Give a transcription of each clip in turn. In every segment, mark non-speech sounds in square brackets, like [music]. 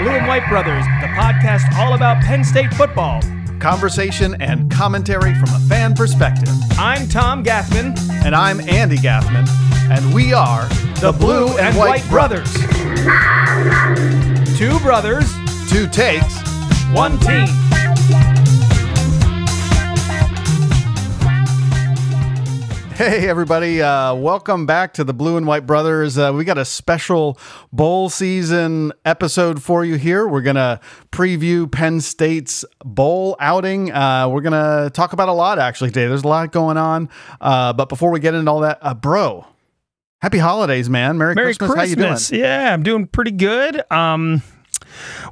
Blue and White Brothers, the podcast all about Penn State football. Conversation and commentary from a fan perspective. I'm Tom Gaffman, And I'm Andy Gaffman, and we are the Blue and White Brothers. Two brothers, Two takes. one team. Hey, everybody. Uh, welcome back to the Blue and White Brothers. Uh, we got a special bowl season episode for you here. We're going to preview Penn State's bowl outing. Uh, we're going to talk about a lot, actually, today. There's a lot going on. Uh, but before we get into all that, uh, bro, happy holidays, man. Merry, Merry Christmas. How you doing? Yeah, I'm doing pretty good. Um,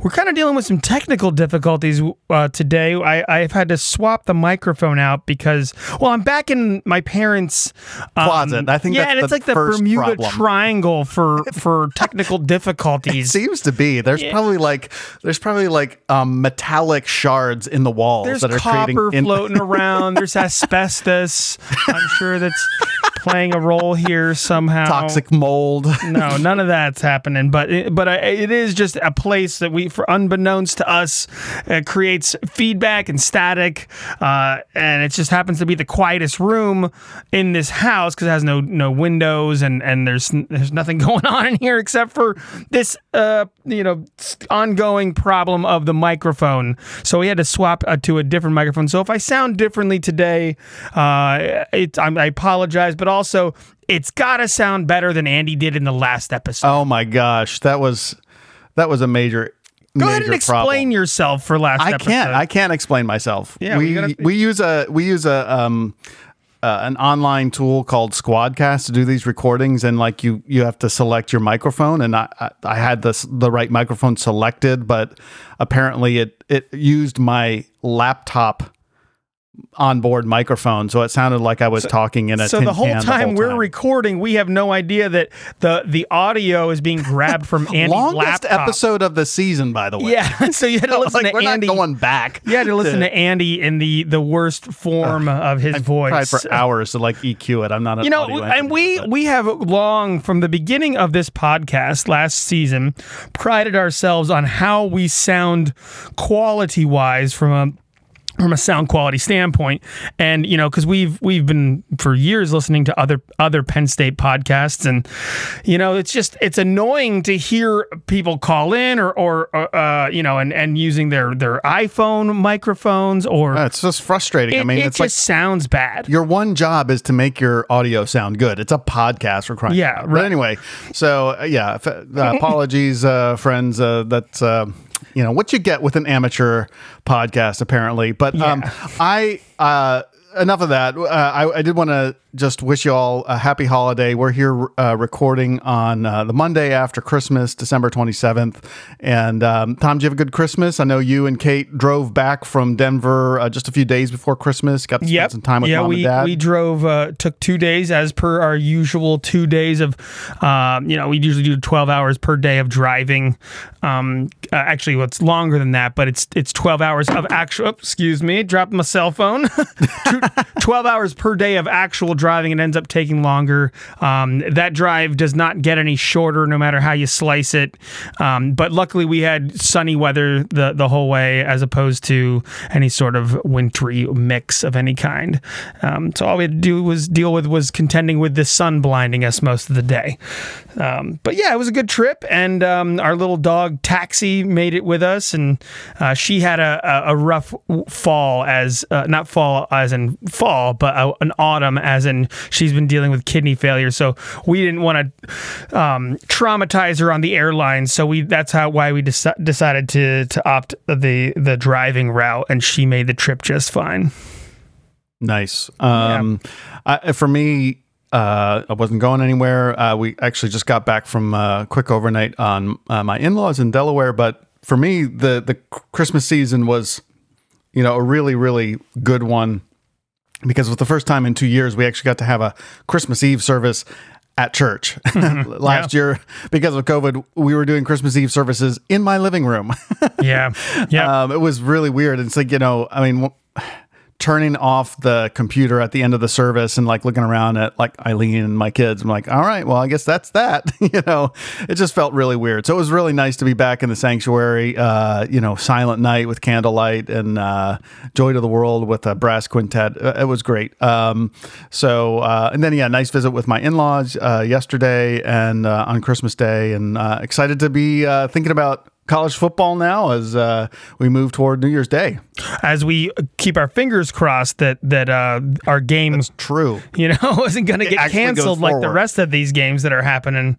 we're kind of dealing with some technical difficulties uh, today. I, I've had to swap the microphone out because, well, I'm back in my parents' um, Closet. I think yeah, and it's like the Bermuda problem. Triangle for [laughs] for technical difficulties. It Seems to be. There's probably like there's probably like um, metallic shards in the walls There's that are copper creating in- floating [laughs] around. There's asbestos. I'm sure that's playing a role here somehow. toxic mold. No, none of that's happening. But it, but I, it is just a place that we, for unbeknownst to us, uh, creates feedback and static, uh, and it just happens to be the quietest room in this house because it has no no windows and and there's there's nothing [laughs] going on in here except for this uh you know ongoing problem of the microphone. So we had to swap uh, to a different microphone. So if I sound differently today, uh, it, I apologize, but also. It's gotta sound better than Andy did in the last episode. Oh my gosh, that was that was a major. Go major ahead and explain problem. yourself for last I episode. can't. I can't explain myself. Yeah, we we gotta- we use a we use a um uh, an online tool called Squadcast to do these recordings, and like you you have to select your microphone, and I I, I had this the right microphone selected, but apparently it it used my laptop onboard microphone, so it sounded like I was talking in a so tin the whole can time we're time. recording, we have no idea that the the audio is being grabbed from [laughs] Andy's longest laptop. episode of the season, by the way. Yeah, [laughs] so you had to [laughs] listen like, to we're Andy. not going back. you had to listen to Andy in the the worst form of his tried voice. for hours to like EQ it. I'm not you know, and we but- we have long from the beginning of this podcast last season prided ourselves on how we sound quality wise from a from a sound quality standpoint and you know because we've we've been for years listening to other other penn state podcasts and you know it's just it's annoying to hear people call in or or uh, you know and and using their their iphone microphones or Uh, it's just frustrating. it, I mean, it it's just like sounds bad your one job is to make your audio sound good. It's a podcast for crying. Yeah, right. But anyway, so uh, yeah, f- uh, apologies, uh, friends. Uh, that's uh, you know what you get with an amateur podcast, apparently. But um, I. Uh, Enough of that. Uh, I, I did want to just wish you all a happy holiday. We're here uh, recording on uh, the Monday after Christmas, December 27th. And um, Tom, did you have a good Christmas? I know you and Kate drove back from Denver uh, just a few days before Christmas. Got to spend Yep. some time with yeah, mom we, and dad. we drove, uh, took two days as per our usual two days of, um, you know, we usually do 12 hours per day of driving. Um, uh, actually, well, it's longer than that, but it's it's 12 hours of actual, excuse me, dropped my cell phone. [laughs] 12 hours per day of actual driving. It ends up taking longer. Um, that drive does not get any shorter no matter how you slice it. Um, but luckily, we had sunny weather the, the whole way as opposed to any sort of wintry mix of any kind. Um, so all we had to do was deal with was contending with the sun blinding us most of the day. Um, but yeah, it was a good trip, and um, our little dog Taxi made it with us, and uh, she had a, a, a rough fall as uh, not fall as in fall, but a, an autumn as in she's been dealing with kidney failure. So we didn't want to um, traumatize her on the airline, so we that's how why we deci- decided to to opt the the driving route, and she made the trip just fine. Nice. Um, I, for me, uh, I wasn't going anywhere. Uh, we actually just got back from a quick overnight on uh, my in-laws in Delaware. But for me, the the Christmas season was, you know, a really really good one because it was the first time in two years we actually got to have a Christmas Eve service at church. [laughs] [laughs] Last year, because of COVID, we were doing Christmas Eve services in my living room. [laughs] Yeah, yeah. um, it was really weird. It's like you know, I mean, w- turning off the computer at the end of the service and like looking around at like Eileen and my kids. I'm like, all right, well, I guess that's that. [laughs] you know, it just felt really weird. So it was really nice to be back in the sanctuary. Uh, you know, silent night with candlelight and uh, joy to the world with a brass quintet. Uh, it was great. Um, so uh, and then yeah, nice visit with my in-laws uh, yesterday and uh, on Christmas Day, and excited to be thinking about college football now as uh, we move toward New Year's Day. As we keep our fingers crossed that that uh, our games That's true, you know, isn't going to get canceled like the rest of these games that are happening.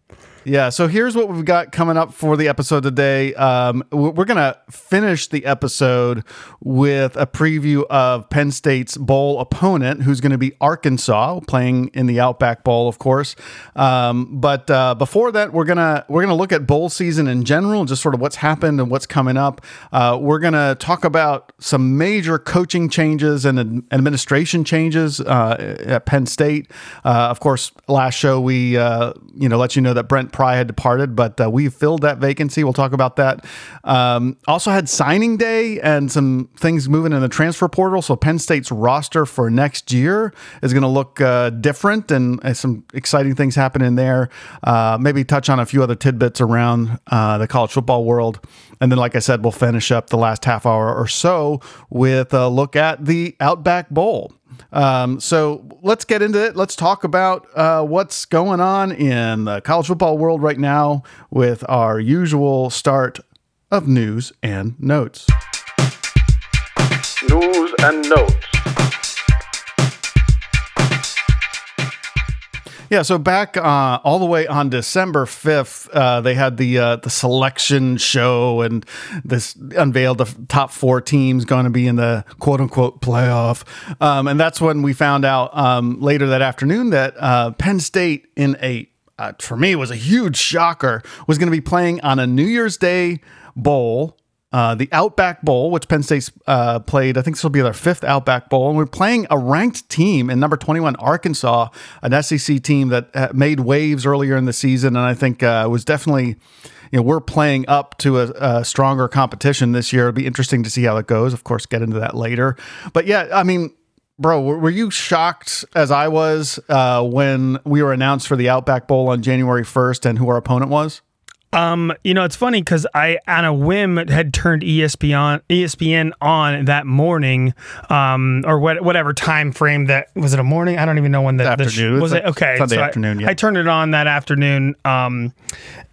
Yeah, so here's what we've got coming up for the episode today. Um, we're going to finish the episode with a preview of Penn State's bowl opponent, who's going to be Arkansas, playing in the Outback Bowl, of course. Um, but uh, before that, we're gonna we're gonna look at bowl season in general, just sort of what's happened and what's coming up. Uh, we're gonna talk about some major coaching changes and administration changes uh, at Penn State. Uh, of course, last show we uh, you know let you know that Brent Pry had departed, but uh, we filled that vacancy. We'll talk about that. Um, also had signing day and some things moving in the transfer portal. So Penn State's roster for next year is going to look uh, different and, and, some exciting things happening there. Uh, maybe touch on a few other tidbits around uh, the college football world. And then, like I said, we'll finish up the last half hour or so with a look at the Outback Bowl. Um, so let's get into it. Let's talk about uh, what's going on in the college football world right now with our usual start of news and notes. News and notes. Yeah, so back uh, all the way on December fifth, uh, they had the uh, the selection show and this unveiled the top four teams going to be in the quote unquote playoff, um, and that's when we found out um, later that afternoon that uh, Penn State in a uh, for me was a huge shocker was going to be playing on a New Year's Day bowl uh, the Outback Bowl, which Penn State uh, played. I think this will be their fifth Outback Bowl. And we're playing a ranked team in number 21, Arkansas, an SEC team that uh, made waves earlier in the season. And I think uh, was definitely, you know, we're playing up to a, a, stronger competition this year. It'll be interesting to see how it goes. Of course, get into that later. But yeah, I mean, bro, were you shocked as I was uh, when we were announced for the Outback Bowl on January 1st and who our opponent was? Um, you know, it's funny because I, on a whim, had turned ESPN ESPN on that morning, um, or what, whatever time frame that was it a morning? I don't even know when the, the afternoon sh- was it. Okay, Sunday so afternoon. I, yeah, I turned it on that afternoon, um,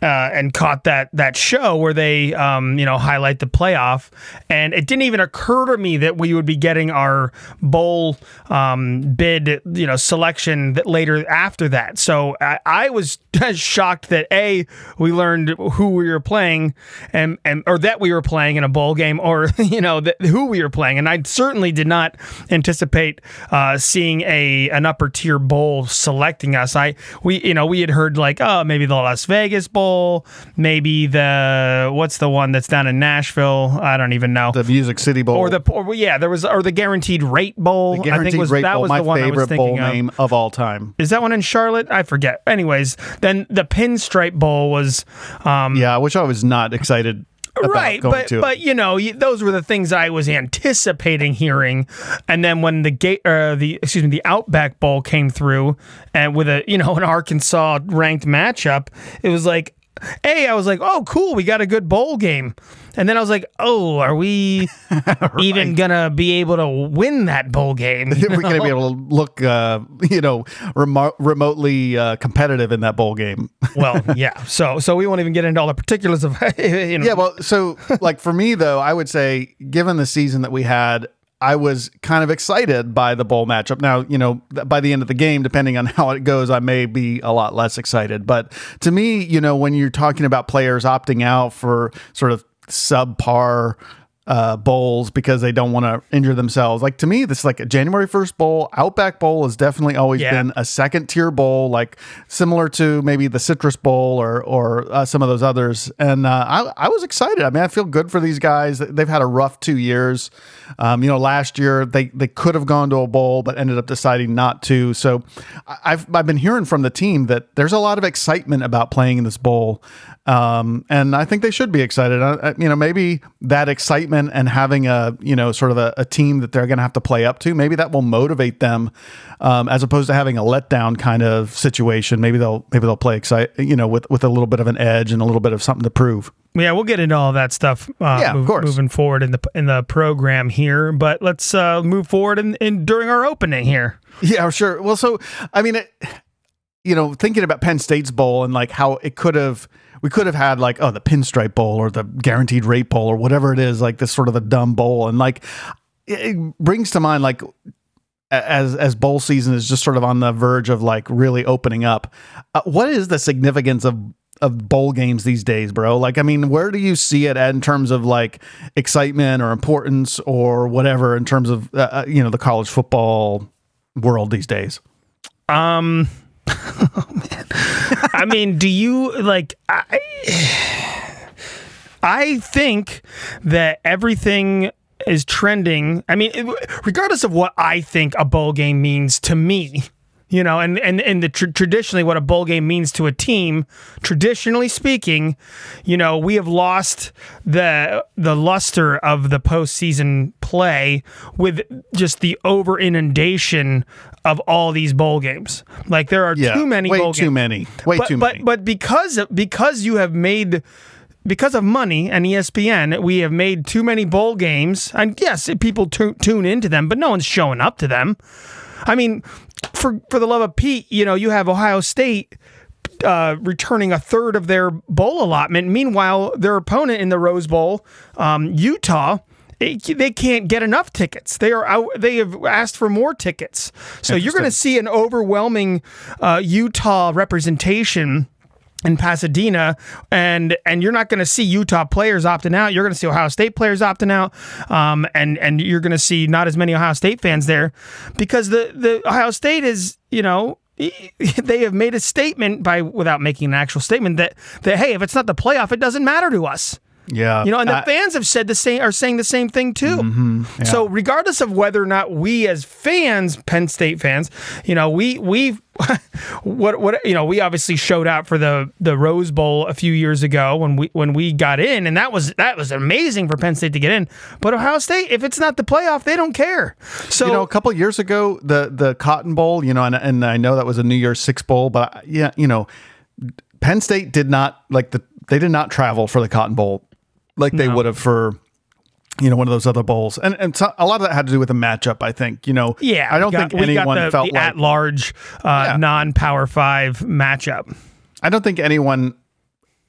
uh, and caught that that show where they, um, you know, highlight the playoff, and it didn't even occur to me that we would be getting our bowl um, bid, you know, selection that later after that. So I, I was [laughs] shocked that a we learned who we were playing and, and or that we were playing in a bowl game or [laughs] you know that, who we were playing. And I certainly did not anticipate uh, seeing a an upper tier bowl selecting us. I we you know we had heard like oh maybe the Las Vegas bowl maybe the what's the one that's down in Nashville? I don't even know. The Music City Bowl. Or the or, yeah there was or the Guaranteed Rate Bowl the Guaranteed I think was Rate that bowl, was my the one favorite bowl of. name of all time. Is that one in Charlotte? I forget. Anyways then the Pinstripe Bowl was um, yeah, which I was not excited about. right but to. but you know those were the things i was anticipating hearing and then when the gate uh, the excuse me the outback bowl came through and with a you know an arkansas ranked matchup it was like hey i was like oh cool we got a good bowl game and then I was like, oh, are we [laughs] right. even going to be able to win that bowl game? [laughs] We're going to be able to look, uh, you know, remo- remotely uh, competitive in that bowl game. [laughs] well, yeah. So, so we won't even get into all the particulars of, you know. Yeah. Well, so like for me, though, I would say, given the season that we had, I was kind of excited by the bowl matchup. Now, you know, by the end of the game, depending on [laughs] how it goes, I may be a lot less excited. But to me, you know, when you're talking about players opting out for sort of subpar uh, bowls because they don't want to injure themselves. Like to me, this is like a January 1st bowl. Outback Bowl has definitely always yeah. been a second tier bowl, like similar to maybe the Citrus Bowl or or uh, some of those others. And uh, I, I was excited. I mean, I feel good for these guys. They've had a rough two years. Um, you know, last year they they could have gone to a bowl, but ended up deciding not to. So I've I've been hearing from the team that there's a lot of excitement about playing in this bowl. Um, and I think they should be excited. Uh, you know, maybe that excitement and having a you know sort of a, a team that they're going to have to play up to, maybe that will motivate them, um, as opposed to having a letdown kind of situation. Maybe they'll maybe they'll play excite you know with with a little bit of an edge and a little bit of something to prove. Yeah, we'll get into all that stuff. Uh, yeah, move, of course. Moving forward in the in the program here, but let's uh, move forward in, in during our opening here. Yeah, sure. Well, so I mean, it, you know, thinking about Penn State's bowl and like how it could have we could have had like oh the pinstripe bowl or the guaranteed rate bowl or whatever it is like this sort of a dumb bowl. And like it brings to mind like as as bowl season is just sort of on the verge of like really opening up uh, what is the significance of of bowl games these days bro? Like i mean where do you see it in terms of like excitement or importance or whatever in terms of uh, uh you know the college football world these days? Um oh man. I mean, do you like I I think that everything is trending. I mean, regardless of what I think a bowl game means to me, you know, and and and the tr- traditionally what a bowl game means to a team, traditionally speaking, you know, we have lost the the luster of the postseason play with just the over inundation of all these bowl games. Like there are yeah, too many way bowl too games. many. Way but, too but, many. But because because you have made because of money and ESPN, we have made too many bowl games. And yes, people t- tune into them, but no one's showing up to them. I mean, for for the love of Pete, you know, you have Ohio State uh, returning a third of their bowl allotment. Meanwhile, their opponent in the Rose Bowl, um, Utah, it, they can't get enough tickets. They are out. They have asked for more tickets. So you're going to see an overwhelming uh, Utah representation in Pasadena, and and you're not going to see Utah players opting out. You're going to see Ohio State players opting out, um, and and you're going to see not as many Ohio State fans there, because the the Ohio State is you know [laughs] they have made a statement by without making an actual statement that that hey if it's not the playoff it doesn't matter to us yeah. You know, and the uh, fans have said the same are saying the same thing too. Mm-hmm, yeah. So regardless of whether or not we as fans, Penn State fans, you know, we we [laughs] what what you know, we obviously showed out for the the Rose Bowl a few years ago when we when we got in and that was that was amazing for Penn State to get in. But Ohio State, if it's not the playoff, they don't care. So You know, a couple years ago, the the Cotton Bowl, you know, and, and I know that was a New Year's 6 bowl, but yeah, you know, Penn State did not like the they did not travel for the Cotton Bowl like they no. would have for you know one of those other bowls and and so, a lot of that had to do with the matchup i think you know yeah i don't got, think anyone the, felt the like at large uh, yeah. non-power five matchup i don't think anyone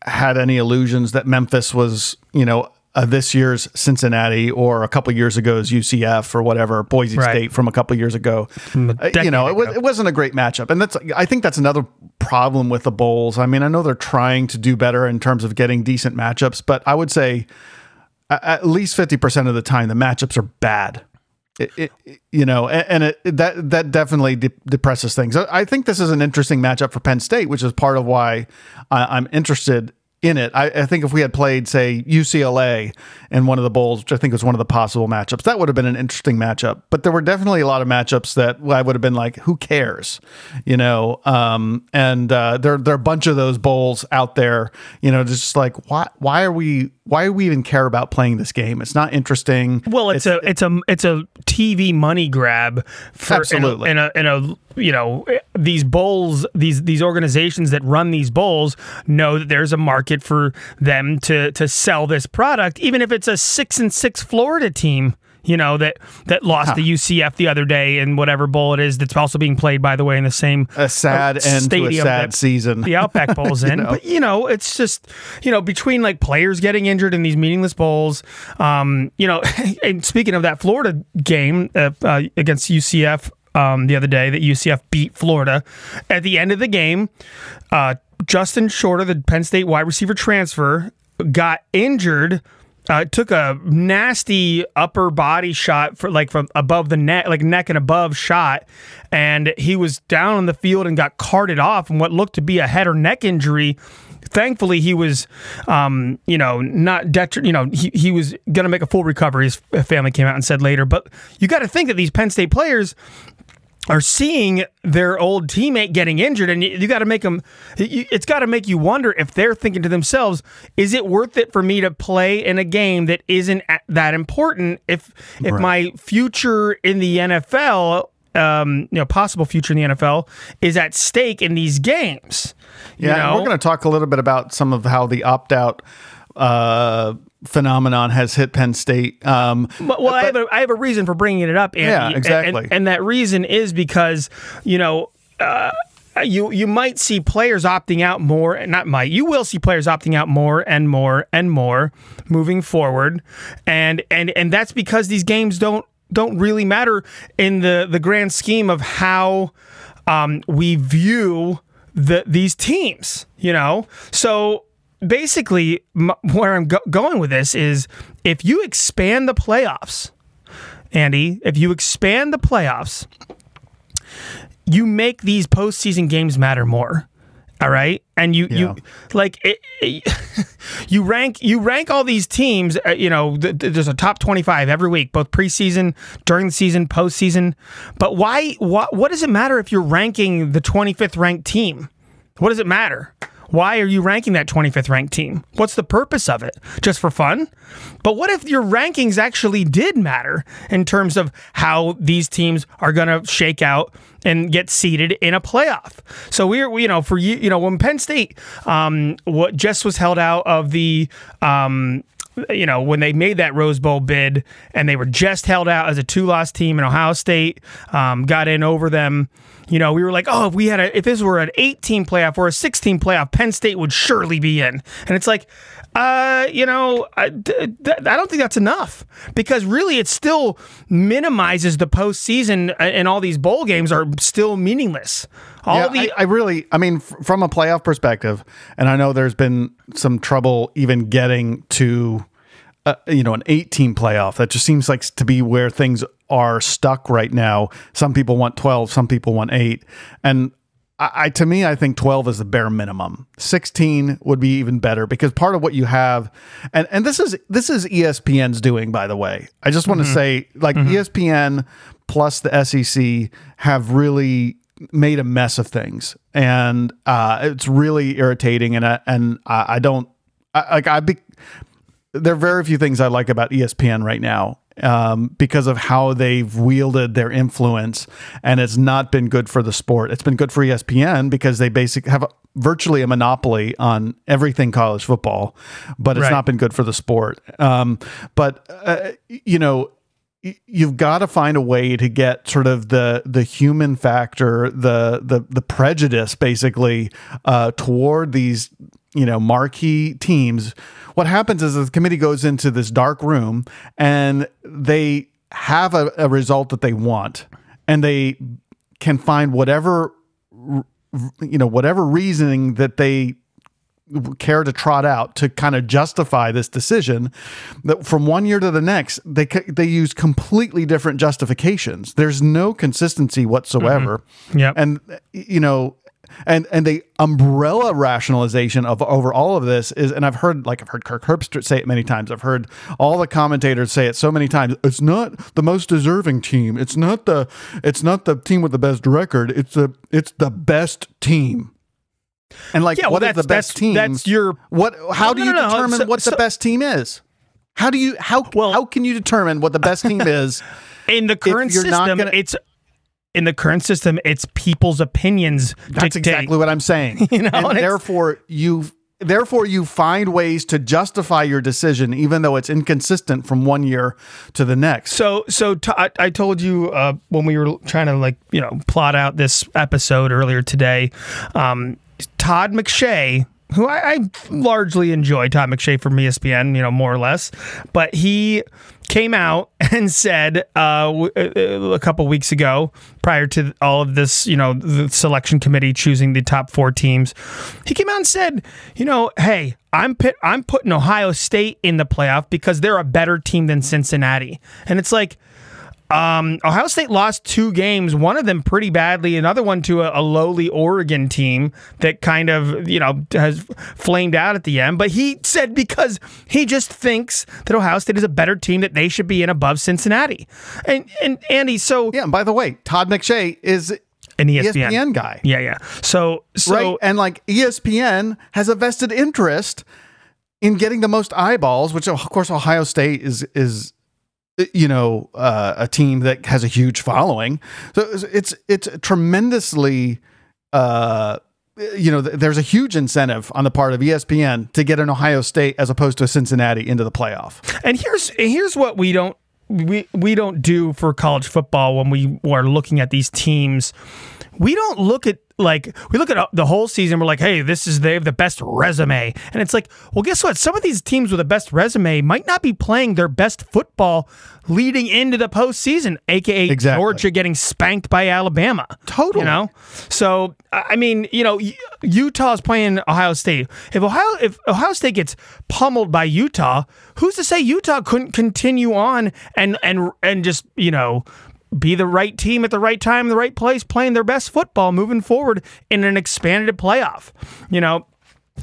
had any illusions that memphis was you know uh, this year's Cincinnati or a couple years ago's UCF or whatever Boise right. State from a couple years ago. Uh, you know, it, was, it wasn't a great matchup, and that's I think that's another problem with the bowls. I mean, I know they're trying to do better in terms of getting decent matchups, but I would say at least fifty percent of the time the matchups are bad. It, it, you know, and, it, that that definitely de- depresses things. I think this is an interesting matchup for Penn State, which is part of why I, am interested in it. I, I, think if we had played, say, UCLA in one of the bowls, which I think was one of the possible matchups, that would have been an interesting matchup. But there were definitely a lot of matchups that I would have been like, who cares, you know? Um, and uh, there there are a bunch of those bowls out there, you know, just like why why are we why do we even care about playing this game? It's not interesting. Well, it's, it's a it's a it's a TV money grab for absolutely in a, in a, in a you know these bowls these these organizations that run these bowls know that there's a market for them to to sell this product even if it's a 6 and 6 Florida team you know that that lost huh. the UCF the other day in whatever bowl it is that's also being played by the way in the same a sad uh, end to a sad season the Outback [laughs] Bowl's in know? but you know it's just you know between like players getting injured in these meaningless bowls um you know [laughs] and speaking of that Florida game uh, uh, against UCF um, the other day that UCF beat Florida. At the end of the game, uh, Justin Shorter, the Penn State wide receiver transfer, got injured. Uh, took a nasty upper body shot for like from above the neck, like neck and above shot, and he was down on the field and got carted off and what looked to be a head or neck injury thankfully he was um, you know not detri- you know he, he was going to make a full recovery his family came out and said later but you got to think that these penn state players are seeing their old teammate getting injured, and you, you got to make them. You, it's got to make you wonder if they're thinking to themselves, "Is it worth it for me to play in a game that isn't that important? If if right. my future in the NFL um, you know, possible future in the NFL is at stake in these games. Yeah, know? we're going to talk a little bit about some of how the opt out uh, phenomenon has hit Penn State. Um, well, but, I, have a, I have a reason for bringing it up, Andy. Yeah, exactly. And, and that reason is because, you know, uh, you you might see players opting out more not might you will see players opting out more and more and more moving forward and and and that's because these games don't don't really matter in the the grand scheme of how um, we view the these teams. You know, so basically, m- where I'm go- going with this is if you expand the playoffs, Andy, if you expand the playoffs, you make these postseason games matter more. All right, and you yeah. you like it, it, [laughs] you rank you rank all these teams. Uh, you know, th- th- there's a top 25 every week, both preseason, during the season, postseason. But why? What? What does it matter if you're ranking the 25th ranked team? What does it matter? Why are you ranking that 25th ranked team? What's the purpose of it? Just for fun? But what if your rankings actually did matter in terms of how these teams are going to shake out and get seeded in a playoff? So we're, you know, for you, you know, when Penn State, um, what just was held out of the, um, you know, when they made that Rose Bowl bid and they were just held out as a two loss team, and Ohio State um, got in over them. You know, we were like, oh, if we had a, if this were an 18 playoff or a 16 playoff, Penn State would surely be in. And it's like, uh, you know, I, th- th- I don't think that's enough because really it still minimizes the postseason and all these bowl games are still meaningless. All yeah, the I, I really, I mean, f- from a playoff perspective, and I know there's been some trouble even getting to, uh, you know, an 18 playoff. That just seems like to be where things are stuck right now. Some people want 12, some people want eight, and I, I, to me, I think 12 is the bare minimum. 16 would be even better because part of what you have, and and this is this is ESPN's doing, by the way. I just want mm-hmm. to say, like mm-hmm. ESPN plus the SEC have really made a mess of things, and uh, it's really irritating. And I, and I, I don't I, like I be. There are very few things I like about ESPN right now, um, because of how they've wielded their influence, and it's not been good for the sport. It's been good for ESPN because they basically have a, virtually a monopoly on everything college football, but it's right. not been good for the sport. Um, but uh, you know, you've got to find a way to get sort of the the human factor, the the the prejudice, basically, uh, toward these you know marquee teams. What happens is the committee goes into this dark room and they have a, a result that they want, and they can find whatever you know whatever reasoning that they care to trot out to kind of justify this decision that from one year to the next they they use completely different justifications there's no consistency whatsoever mm-hmm. yeah and you know and and the umbrella rationalization of over all of this is and I've heard like I've heard Kirk Herbstreit say it many times I've heard all the commentators say it so many times it's not the most deserving team it's not the it's not the team with the best record it's the it's the best team and like, yeah, what well, is the best that's, team? That's your what? How do you no, no, determine so, what so, the best team is? How do you how well, how can you determine what the best team is? [laughs] In the current system, gonna, it's in the current system, it's people's opinions. That's dictate. exactly what I'm saying. [laughs] you know, and, therefore you therefore you find ways to justify your decision even though it's inconsistent from one year to the next so so t- I, I told you uh, when we were trying to like you know plot out this episode earlier today um, Todd McShay, who I, I, largely enjoy Todd McShay from ESPN, you know, more or less, but he came out [laughs] and said uh, uh, a couple weeks ago, prior to all of this, you know, the selection committee choosing the top four teams, he came out and said, you know, hey, I'm pit, I'm putting Ohio State in the playoff because they're a better team than Cincinnati, and it's like Um, Ohio State lost two games, one of them pretty badly, another one to a, a, lowly Oregon team that kind of, you know, has flamed out at the end. But he said because he just thinks that Ohio State is a better team that they should be in above Cincinnati. And and Andy, so Yeah, and by the way, Todd McShay is an ESPN. ESPN guy. Yeah, yeah. So so right? and like ESPN has a vested interest in getting the most eyeballs, which of course Ohio State is is you know uh, a team that has a huge following. So it's it's tremendously. Uh, you know, there's a huge incentive on the part of ESPN to get an Ohio State as opposed to a Cincinnati into the playoff. And here's here's what we don't we we don't do for college football when we are looking at these teams. We don't look at like we look at uh, the whole season. We're like, hey, this is they have the best resume, and it's like, well, guess what? Some of these teams with the best resume might not be playing their best football leading into the postseason, aka exactly. Georgia getting spanked by Alabama. Totally, you know. So I mean, you know, Utah's playing Ohio State. If Ohio if Ohio State gets pummeled by Utah, who's to say Utah couldn't continue on and and and just you know be the right team at the right time, the right place, playing their best football moving forward in an expanded playoff. You know,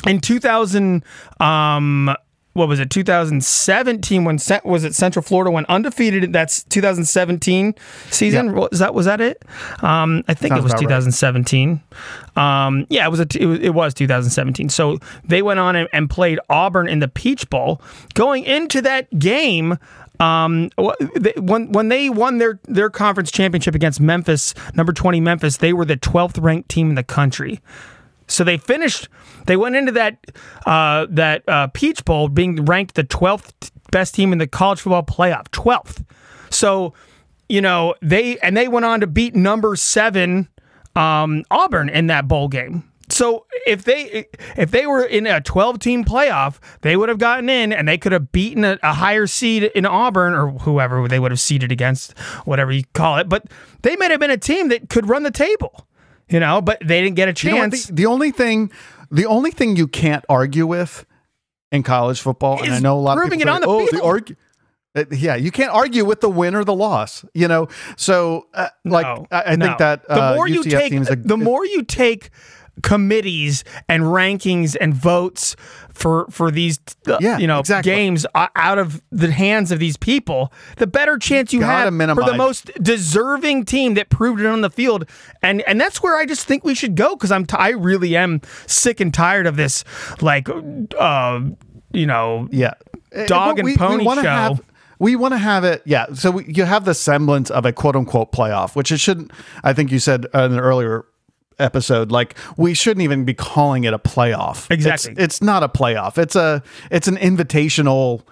in 2000, um, what was it? 2017 when was it Central Florida went undefeated? That's 2017 season. Yep. was that was that it? Um, I think Sounds it was 2017 right. um, yeah it was a, it was, it was 2017 so they went on and, and, played Auburn in the Peach Bowl. Going into that game um, when when they won their their conference championship against Memphis, number twenty Memphis, they were the twelfth ranked team in the country. So they finished. They went into that uh, that uh, Peach Bowl being ranked the twelfth best team in the college football playoff, twelfth. So you know they and they went on to beat number seven um, Auburn in that bowl game. So if they if they were in a 12 team playoff, they would have gotten in and they could have beaten a, a, higher seed in Auburn or whoever they would have seeded against, whatever you call it. But they might have been a team that could run the table, you know. But they didn't get a chance. You know the, the, only thing, the only thing you can't argue with in college football, and I know a lot of people it say, on the oh, field. the argue. Uh, yeah, you can't argue with the win or the loss, you know. So, uh, like, no, I, I no. think that uh, the more UCF you take, a, the more you take committees and rankings and votes for for these uh, yeah, you know exactly. games out of the hands of these people, the better chance you have minimize. for the most deserving team that proved it on the field. And and that's where I just think we should go because I'm t- I really am sick and tired of this like uh you know yeah dog and pony show. Have, we want to have it, yeah. So we, you have the semblance of a quote unquote playoff, which it shouldn't. I think you said in an earlier episode like we shouldn't even be calling it a playoff exactly it's, it's not a playoff it's a it's an invitational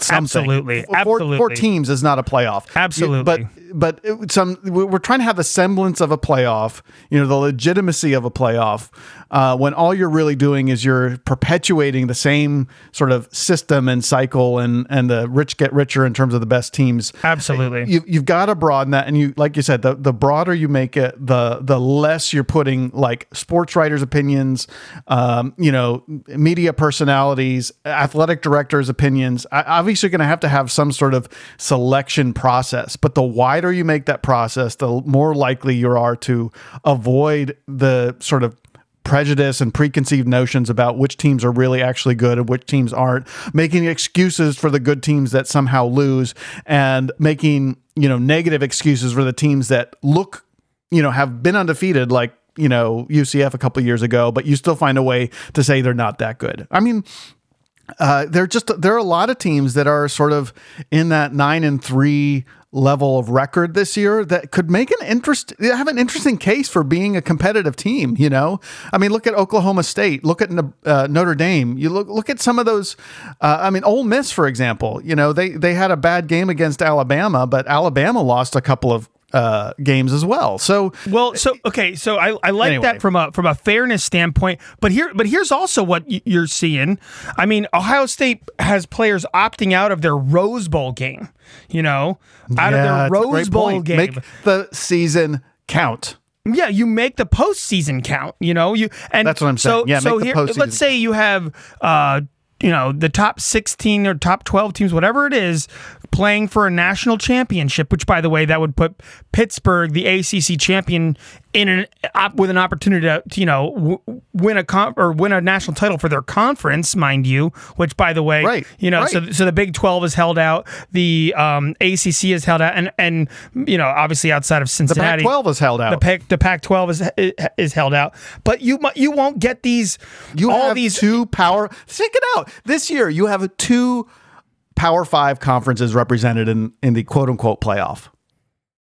something. Absolutely, four, absolutely. Four teams is not a playoff. Absolutely, but but it, some we're trying to have the semblance of a playoff. You know, the legitimacy of a playoff. Uh, when all you're really doing is you're perpetuating the same sort of system and cycle, and and the rich get richer in terms of the best teams. Absolutely, you, you've got to broaden that, and you like you said, the the broader you make it, the the less you're putting like sports writers' opinions, um, you know, media personalities, athletic directors' opinions. I, obviously, going to have to have some sort of selection process, but the wider you make that process, the more likely you are to avoid the sort of prejudice and preconceived notions about which teams are really actually good and which teams aren't, making excuses for the good teams that somehow lose and making, you know, negative excuses for the teams that look, you know, have been undefeated like, you know, UCF a couple years ago, but you still find a way to say they're not that good. I mean, uh, just there are a lot of teams that are sort of in that nine and three level of record this year that could make an interest have an interesting case for being a competitive team you know? I mean look at oklahoma state look at uh, notre dame. You look look at some of those uh, i mean Ole miss for example you know they they had a bad game against alabama but alabama lost a couple of uh, games as well. So well, so okay, so I, I like anyway. that from a from a fairness standpoint. But here, but here's also what you're seeing. I mean, Ohio State has players opting out of their Rose Bowl game. You know, out yeah, of their Rose Bowl game. Make the season count. Yeah, you make the postseason count. You know, you and that's what I'm saying. So, yeah, so here, let's say you have uh, you know the top 16 or top 12 teams whatever it is playing for a national championship which by the way that would put Pittsburgh the ACC champion in an op, with an opportunity to, you know w- win a con- or win a national title for their conference mind you which by the way Right, you know right. so so the Big 12 is held out the um, ACC is held out and and you know obviously outside of The Cincinnati Pac-12 is held out. the Pac the Pac-12 is is held out, but you you won't get these You all have these two power. Check it out. This year, you have two Power Five conferences represented in in the quote unquote playoff.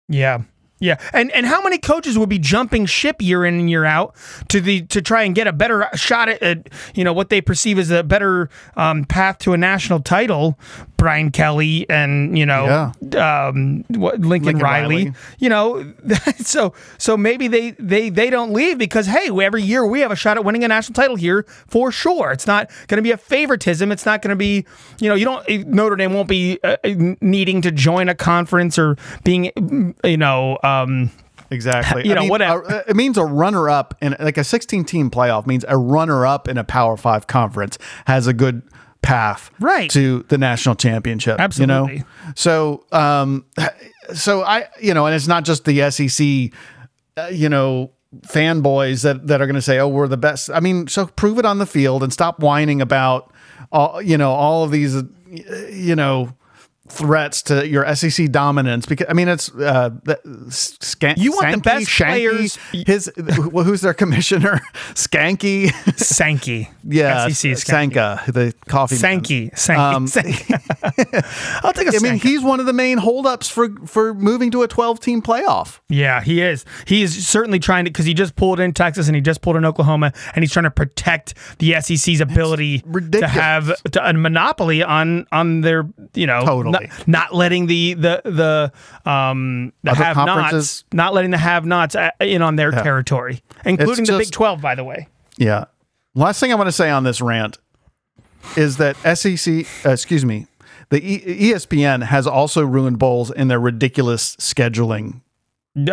yeah yeah and and how many coaches would be jumping ship year in and year out to the to try and get a better shot at, at you know what they perceive as a better um, path to a national title Brian Kelly and you know um, what, Lincoln, Lincoln Riley, Riley. you know [laughs] so so maybe they they they don't leave because hey every year we have a shot at winning a national title here for sure it's not going to be a favoritism it's not going to be you know you don't Notre Dame won't be uh, needing to join a conference or being you know um, Exactly. You know, whatever. a- it means a runner up in like a 16 team playoff means a runner up in a Power Five conference has a good path Right. to the national championship. You know? Absolutely. So, um, so I, you know, and it's not just the SEC, uh, you know, fanboys that, that are going to say, oh, we're the best. I mean, so prove it on the field and stop whining about all, you know, all of these, uh, you know, threats to your SEC dominance because I mean it's uh Scan- You want the best Shanky, players- his well, who's their commissioner [laughs] Skanky Sankey [laughs] yeah SEC is Sankey. Sanka the coffee man. Sankey Sankey, Um, Sankey. [laughs] I'll take a I mean he's one of the main holdups for for moving to a 12 team playoff Yeah, he is. He is certainly trying to because he just pulled in Texas and he just pulled in Oklahoma, and he's trying to protect the SEC's ability to have to, a monopoly on on their you know Totally. Not, not letting the the the um the Other have nots not letting the have nots in on their territory, including the Big Twelve, by the way. yeah. Last thing I want to say on this rant is that SEC uh, excuse me the e- ESPN has also ruined bowls in their ridiculous scheduling.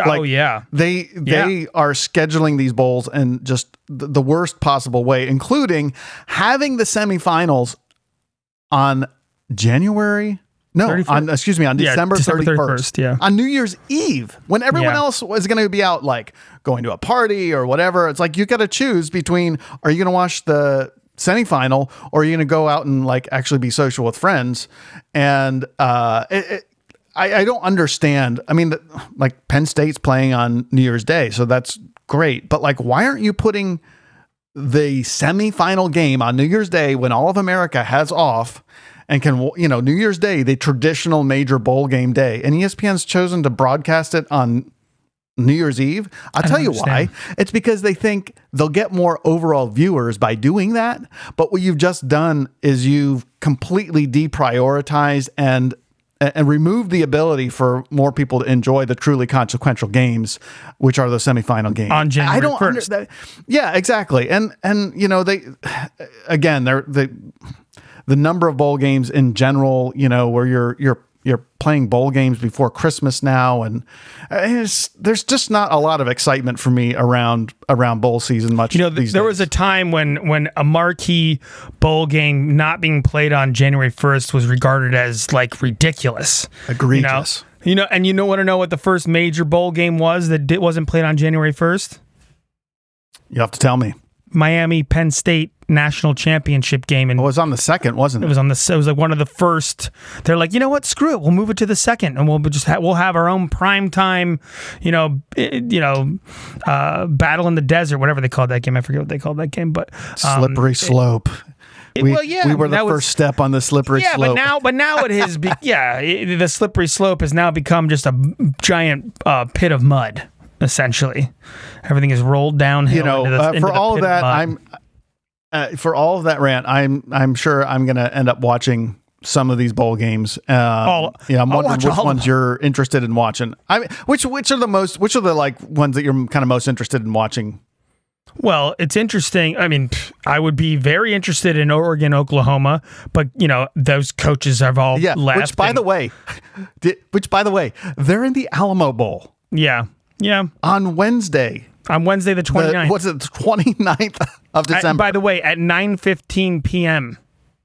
Oh yeah, They they are scheduling these bowls in just the worst possible way, including having the semifinals on January. No, 31st. on excuse me, on Yeah, December December thirty 31st, first. yeah. on New Year's Eve, when everyone Yeah. else was going to be out, like going to a party or whatever. It's like you got to choose between: are you going to watch the semifinal, or are you going to go out and like actually be social with friends? And uh, it, it, I, I don't understand. I mean, like Penn State's playing on New Year's Day, so that's great. But like, why aren't you putting the semifinal game on New Year's Day when all of America has off and can, you know, New Year's Day, the traditional major bowl game day, and ESPN's chosen to broadcast it on New Year's Eve. I'll tell you why. It's because they think they'll get more overall viewers by doing that. But what you've just done is you've completely deprioritized and and removed the ability for more people to enjoy the truly consequential games, which are the semifinal games On January I don't 1st. understand. Yeah, exactly. And and you know they [sighs] again they're they the number of bowl games in general. You know where you're you're you're playing bowl games before Christmas now, and there's just not a lot of excitement for me around around bowl season. Much You know, there days. was a time when when a marquee bowl game not being played on January first was regarded as like ridiculous, Egregious. You know, you know and you know want to know what the first major bowl game was that wasn't played on January first? you have to tell me. Miami Penn State national championship game, and It was on the second, wasn't it it? was on the. It was like one of the first. They're like, you know what? Screw it. We'll move it to the second, and we'll just ha- we'll have our own prime time. You know, eh, you know, uh, battle in the desert, whatever they called that game. I forget what they called that game, but um, Slippery slope. we, well, yeah, we were the that was- first step on the slippery yeah, slope. but now, but now it has. Be, [laughs] yeah, it, the slippery slope has now become just a giant uh, pit of mud. Essentially, everything is rolled downhill. you know, into the, uh, for all of that, mud. I'm uh, for all of that rant. I'm I'm sure I'm going to end up watching some of these bowl games. Uh, All- yeah, I'm I'll wondering which ones you're interested in watching. I mean, which which are the most which are the like ones that you're kind of most interested in watching? Well, it's interesting. I mean, I would be very interested in Oregon, Oklahoma, but you know, those coaches have all Yeah, left. which by and- the way, [laughs] di- which by the way, they're in the Alamo Bowl yeah, yeah, on Wednesday. on Wednesday the 29th. The, what's it, the 29th of At- December? by the way, at 9:15 p.m.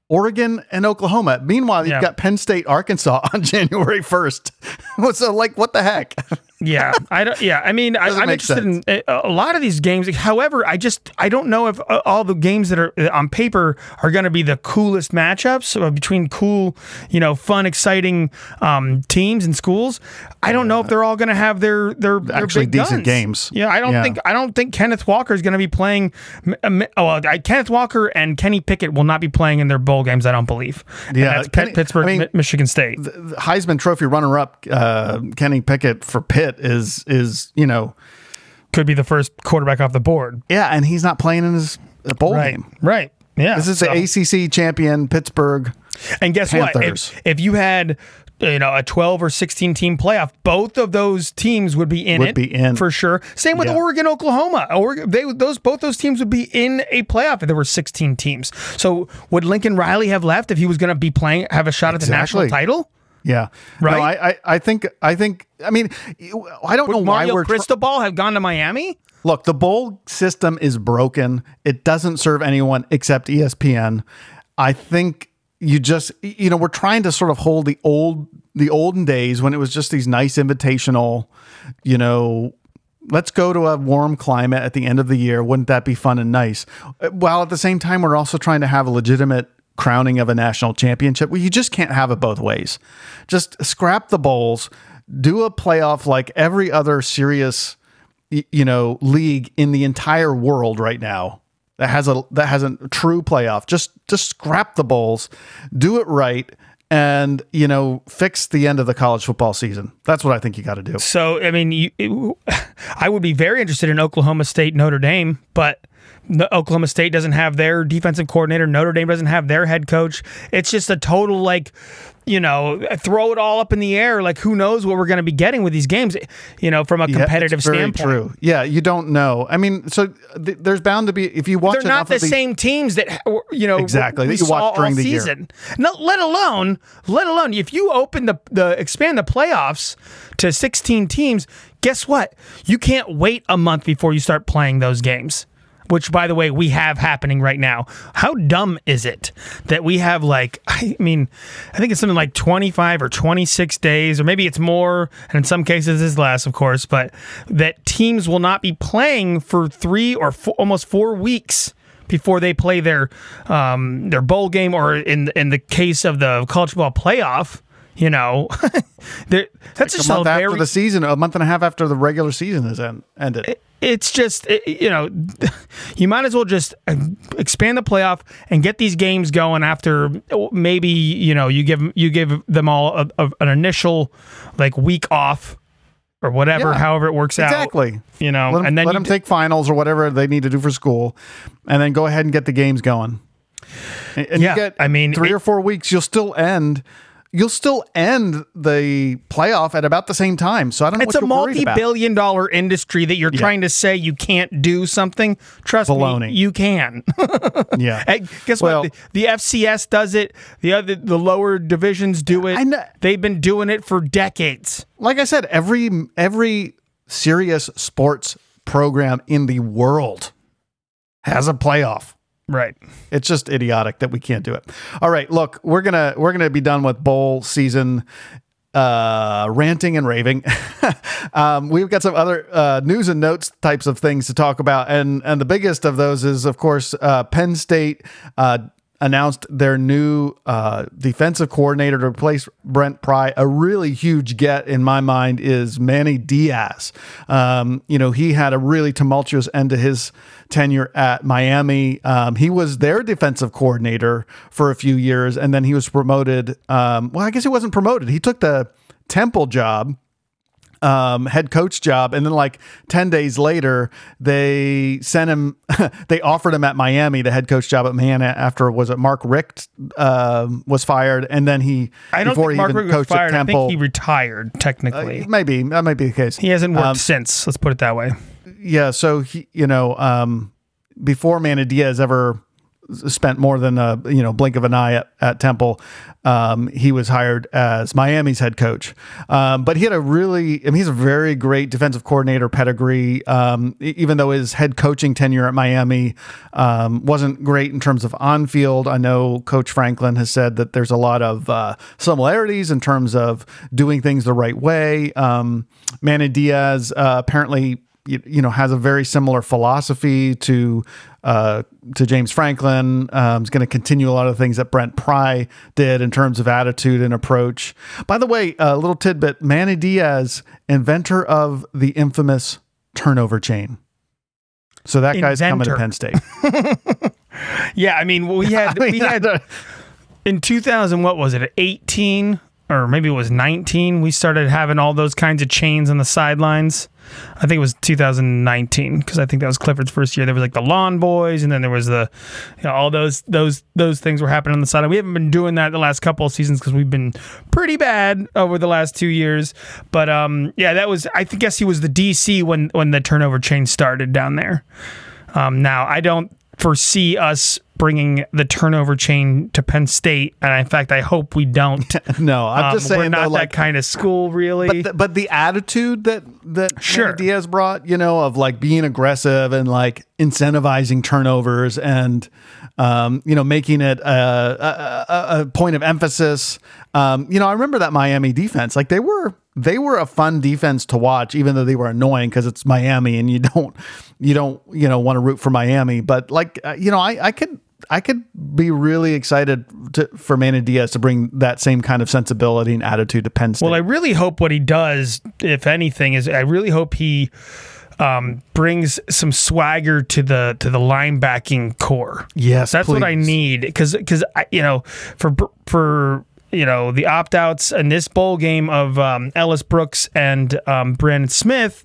Oregon and Oklahoma. Meanwhile, you've Yeah. got Penn State, Arkansas [laughs] on January 1st. [laughs] so, like, what the heck? [laughs] Yeah, I don't. Yeah, I mean, I, I'm make interested in uh, a lot of these games. However, I just I don't know if uh, all the games that are uh, on paper are going to be the coolest matchups uh, between cool, you know, fun, exciting um, teams and schools. I don't know if they're all going to have their their, their Actually decent guns. games. Yeah, I don't Yeah. think I don't think Kenneth Walker is going to be playing. m- Oh, well, I, Kenneth Walker and Kenny Pickett will not be playing in their bowl games. I don't believe. Yeah, that's Kenny- Pitt- Pittsburgh, I mean, Mi- Michigan State. the Heisman Trophy runner-up uh, Kenny Pickett for Pitt is is you know Could be the first quarterback off the board. yeah, and he's not playing in his bowl Right. game. Right. Yeah. This is So- the ACC champion Pittsburgh. And guess Panthers. what? If, if you had you know a 12 or 16 team playoff, both of those teams would be in Would it be in. for sure. Same with Yeah. Oregon, Oklahoma. Oregon, they those both those teams would be in a playoff if there were 16 teams. So would Lincoln Riley have left if he was going to be playing have a shot at the national title? Yeah, Right? No, I, I, I think, I think, I mean, I don't know why Mario we're tr- Cristobal have gone to Miami? look. The bowl system is broken. It doesn't serve anyone except ESPN. I think you just, you know, we're trying to sort of hold the old, the olden days when it was just these nice invitational, you know. Let's go to a warm climate at the end of the year. Wouldn't that be fun and nice? While at the same time, we're also trying to have a legitimate crowning of a national championship. Well, you just can't have it both ways. Just scrap the bowls, do a playoff like every other serious, you know, league in the entire world right now that has a that has a true playoff. Just just scrap the bowls, do it right, and you know, fix the end of the college football season. That's what I think you got to do. So, I mean, you, it- [laughs] I would be very interested in Oklahoma State, Notre Dame, but Oklahoma State doesn't have their defensive coordinator. Notre Dame doesn't have their head coach. It's just a total like, you know, throw it all up in the air. Like, who knows what we're going to be getting with these games? You know, from a Yeah, competitive very standpoint. True. Yeah, you don't know. I mean, so th- there's bound to be if you watch They're not the these, same teams that you know Exactly, that you watch during the year. season. No, let alone, let alone if you open the the expand the playoffs to 16 teams. Guess what? You can't wait a month before you start playing those games. Which, by the way, we have happening right now. How dumb is it that we have like, [laughs] I mean, I think it's something like 25 or 26 days, or maybe it's more, and in some cases it's less, of course, but that teams will not be playing for three or four, almost four weeks before they play their um, their bowl game, or in in the case of the college football playoff, you know, [laughs] that's a just month a after very the season, a month and a half after the regular season is end, ended. It's just it- you know [laughs] you might as well just expand the playoff and get these games going after maybe you know you give you give them all a, a- an initial like week off or whatever Yeah, however it works out exactly. you know them, and then let them d- take finals or whatever they need to do for school, and then go ahead and get the games going. And, and Yeah, you get, I mean, three it- or four weeks, you'll still end. You'll still end the playoff at about the same time. So I don't know it's a multi-billion dollar industry that you're trying to say you can't do something trust Baloney. me you can [laughs] Yeah. Hey, guess Well- what? The, the FCS does it. The other, the lower divisions do it. I know- They've been doing it for decades. like I said, every every serious sports program in the world has a playoff. Right. It's just idiotic that we can't do it. All right, look, we're gonna we're gonna be done with bowl season uh ranting and raving [laughs] um we've got some other uh news and notes types of things to talk about and and the biggest of those is of course uh penn state uh announced their new uh, defensive coordinator to replace Brent Pry. A really huge get in my mind is Manny Diaz. Um, you know, he had a really tumultuous end to his tenure at Miami. Um, he was their defensive coordinator for a few years, and then he was promoted. Um, well, I guess he wasn't promoted. He took the Temple job um, head coach job. And then like 10 days later, they sent him, [laughs] they offered him at Miami, the head coach job at Miami after, was it Mark Richt um, was fired. And then he, I don't before think he Mark even Richt was coached at fired. I Temple, think he retired technically. maybe, that might be the case. he hasn't worked um, since. Let's put it that way. yeah. So he, you know, um, before Manny Diaz ever spent more than a you know blink of an eye at, at Temple. Um, he was hired as Miami's head coach, um, but he had a really, I mean, he's a very great defensive coordinator pedigree. Um, even though his head coaching tenure at Miami um, wasn't great in terms of on field, I know Coach Franklin has said that there's a lot of uh, similarities in terms of doing things the right way. Um, Manny Diaz uh, apparently you, you know has a very similar philosophy to uh, to James Franklin. Um, is going to continue a lot of things that Brent Pry did in terms of attitude and approach. By the way, a little tidbit: Manny Diaz, inventor of the infamous turnover chain. So that guy's coming to Penn State. [laughs] yeah, I mean, we [laughs] had I mean, we had in 2000. What was it? 18 or maybe it was 19. We started having all those kinds of chains on the sidelines. I think it was 2019 because I think that was Clifford's first year. There was like the Lawn Boys, and then there was the, you know, all those those those things were happening on the side. We haven't been doing that the last couple of seasons because we've been pretty bad over the last two years. But um, yeah, that was I guess he was the DC when when the turnover chain started down there. Um, now I don't foresee us bringing the turnover chain to Penn State, and in fact, I hope we don't. [laughs] no, I'm um, just saying we're not though, that kind of school, really. But the, but the attitude that that sure. Diaz brought, you know, of like being aggressive and like incentivizing turnovers and um, you know making it a, a, a point of emphasis. Um, you know, I remember that Miami defense. Like they were they were a fun defense to watch, even though they were annoying because it's Miami and you [laughs] don't you don't you know want to root for Miami. But like uh, you know, I I could I could be really excited to, for Manny Diaz to bring that same kind of sensibility and attitude to Penn State. Well, I really hope what he does, if anything, is I really hope he um, brings some swagger to the to the linebacking corps. Yes, that's please. what I need because because you know for for you know the opt outs in this bowl game of um, Ellis Brooks and um, Brandon Smith.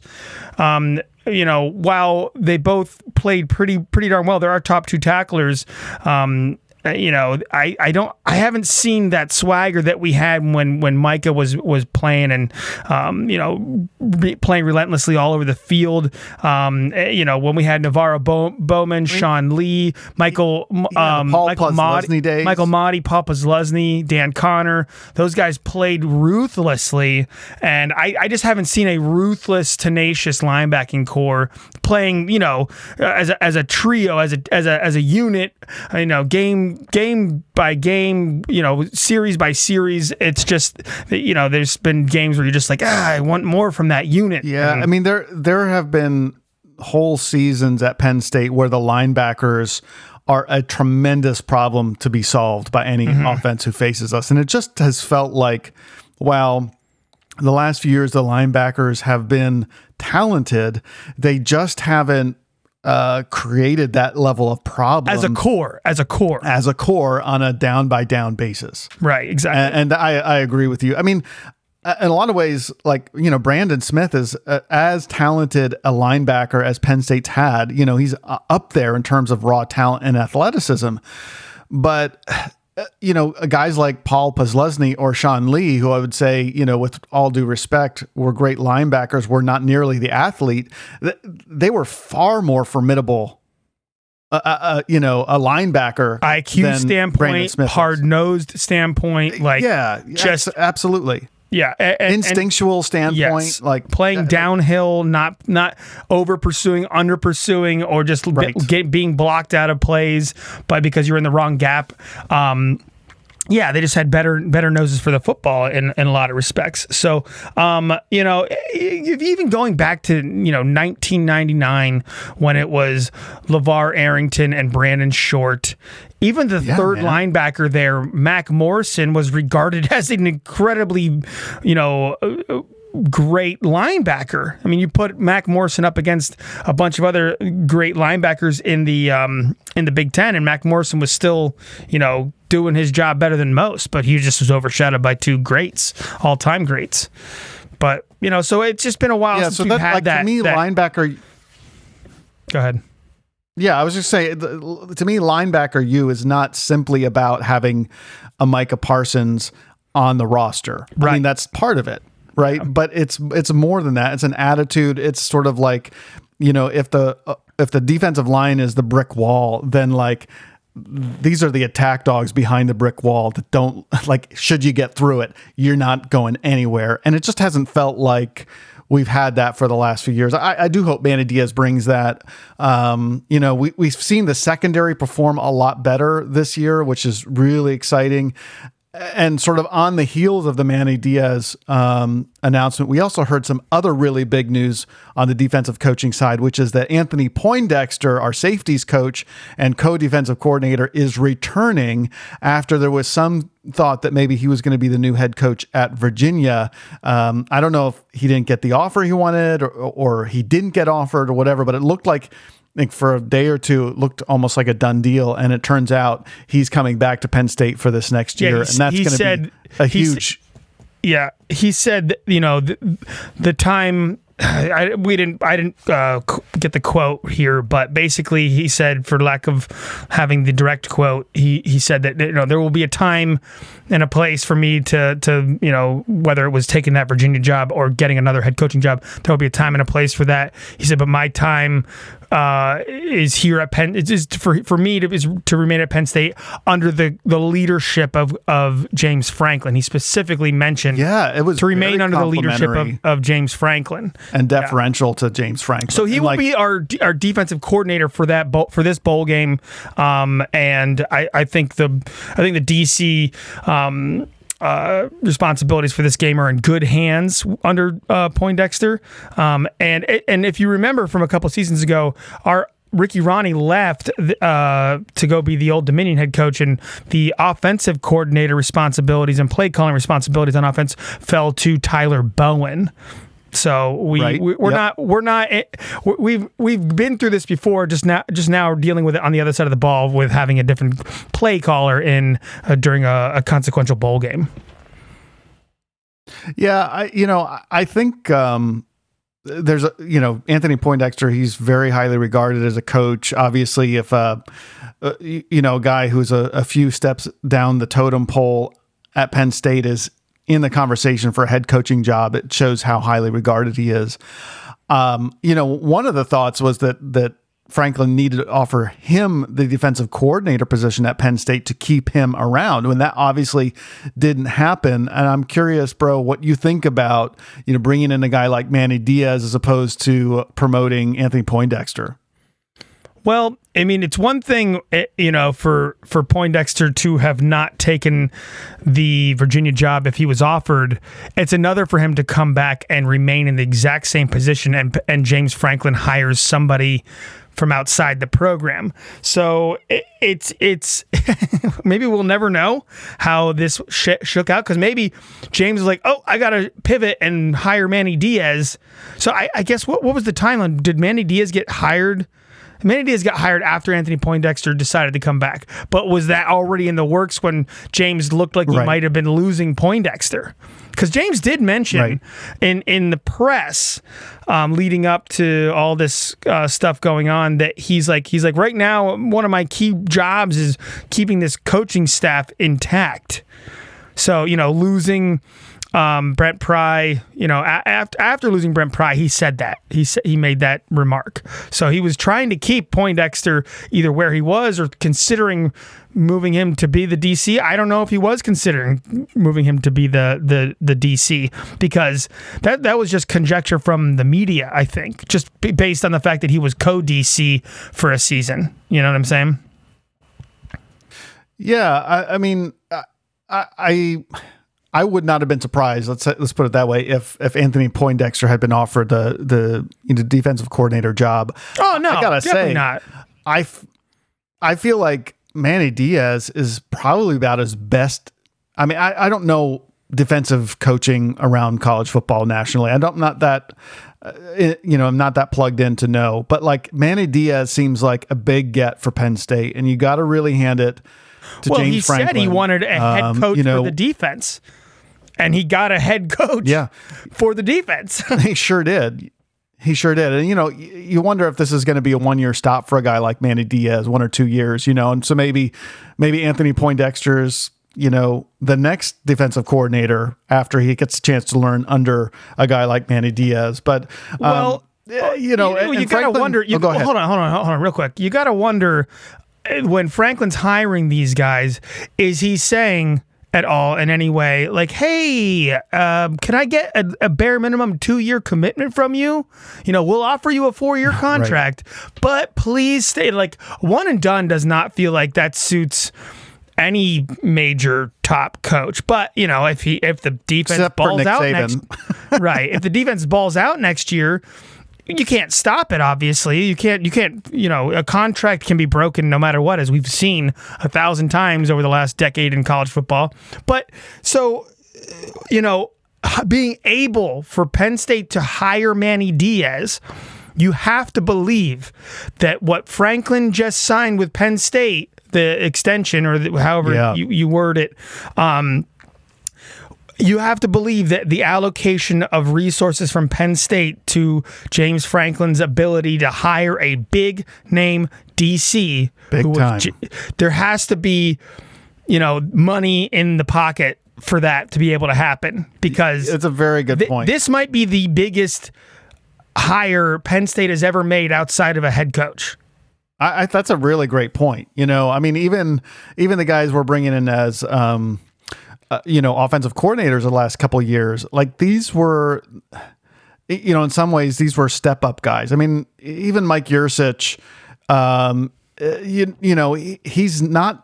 Um, you know, while they both played pretty pretty darn well, there are top two tacklers. Um, you know, I, I don't I haven't seen that swagger that we had when when Micah was was playing and um, you know re- playing relentlessly all over the field. Um, eh, you know, when we had NaVorro Bow- Bowman, Sean Lee, Michael yeah, um, Paul Michael Mauti, days. Michael Mauti, Paul Posluszny, Dan Connor. Those guys played ruthlessly, and I, I just haven't seen a ruthless, tenacious linebacking corps playing. You know, as a, as a trio, as a as a as a unit. You know, game game by game, you know, series by series. It's just you know, there's been games where you're just like, ah, I want more from that unit. Yeah, and, I mean there there have been whole seasons at Penn State where the linebackers are a tremendous problem to be solved by any mm-hmm. offense who faces us, and it just has felt like, well. The last few years, the linebackers have been talented. They just haven't uh, created that level of problem as a core, as a core, as a core on a down by down basis. Right. Exactly. And, and I, I agree with you. I mean, in a lot of ways, like you know, Brandon Smith is uh, as talented a linebacker as Penn State's had. You know, he's uh, up there in terms of raw talent and athleticism, but you know, guys like Paul Posluszny or Sean Lee, who I would say, you know, with all due respect, were great linebackers, were not nearly the athlete. They were far more formidable uh, uh, uh, you know, a linebacker IQ standpoint, hard nosed standpoint, like yeah, just absolutely. Yeah, and, instinctual and, standpoint, yes, like playing uh, downhill, not not over pursuing, under pursuing, or just right. get, being blocked out of plays by because you're in the wrong gap. Um, yeah, they just had better better noses for the football in, in a lot of respects. So, um, you know, even going back to you know 1999 when it was LaVar Arrington and Brandon Short, even the yeah, third man. linebacker there, Mac Morrison, was regarded [laughs] as an incredibly, you know, great linebacker. I mean, you put Mac Morrison up against a bunch of other great linebackers in the um, in the Big Ten, and Mac Morrison was still, you know, doing his job better than most, but he just was overshadowed by two greats, all time greats. But you know, so it's just been a while yeah, since so that, had like, that. To me, that, linebacker. Go ahead. Yeah, I was just saying. To me, linebacker U is not simply about having a Micah Parsons on the roster. Right. I mean, that's part of it right? Yeah. But it's it's more than that. It's an attitude. It's sort of like, you know, if the uh, if the defensive line is the brick wall, then like these are the attack dogs behind the brick wall that don't [laughs] like should you get through it you're not going anywhere and it just hasn't felt like we've had that for the last few years i, I do hope manny diaz brings that um, you know we, we've seen the secondary perform a lot better this year which is really exciting and sort of on the heels of the Manny Diaz um, announcement, we also heard some other really big news on the defensive coaching side, which is that Anthony Poindexter, our safeties coach and co defensive coordinator, is returning after there was some thought that maybe he was going to be the new head coach at Virginia. Um, I don't know if he didn't get the offer he wanted or, or he didn't get offered or whatever, but it looked like think for a day or two it looked almost like a done deal and it turns out he's coming back to Penn State for this next year and that's going to be a huge yeah he said you know the, the time [sighs] I, we didn't I didn't uh, get the quote here, but basically he said, for lack of having the direct quote, he he said that you know there will be a time and a place for me to to you know whether it was taking that Virginia job or getting another head coaching job, there will be a time and a place for that. He said, but my time uh, is here at Penn. It's for for me to is to remain at Penn State under the the leadership of of James Franklin. He specifically mentioned, yeah, it was to remain under the leadership of, of James Franklin and deferential yeah. to James Franklin. So he and will like, be our our defensive coordinator for that bowl, for this bowl game. Um, and I I think the I think the DC. Um, uh, responsibilities for this game are in good hands under uh, Poindexter. Um, and and if you remember from a couple seasons ago, our Ricky Rahne left uh, to go be the Old Dominion head coach, and the offensive coordinator responsibilities and play calling responsibilities on offense fell to Tyler Bowen. So we, right. we are yep. not we're not eh, we've we've been through this before. Just now just now dealing with it on the other side of the ball with having a different play caller in uh, during a, a, consequential bowl game. Yeah, I you know I think. Um, there's a you know Anthony Poindexter. He's very highly regarded as a coach. Obviously, if uh, uh you know a guy who's a, a few steps down the totem pole at Penn State is in the conversation for a head coaching job, it shows how highly regarded he is. Um, you know, one of the thoughts was that that Franklin needed to offer him the defensive coordinator position at Penn State to keep him around when that obviously didn't happen. And I'm curious, bro, what you think about, you know, bringing in a guy like Manny Diaz as opposed to promoting Anthony Poindexter. Well, I mean, it's one thing, eh, you know, for for Poindexter to have not taken the Virginia job if he was offered. It's another for him to come back and remain in the exact same position, and and James Franklin hires somebody from outside the program. So it, it's it's [laughs] maybe we'll never know how this sh- shook out because maybe James was like, oh, I got to pivot and hire Manny Diaz. So I, I guess what what was the timeline? Did Manny Diaz get hired? Diaz got hired after Anthony Poindexter decided to come back, but was that already in the works when James looked like he right. might have been losing Poindexter? Because James did mention right. in in the press um, leading up to all this uh, stuff going on that he's like he's like right now one of my key jobs is keeping this coaching staff intact. So you know losing um, Brent Pry, you know, after after losing Brent Pry, he said that he sa- he made that remark. So he was trying to keep Poindexter either where he was or considering moving him to be the DC. I don't know if he was considering moving him to be the the the DC because that that was just conjecture from the media. I think just based on the fact that he was co DC for a season. You know what I'm saying? Yeah, I, I mean, I, I I would not have been surprised. Let's let's put it that way. If if Anthony Poindexter had been offered the the you know, defensive coordinator job, oh no, I gotta say, not. I, f- I feel like Manny Diaz is probably about his best. I mean, I, I don't know defensive coaching around college football nationally. I don't I'm not that uh, you know I'm not that plugged in to know, but like Manny Diaz seems like a big get for Penn State, and you got to really hand it to well, James he Franklin. said he wanted a head um, coach um, you know, for the defense and he got a head coach yeah. for the defense. [laughs] he sure did. He sure did. And, you know, you wonder if this is going to be a one year stop for a guy like Manny Diaz, one or two years, you know, and so maybe, maybe Anthony Poindexter's, you know, the next defensive coordinator after he gets a chance to learn under a guy like Manny Diaz. But, um, well, you know, you, you gotta wonder. You, oh, go ahead. Hold on, hold on, hold on, real quick. You gotta wonder when Franklin's hiring these guys, is he saying at all in any way like, "Hey, um, can I get a, a bare minimum two year commitment from you? You know, we'll offer you a four year [laughs] contract, but please stay." Like one and done does not feel like that suits any major top coach. But you know, if he if the defense Except balls out Saban. next, [laughs] right? If the defense balls out next year, you can't stop it. Obviously, you can't. You can't. You know, a contract can be broken no matter what, as we've seen a thousand times over the last decade in college football. But so, you know, being able for Penn State to hire Manny Diaz. You have to believe that what Franklin just signed with Penn State, the extension or the, however Yeah. you, you word it, um, you have to believe that the allocation of resources from Penn State to James Franklin's ability to hire a big name DC, Big who was time. j- there has to be, you know, money in the pocket for that to be able to happen because It's a very good Th- point. This might be the biggest hire Penn State has ever made outside of a head coach. I, I, that's a really great point. You know, I mean, even even the guys we're bringing in as um, uh, you know offensive coordinators the last couple of years, like these were, you know, in some ways these were step up guys. I mean, even Mike Yurcich, um, uh, you you know, he, he's not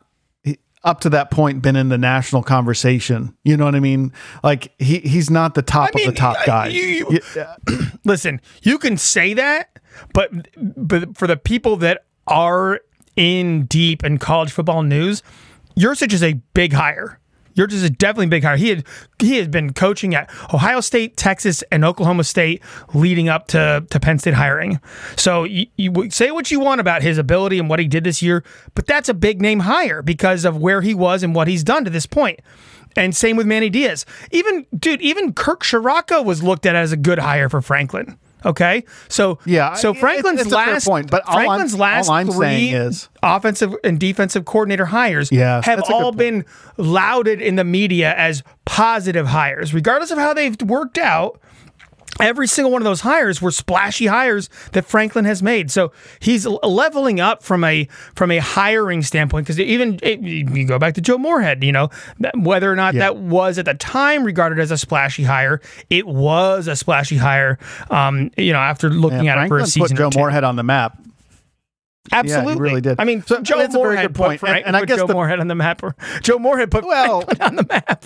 up to that point been in the national conversation. You know what I mean? Like he he's not the top mean, of the top I- guy. you- you- Yeah. [clears throat] Listen, you can say that, but but for the people that are in deep in college football news, Yursich is a big hire. Yurcich a definitely big hire. He had he has been coaching at Ohio State, Texas, and Oklahoma State leading up to, to Penn State hiring. So you, you say what you want about his ability and what he did this year, but that's a big name hire because of where he was and what he's done to this point. And same with Manny Diaz. Even dude, even Kirk Ciarrocca was looked at as a good hire for Franklin. Okay, so Yeah, so Franklin's it's fair last point, but all I'm- Franklin's last three saying is- offensive and defensive coordinator hires Yeah, have that's a good all been lauded in the media as positive hires, regardless of how they've worked out. Every single one of those hires were splashy hires that Franklin has made. So he's leveling up from a from a hiring standpoint. Because even it, you go back to Joe Moorhead, you know whether or not that was at the time regarded as a splashy hire, it was a splashy hire. Um, you know, after looking Yeah, at it for Franklin a season, put Joe. Moorhead on the map. Absolutely, really did. I mean, So, Joe that's a very good put point. Frank, And- and I guess Joe the- Moorhead on the map. Or [laughs] Joe Moorhead put Well- Franklin [laughs] on the map.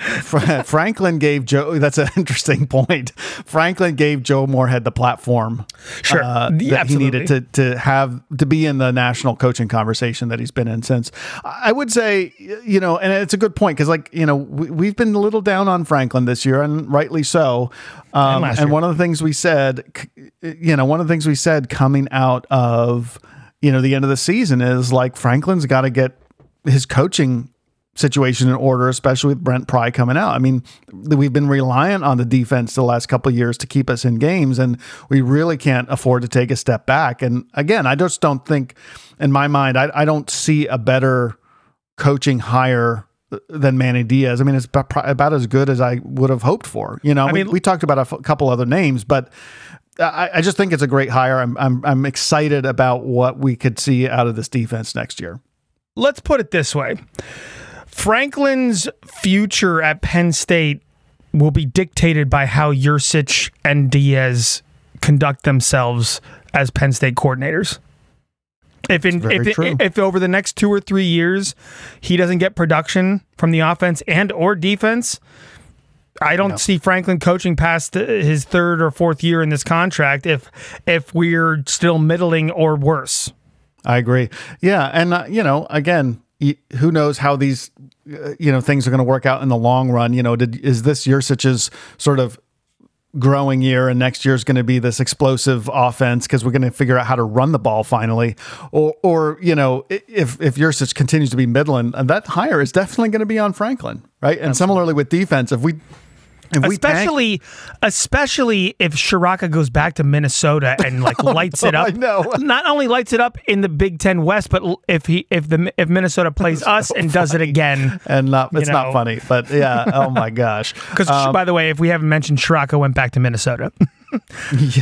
[laughs] Franklin gave Joe. That's an interesting point. Franklin gave Joe Moorhead the platform, Sure. uh, Yeah, that he needed to to have to be in the national coaching conversation that he's been in since. I would say, you know, and it's a good point because, like, you know, we, we've been a little down on Franklin this year, and rightly so. Um, last and one of the things we said, you know, one of the things we said coming out of you know the end of the season is like Franklin's got to get his coaching situation in order, especially with Brent Pry coming out. I mean, we've been reliant on the defense the last couple of years to keep us in games, and we really can't afford to take a step back. And again, I just don't think, in my mind, I, I don't see a better coaching hire than Manny Diaz. I mean, it's about, about as good as I would have hoped for. You know, I mean- mean, we talked about a f- couple other names, but. I, I just think it's a great hire. I'm, I'm I'm excited about what we could see out of this defense next year. let's put it this way Franklin's future at Penn State will be dictated by how Yurcich and Diaz conduct themselves as Penn State coordinators. If in very if, if over the next two or three years he doesn't get production from the offense and or defense, I don't see Franklin coaching past uh, his third or fourth year in this contract if if we're still middling or worse. I agree. Yeah, and uh, you know, again, who knows how these uh, you know things are going to work out in the long run? You know, did is this Yurcich's sort of growing year, and next year is going to be this explosive offense because we're going to figure out how to run the ball finally, or or you know, if if Yurcich continues to be middling, and that hire is definitely going to be on Franklin, right? And similarly with defense, if we if we tank- especially especially if Ciarrocca goes back to Minnesota and like [laughs] lights it up. I know. Not only lights it up in the Big Ten West, but if he if the if Minnesota plays [laughs] us and does it again. and not it's you not funny, but yeah, oh my [laughs] gosh, Because by the way, if we haven't mentioned, Ciarrocca went back to Minnesota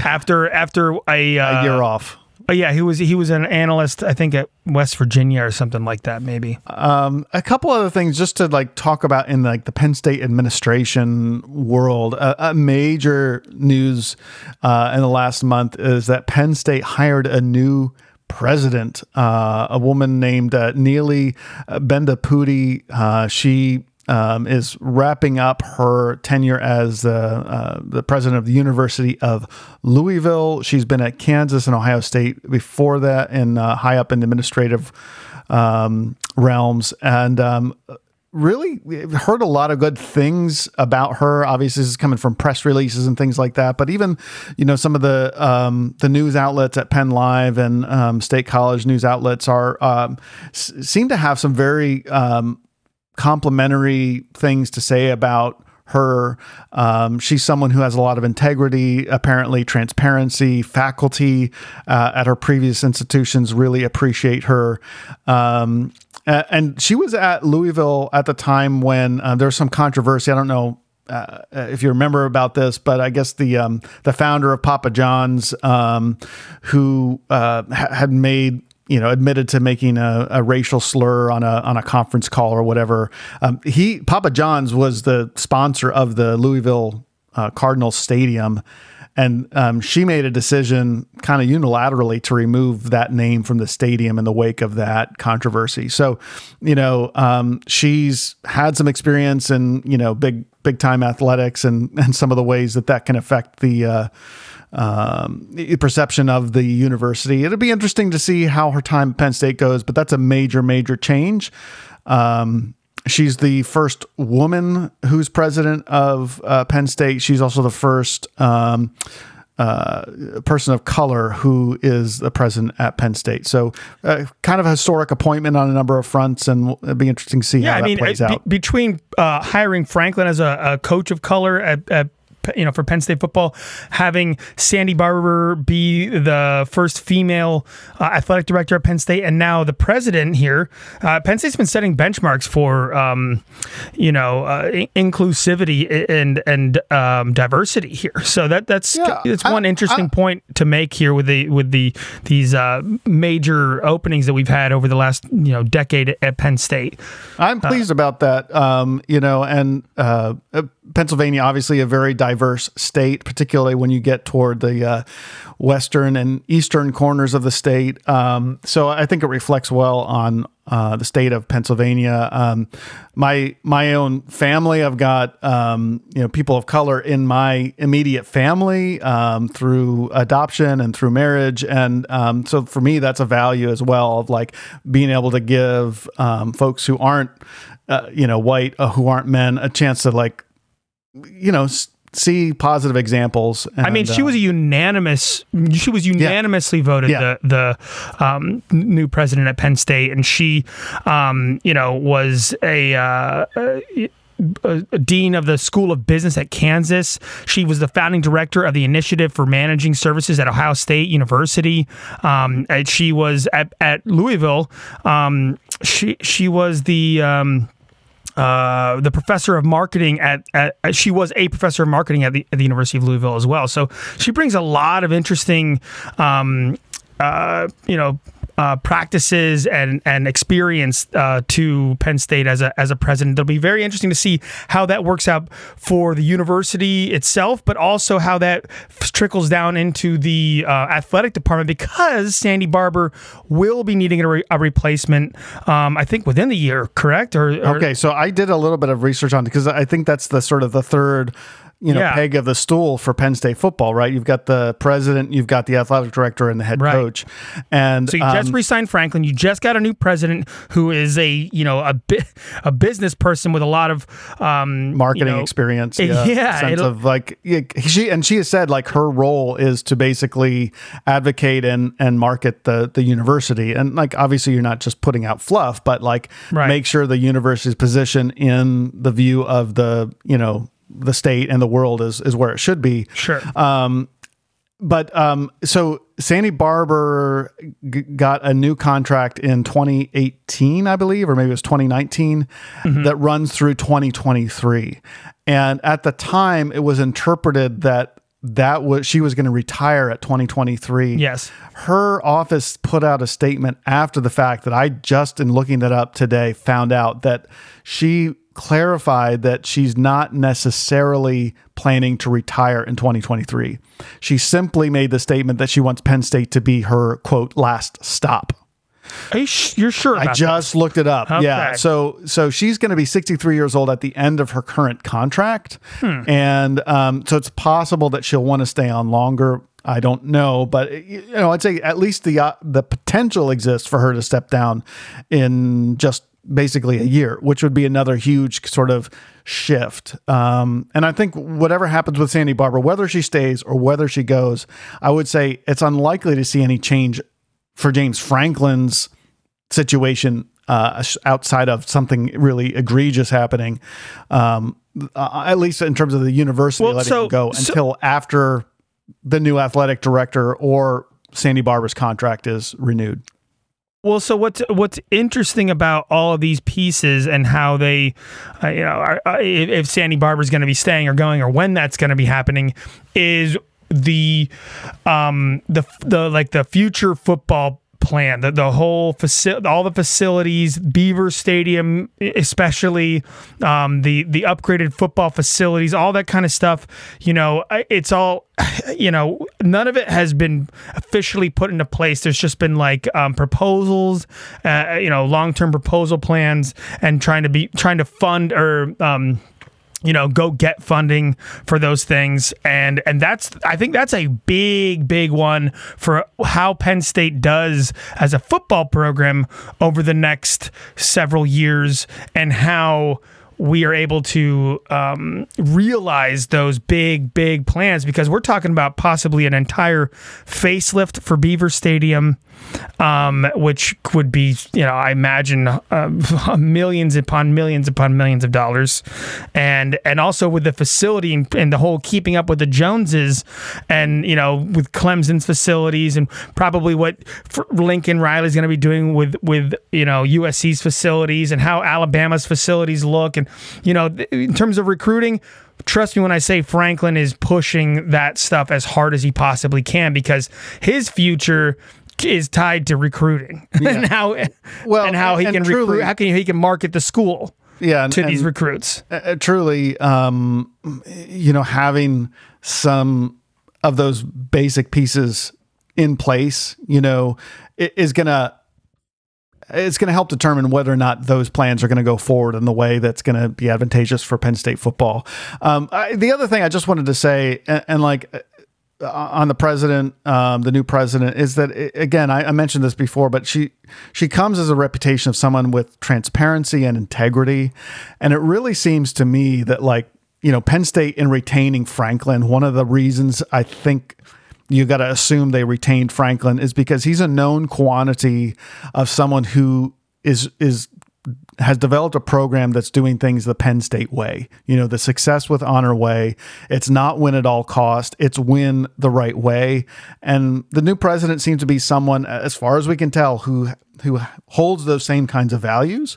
after after a, uh, a year off. Oh, yeah, he was he was an analyst, I think, at West Virginia or something like that, maybe. Um, a couple other things just to like talk about in like the Penn State administration world. A, major news uh, in the last month is that Penn State hired a new president, uh, a woman named uh, Neeli Bendapudi. Uh, she um, is wrapping up her tenure as the uh, the president of the University of Louisville. She's been at Kansas and Ohio State before that, and uh, high up in the administrative um, realms, and um, really heard a lot of good things about her. Obviously, this is coming from press releases and things like that. But even, you know, some of the um, the news outlets at Penn Live and um, State College news outlets are um, s- seem to have some very um, complimentary things to say about her. Um, she's someone who has a lot of integrity, apparently transparency. Faculty uh, at her previous institutions really appreciate her. Um, and she was at Louisville at the time when uh, there was some controversy. I don't know uh, if you remember about this, but I guess the um, the founder of Papa John's, um, who uh, ha- had made you know admitted to making a, a, racial slur on a on a conference call or whatever. Um, he Papa John's was the sponsor of the Louisville uh, Cardinals stadium. And um, she made a decision kind of unilaterally to remove that name from the stadium in the wake of that controversy. So, you know, um, she's had some experience in, you know, big, big time athletics and, and some of the ways that that can affect the, uh, um, perception of the university. It'll be interesting to see how her time at Penn State goes, but that's a major, major change. Um, she's the first woman who's president of uh, Penn State. She's also the first um, uh, person of color who is the president at Penn State. So, uh, kind of a historic appointment on a number of fronts, and it'll be interesting to see yeah, how I that mean, plays out. between uh, hiring Franklin as a, a, coach of color at, at you know, for Penn State football, having Sandy Barbour be the first female uh, athletic director at Penn State, and now the president here. Uh, Penn State's been setting benchmarks for, um, you know, uh, inclusivity and and um, diversity here. So that that's yeah, it's one I, interesting I, point to make here with the with the these uh, major openings that we've had over the last you know decade at Penn State. I'm pleased about that. Um, you know, and uh, Pennsylvania, obviously a very diverse state, particularly when you get toward the uh, western and eastern corners of the state. Um, so I think it reflects well on uh, the state of Pennsylvania. Um, my my own family, I've got um, you know people of color in my immediate family um, through adoption and through marriage, and um, so for me that's a value as well of like being able to give um, folks who aren't uh, you know white who aren't men a chance to like you know, see positive examples. And, I mean, she uh, was a unanimous. She was unanimously yeah. voted yeah. the the um, new president at Penn State, and she, um, you know, was a. Uh, a, dean of the School of Business at Kansas. She was the founding director of the Initiative for Managing Services at Ohio State University. Um, she was at, at Louisville. Um, she she was the um, uh, the professor of marketing at, at, she was a professor of marketing at the, at the University of Louisville as well. So she brings a lot of interesting, um, uh, you know, uh, practices and and experience uh, to Penn State as a as a president. It'll be very interesting to see how that works out for the university itself, but also how that trickles down into the uh, athletic department because Sandy Barbour will be needing a, re- a replacement. Um, I think within the year, correct? Or, or okay, so I did a little bit of research on because I think that's the sort of the third you know yeah. peg of the stool for Penn State football, right? You've got the president, you've got the athletic director, and the head right. coach. And so you um, just resigned Franklin. You just got a new president who is a you know a bi- a business person with a lot of um, marketing you know, experience. [laughs] Yeah, yeah sense of like she and she has said like her role is to basically advocate and and market the the university. And like obviously you're not just putting out fluff, but like right. make sure the university's position in the view of the you know the state and the world is is where it should be. Sure. Um, but um, so Sandy Barbour g- got a new contract in 2018, I believe, or maybe it was 2019, mm-hmm. that runs through 2023. And at the time, it was interpreted that that was she was going to retire at 2023. Yes. Her office put out a statement after the fact that I just in looking that up today found out that she clarified that she's not necessarily planning to retire in 2023. She simply made the statement that she wants Penn State to be her quote last stop. Are you sh- you're sure? I just looked it up. Yeah. So so she's going to be 63 years old at the end of her current contract, Hmm. and um, so it's possible that she'll want to stay on longer. I don't know, but you know, I'd say at least the uh, the potential exists for her to step down in just basically a year, which would be another huge sort of shift. Um, and I think whatever happens with Sandy Barbour, whether she stays or whether she goes, I would say it's unlikely to see any change for James Franklin's situation uh, outside of something really egregious happening, um, uh, at least in terms of the university Well, letting so- him go so- until after the new athletic director or Sandy Barbour's contract is renewed. Well, so what's what's interesting about all of these pieces and how they, uh, you know, are, uh, if, Sandy Barbour's going to be staying or going or when that's going to be happening, is the, um, the the like the future football plan, the the whole facility, all the facilities, Beaver Stadium, especially, um, the the upgraded football facilities, all that kind of stuff. You know, it's all, [sighs] you know, none of it has been officially put into place. There's just been like um, proposals, uh, you know, long term proposal plans, and trying to be trying to fund or. Um, you know go get funding for those things and and that's i think that's a big big one for how penn state does as a football program over the next several years and how we are able to um, realize those big, big plans because we're talking about possibly an entire facelift for Beaver Stadium, um, which would be, you know, I imagine uh, [laughs] millions upon millions upon millions of dollars, and and also with the facility and, and the whole keeping up with the Joneses, and you know, with Clemson's facilities and probably what Lincoln Riley's going to be doing with with you know USC's facilities and how Alabama's facilities look, and you know, in terms of recruiting trust me when I say Franklin is pushing that stuff as hard as he possibly can because his future is tied to recruiting [laughs] and how Well, and how he and can truly- recruit how can he can market the school Yeah, and, to these recruits. uh, truly, um, you know, having some of those basic pieces in place, you know, is gonna it's going to help determine whether or not those plans are going to go forward in the way that's going to be advantageous for Penn State football. Um, I, the other thing I just wanted to say, and, and like uh, on the president, um, the new president, is that again I, I mentioned this before, but she she comes as a reputation of someone with transparency and integrity, and it really seems to me that like you know Penn State in retaining Franklin, one of the reasons I think you got to assume they retained Franklin is because he's a known quantity of someone who is is has developed a program that's doing things the Penn State way. You know, the success with honor way. It's not win at all cost. It's win the right way. And the new president seems to be someone, as far as we can tell, who who holds those same kinds of values.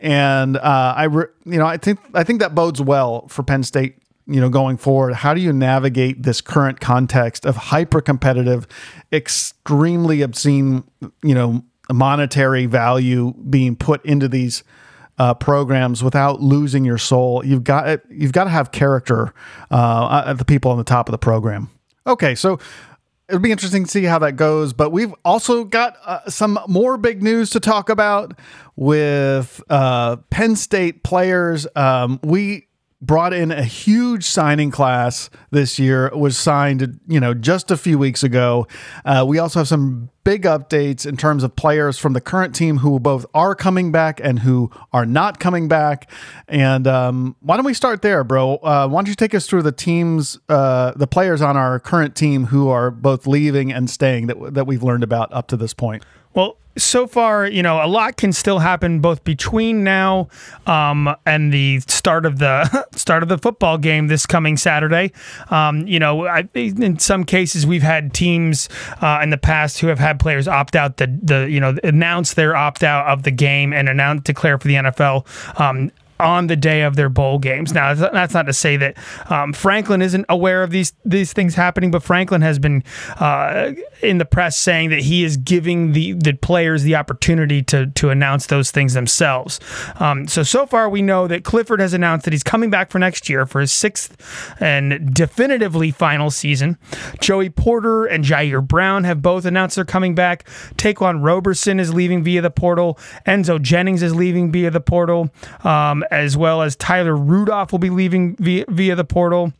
And uh, I, re- you know, I think I think that bodes well for Penn State you know going forward how do you navigate this current context of hyper competitive extremely obscene you know monetary value being put into these uh, programs without losing your soul you've got you've got to have character uh, at the people on the top of the program okay so It'll be interesting to see how that goes, but we've also got uh, some more big news to talk about with uh, Penn State players. Um, we brought in a huge signing class this year. Was signed, you know, just a few weeks ago. Uh, we also have some big updates in terms of players from the current team who both are coming back and who are not coming back. And um, why don't we start there, bro? Uh, why don't you take us through the teams, uh, the players on our current team who are both leaving and staying that that we've learned about up to this point? Well, so far, you know, a lot can still happen both between now um, and the start of the [laughs] start of the football game this coming Saturday. Um, you know, I, in some cases, we've had teams uh, in the past who have had players opt out the the you know announce their opt out of the game and announce declare for the NFL. Um, on the day of their bowl games. Now, that's not to say that um, Franklin isn't aware of these these things happening, but Franklin has been uh, in the press saying that he is giving the the players the opportunity to to announce those things themselves. Um, so so far, we know that Clifford has announced that he's coming back for next year for his sixth and definitively final season. Joey Porter and Ji'Ayir Brown have both announced they're coming back. Ta'Quan Roberson is leaving via the portal. Enzo Jennings is leaving via the portal. Um, as well as Tyler Rudolph will be leaving via, via the portal.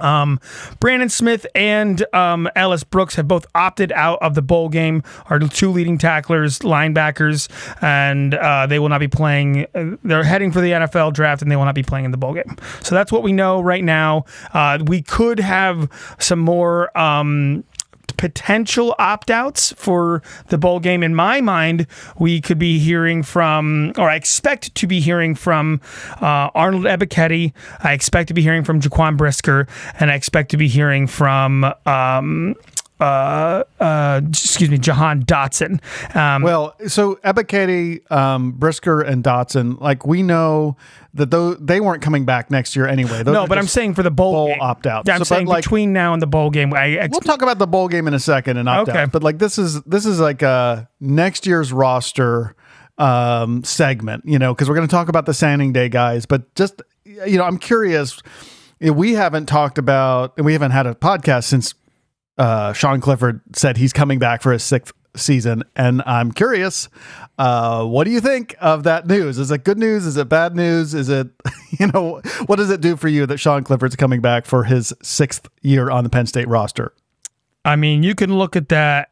Um, Brandon Smith and um, Ellis Brooks have both opted out of the bowl game. Are two leading tacklers, linebackers, and uh, they will not be playing. Uh, they're heading for the NFL draft, and they will not be playing in the bowl game. So that's what we know right now. Uh, we could have some more um, potential opt outs for the bowl game. In my mind, we could be hearing from, or I expect to be hearing from uh, Arnold Ebiketie. I expect to be hearing from Jaquan Brisker, and I expect to be hearing from. Um, uh, uh, excuse me, Jahan Dotson. Um, well, so Ebiketie, um, Brisker, and Dotson, like we know that those, they weren't coming back next year anyway. Those no, but I'm saying for the bowl, bowl opt out. Yeah, I'm so, saying like, between now and the bowl game. I we'll talk about the bowl game in a second and opt okay. out. But like this is this is like a next year's roster um, segment, you know, because we're going to talk about the signing day guys. But just you know, I'm curious. We haven't talked about, and we haven't had a podcast since uh, Sean Clifford said he's coming back for his sixth season, and I'm curious, uh, what do you think of that news? Is it good news? Is it bad news? Is it, [laughs] you know, what does it do for you that Sean Clifford's coming back for his sixth year on the Penn State roster? I mean, you can look at that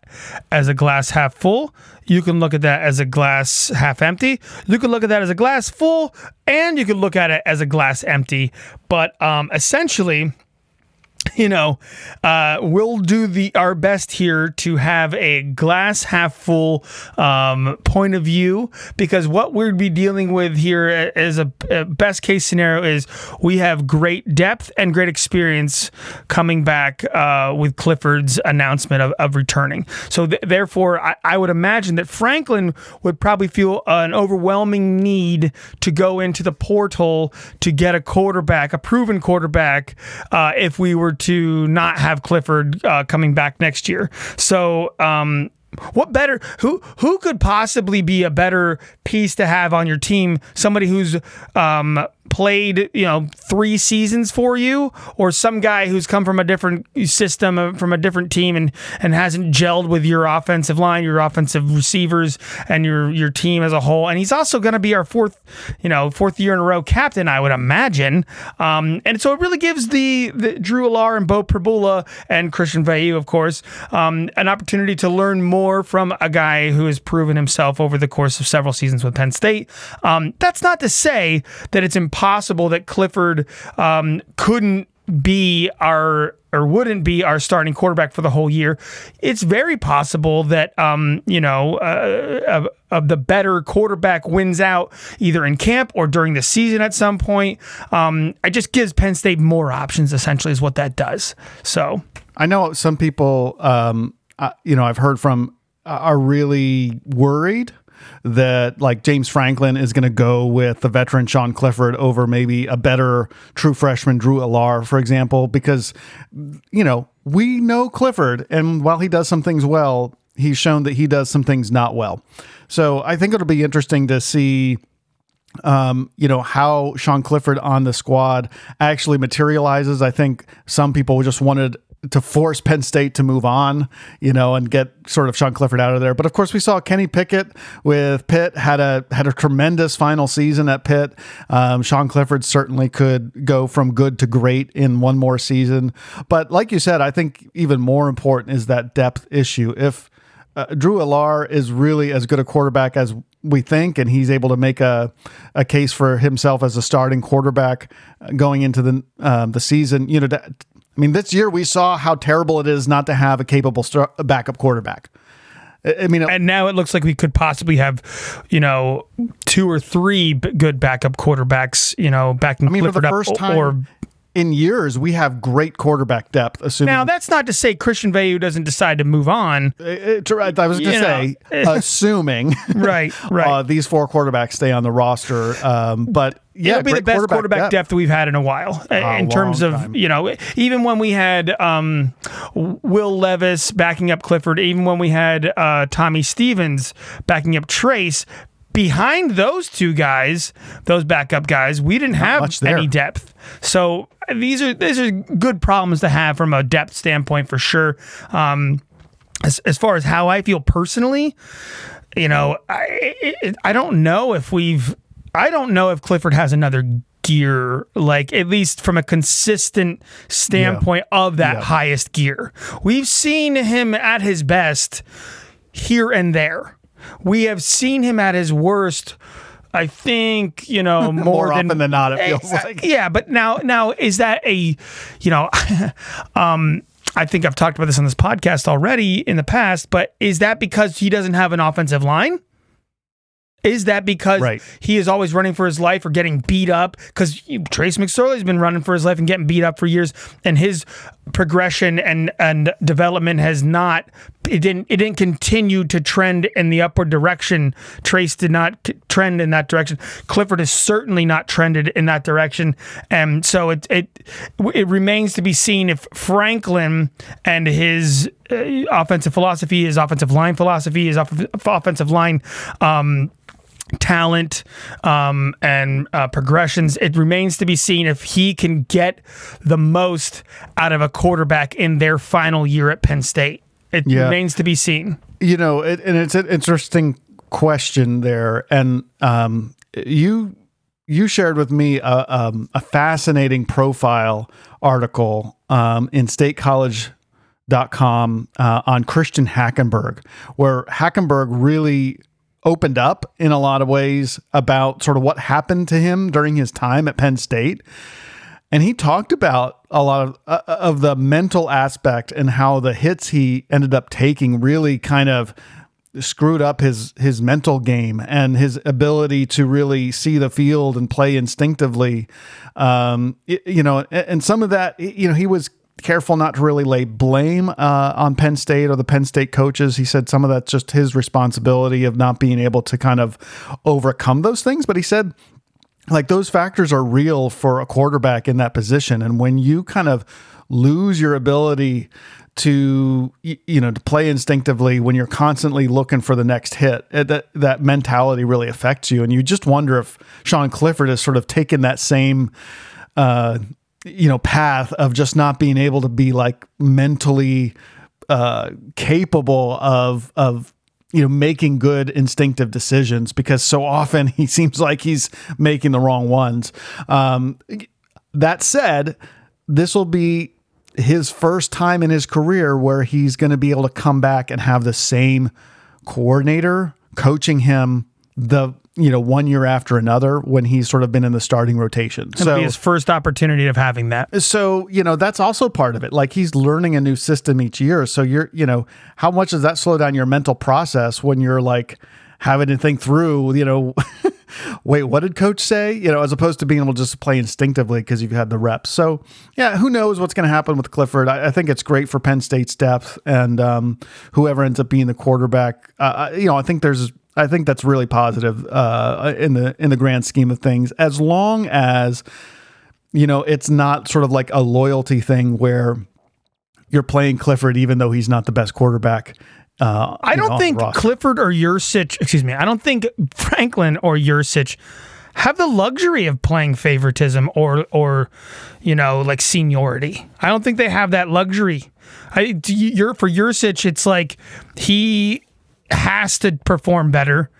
as a glass half full. You can look at that as a glass half empty. You can look at that as a glass full, and you can look at it as a glass empty. But um, essentially, [laughs] you know, uh, we'll do the our best here to have a glass half full um, point of view because what we'd be dealing with here as a, a, best case scenario is we have great depth and great experience coming back uh, with Clifford's announcement of, of returning. So th- therefore, I, I, would imagine that Franklin would probably feel an overwhelming need to go into the portal to get a quarterback, a proven quarterback, uh, if we were to not have Clifford uh, coming back next year. So, um, what better who who could possibly be a better piece to have on your team? Somebody who's um, played, you know, three seasons for you, or some guy who's come from a different system, uh, from a different team, and and hasn't gelled with your offensive line, your offensive receivers, and your your team as a whole. And he's also going to be our fourth, you know, fourth year in a row captain, I would imagine. Um, and so it really gives the, the Drew Allar and Bo Pribula and Christian Veilleux, of course, um, an opportunity to learn more from a guy who has proven himself over the course of several seasons with Penn State. Um, that's not to say that it's impossible possible that Clifford um, couldn't be our or wouldn't be our starting quarterback for the whole year. It's very possible that um, you know uh, of, of, the better quarterback wins out either in camp or during the season at some point. Um, it just gives Penn State more options. Essentially, is what that does. So I know some people, um, uh, you know, I've heard from uh, are really worried that like James Franklin is going to go with the veteran Sean Clifford over maybe a better true freshman Drew Allar, for example, because, you know, we know Clifford, and while he does some things well, he's shown that he does some things not well. So I think it'll be interesting to see um, you know, how Sean Clifford on the squad actually materializes. I think some people just wanted to force Penn State to move on, you know, and get sort of Sean Clifford out of there. But of course, we saw Kenny Pickett with Pitt had a had a tremendous final season at Pitt. Um, Sean Clifford certainly could go from good to great in one more season. But like you said, I think even more important is that depth issue. If uh, Drew Allar is really as good a quarterback as we think, and he's able to make a, a case for himself as a starting quarterback going into the um, the season. You know, I mean, this year we saw how terrible it is not to have a capable st- backup quarterback. I mean, and now it looks like we could possibly have, you know, two or three b- good backup quarterbacks. You know, backing I mean, Clifford for the first time, or in years we have great quarterback depth. Assuming Now that's not to say Christian Veilleux doesn't decide to move on. Uh, to- I was going to say, [laughs] assuming Right, [laughs] right. uh, these four quarterbacks stay on the roster, um, but yeah, It'll be the best quarterback, depth. we've had in a while. uh, A in terms of, time. you know, even when we had um, Will Levis backing up Clifford, even when we had uh, Tommy Stevens backing up Trace, behind those two guys, those backup guys, we didn't have any depth. So these are these are good problems to have from a depth standpoint for sure. Um, as, as far as how I feel personally, you know, I it, I don't know if we've I don't know if Clifford has another gear like at least from a consistent standpoint of that Yeah. highest gear. We've seen him at his best here and there. We have seen him at his worst I think, you know, [laughs] more, More than, often than not, it feels Uh, like. yeah, but now now is that a you know [laughs] um I think I've talked about this on this podcast already in the past, but is that because he doesn't have an offensive line? Is that because Right. he is always running for his life or getting beat up? Because Trace McSorley's been running for his life and getting beat up for years, and his progression and and development has not it didn't it didn't continue to trend in the upward direction. Trace did not c- trend in that direction. Clifford has certainly not trended in that direction, and so it it it remains to be seen if Franklin and his uh, offensive philosophy, his offensive line philosophy, his off- offensive line. Um, talent um, and uh, progressions. It remains to be seen if he can get the most out of a quarterback in their final year at Penn State. It Yeah. remains to be seen. You know, it, and it's an interesting question there, and um, you you shared with me a, um, a fascinating profile article um, in statecollege.com uh, on Christian Hackenberg, where Hackenberg really opened up in a lot of ways about sort of what happened to him during his time at Penn State. And he talked about a lot of uh, of the mental aspect and how the hits he ended up taking really kind of screwed up his his mental game and his ability to really see the field and play instinctively. Um, you know, and some of that, you know, he was careful not to really lay blame uh, on Penn State or the Penn State coaches. He said some of that's just his responsibility of not being able to kind of overcome those things. But he said like those factors are real for a quarterback in that position and when you kind of lose your ability to you know to play instinctively when you're constantly looking for the next hit eh, that that mentality really affects you and you just wonder if Sean Clifford has sort of taken that same uh you know path of just not being able to be like mentally uh capable of of you know making good instinctive decisions because so often [laughs] he seems like he's making the wrong ones. Um that said this will be his first time in his career where he's going to be able to come back and have the same coordinator coaching him the you know one year after another when he's sort of been in the starting rotation. It'll so be his first opportunity of having that. so you know that's also part of it. Like he's learning a new system each year. So you're you know how much does that slow down your mental process when you're like having to think through you know [laughs] wait what did coach say? You know as opposed to being able to just play instinctively because you've had the reps so yeah who knows what's going to happen with clifford? I, I think it's great for penn state's depth and um, whoever ends up being the quarterback. Uh, you know i think there's I think that's really positive uh, in the in the grand scheme of things. As long as you know, it's not sort of like a loyalty thing where you're playing Clifford even though he's not the best quarterback. Uh, I don't on the think. Clifford or Yurcich, excuse me, I don't think Franklin or Yurcich have the luxury of playing favoritism or or you know like seniority. I don't think they have that luxury. I do you- you're for Yurcich, it's like he has to perform better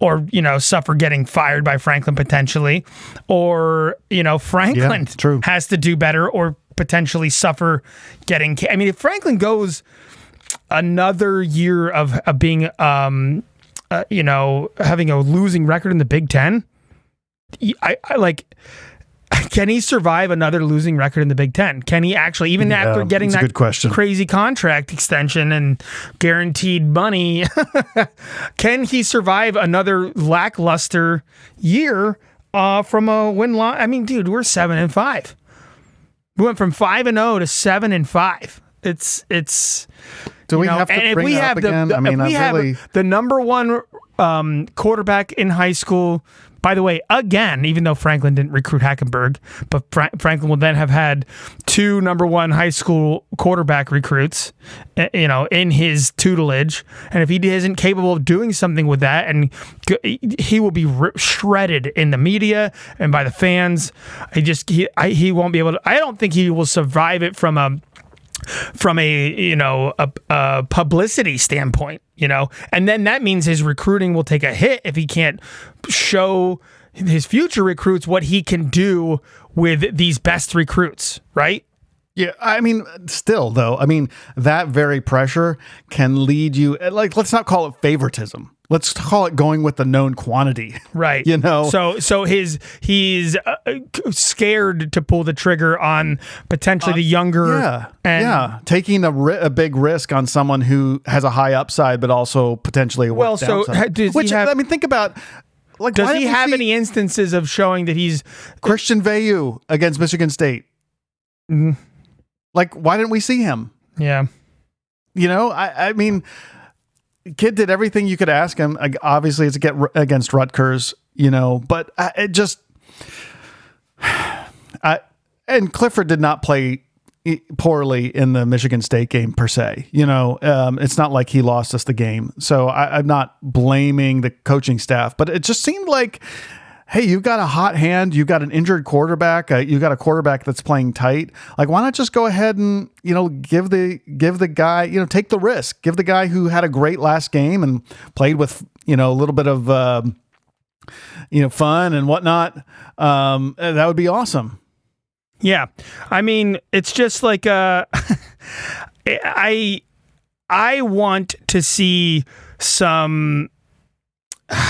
or you know suffer getting fired by Franklin potentially or you know Franklin true. has to do better or potentially suffer getting I mean if Franklin goes another year of, of being um uh, you know having a losing record in the Big 10 I, I like [laughs] can he survive another losing record in the Big Ten? Can he actually, even after getting that crazy contract extension and guaranteed money, [laughs] can he survive another lackluster year uh, from a win loss? I mean, dude, we're seven and five. We went from five and zero to seven and five. It's it's. Do we know, have to if bring we have up again? the- I mean, if we have really- the number one um, quarterback in high school. By the way, again, even though Franklin didn't recruit Hackenberg, but Fra- Franklin will then have had two number one high school quarterback recruits, uh, you know, in his tutelage. And if he isn't capable of doing something with that, and he will be shredded in the media and by the fans, I just he I, he won't be able to. I don't think he will survive it from a from a you know a, a publicity standpoint you know and then that means his recruiting will take a hit if he can't show his future recruits what he can do with these best recruits right Yeah, I mean, still though, I mean that very pressure can lead you. Like, let's not call it favoritism. Let's call it going with the known quantity. [laughs] right You know. so so his he's uh, scared to pull the trigger on potentially the younger Uh, Yeah, and yeah, taking a, ri- a big risk on someone who has a high upside, but also potentially a Well, so, downside. ha- does he which have- I mean, think about. Like, does he have any instances of showing that he's Christian Veilleux against Michigan State? Mhm. Like, why didn't we see him? yeah You know, I, I mean, kid did everything you could ask him. Obviously, it's against Rutgers, you know, but it just, [sighs] I, and Clifford did not play poorly in the Michigan State game per se. You know, um, it's not like he lost us the game. So I, I'm not blaming the coaching staff, but it just seemed like. Hey, you've got a hot hand. You've got an injured quarterback. Uh, you've got a quarterback that's playing tight. Like, why not just go ahead and you know give the give the guy you know take the risk. Give the guy who had a great last game and played with you know a little bit of um, you know fun and whatnot. Um, uh, that would be awesome. Yeah. I mean, it's just like uh [laughs] I I want to see some uh,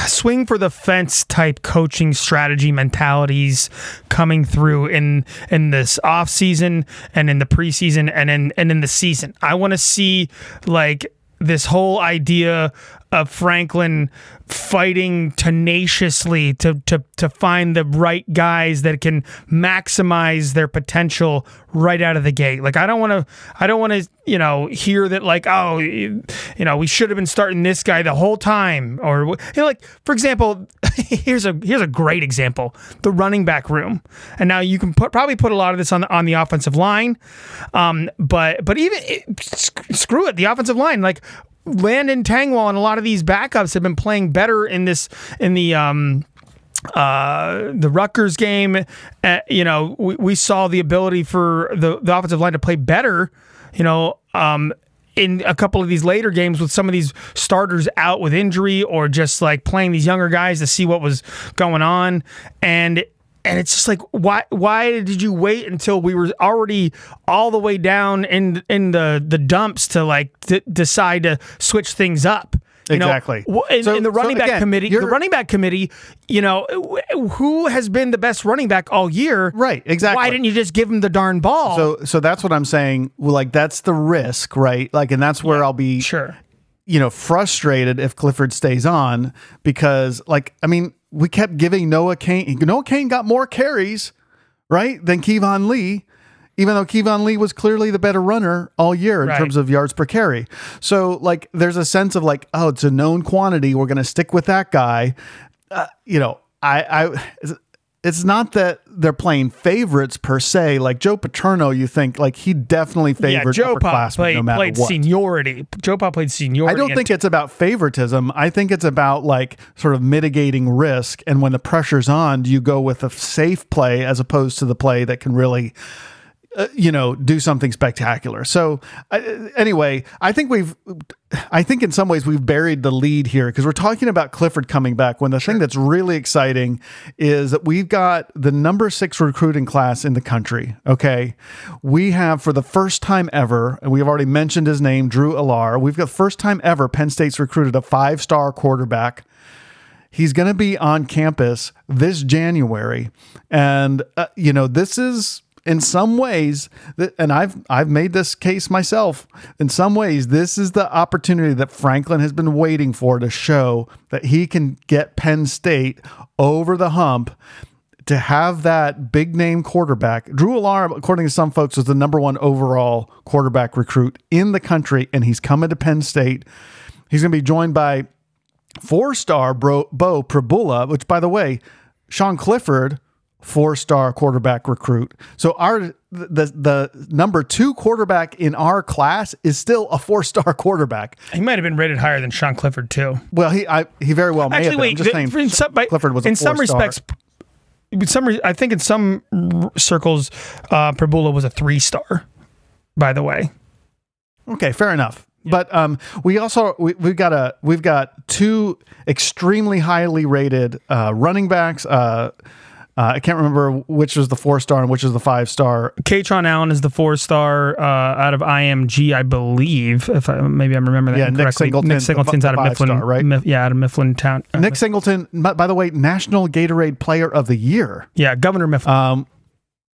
swing for the fence type coaching strategy mentalities coming through in in this off season and in the preseason and in and in the season. I want to see like this whole idea of Franklin fighting tenaciously to to to find the right guys that can maximize their potential right out of the gate. Like I don't want to I don't want to, you know, hear that like oh, you know, we should have been starting this guy the whole time or you know like for example, [laughs] here's a here's a great example. The running back room. And now you can put probably put a lot of this on the, on the offensive line. Um but but even it, sc- screw it, the offensive line like Landon Tengwall and a lot of these backups have been playing better in this in the um uh, the Rutgers game, uh, you know, we, we saw the ability for the, the offensive line to play better, you know, um, in a couple of these later games with some of these starters out with injury or just like playing these younger guys to see what was going on. And and it's just like why why did you wait until we were already all the way down in in the the dumps to like d- decide to switch things up You know, Exactly. in, So- in the so running back again, committee, the running back committee, you know, who has been the best running back all year? Right, exactly. Why didn't you just give him the darn ball? So so that's what I'm saying. Like that's the risk, right? Like, and that's where I'll be sure. you know, frustrated if Clifford stays on because, like, I mean, we kept giving Noah Cain. Noah Cain got more carries, right, than Keyvone Lee, even though Keyvone Lee was clearly the better runner all year in Right. terms of yards per carry. So, like, there's a sense of like, oh, it's a known quantity. We're going to stick with that guy. Uh, you know, I, I, it's not that they're playing favorites per se. Like Joe Paterno, you think like he definitely Yeah, favored JoePa upperclassmen played, no matter played what. seniority. JoePa played seniority. I don't think it's about favoritism. I think it's about like sort of mitigating risk. And when the pressure's on, do you go with a safe play as opposed to the play that can really, uh, you know, do something spectacular? So, uh, anyway, I think we've, I think in some ways we've buried the lead here because we're talking about Clifford coming back when the thing that's really exciting is that we've got the number six recruiting class in the country. Okay. We have for the first time ever, and we've already mentioned his name, Drew Allar. We've got first time ever Penn State's recruited a five star quarterback. He's going to be on campus this January. And, uh, you know, this is in some ways, and I've I've made this case myself. In some ways, this is the opportunity that Franklin has been waiting for to show that he can get Penn State over the hump to have that big name quarterback, Drew Allar, according to some folks, was the number one overall quarterback recruit in the country, and he's coming to Penn State. He's going to be joined by four star Bo Pribula, which, by the way, Sean Clifford, four star quarterback recruit. So our the the number two quarterback in our class is still a four star [laughs] quarterback. He might have been rated higher than Sean Clifford too. Well, he I, he very well may Actually, have been. wait. I'm just saying, in some, by- Clifford was in some four-star. respects. in Some I think in some circles, uh, Pribula was a three star. By the way, Okay, fair enough. But um, we also we, we've got a we've got two extremely highly rated uh, running backs. Uh, uh, I can't remember which was the four star and which is the five star. Kaytron Allen is the four star uh, out of IMG, I believe. If I, maybe I'm remembering that Yeah, Nick correctly. Singleton, Nick Singleton's out of Mifflin, star, right? Mif- yeah, out of Mifflin Town. Uh, Nick Singleton, by by the way, National Gatorade Player of the Year. yeah, Governor Mifflin. Um,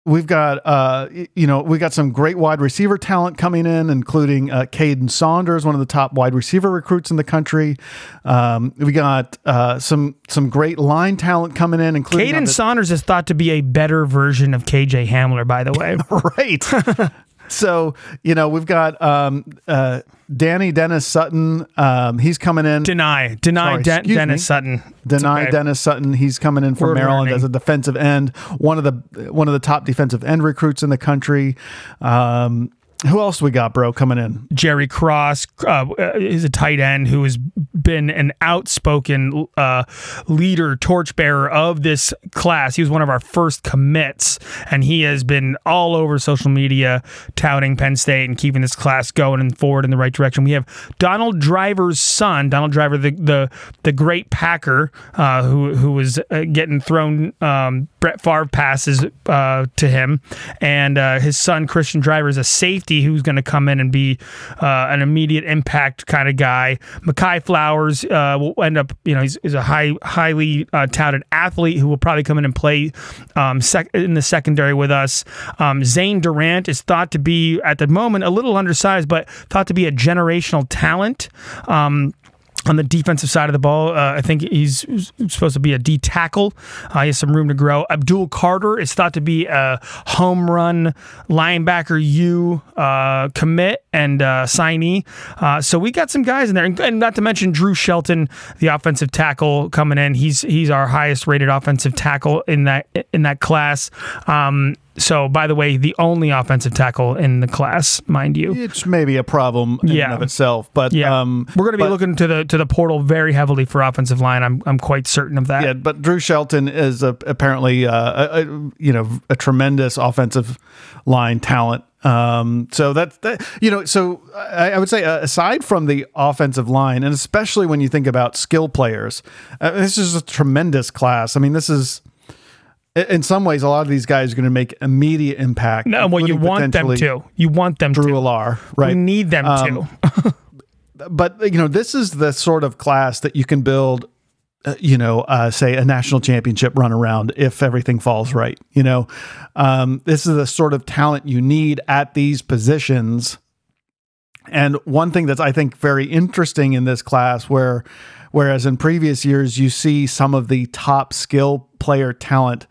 we've got uh, you know we got some great wide receiver talent coming in, including uh, Kaden Saunders, one of the top wide receiver recruits in the country. Um, we got uh, some some great line talent coming in, including Caden the- Saunders is thought to be a better version of KJ Hamler, by the way. [laughs] right. [laughs] so you know we've got um, uh, Dani Dennis Sutton. Um, he's coming in. deny, deny Sorry, Den- Dennis me. Sutton. Deny okay. Dennis Sutton. He's coming in from We're Maryland learning. as a defensive end. One of the one of the top defensive end recruits in the country. Um, who else we got, bro? Coming in. Jerry Cross uh, is a tight end who has been an outspoken uh, leader, torchbearer of this class. He was one of our first commits, and he has been all over social media touting Penn State and keeping this class going and forward in the right direction. We have Donald Driver's son, Donald Driver, the the, the great Packer, uh, who who was uh, getting thrown um, Brett Favre passes uh, to him, and uh, his son Christian Driver is a safety who's going to come in and be uh, an immediate impact kind of guy. Makai Flowers uh, will end up, you know, he's, he's a high, highly uh, touted athlete who will probably come in and play um, sec- in the secondary with us. Um, Zane Durant is thought to be at the moment a little undersized, but thought to be a generational talent. Um, on the defensive side of the ball, uh, I think he's supposed to be a D tackle. Uh, he has some room to grow. Abdul Carter is thought to be a home run linebacker U uh, commit and uh, signee. Uh, so we got some guys in there, and, and not to mention Drew Shelton, the offensive tackle coming in. He's he's our highest rated offensive tackle in that in that class. Um, so, by the way, the only offensive tackle in the class, mind you. It's maybe a problem in Yeah. and of itself, but Yeah, um, we're going to be but- looking to the to the portal very heavily for offensive line. I'm I'm quite certain of that. Yeah, but Drew Shelton is a, apparently uh, a, a, you know a tremendous offensive line talent. Um, so that's that you know. So I, I would say uh, aside from the offensive line, and especially when you think about skill players, uh, this is a tremendous class. I mean, this is. In some ways, a lot of these guys are going to make immediate impact. No, well, you want them to. You want them Drew to. Allar, We right? need them Um, to. but you know this is the sort of class that you can build uh, you know uh, say a national championship run around if everything falls right you know um, this is the sort of talent you need at these positions and one thing that's i think very interesting in this class where whereas in previous years you see some of the top skill player talent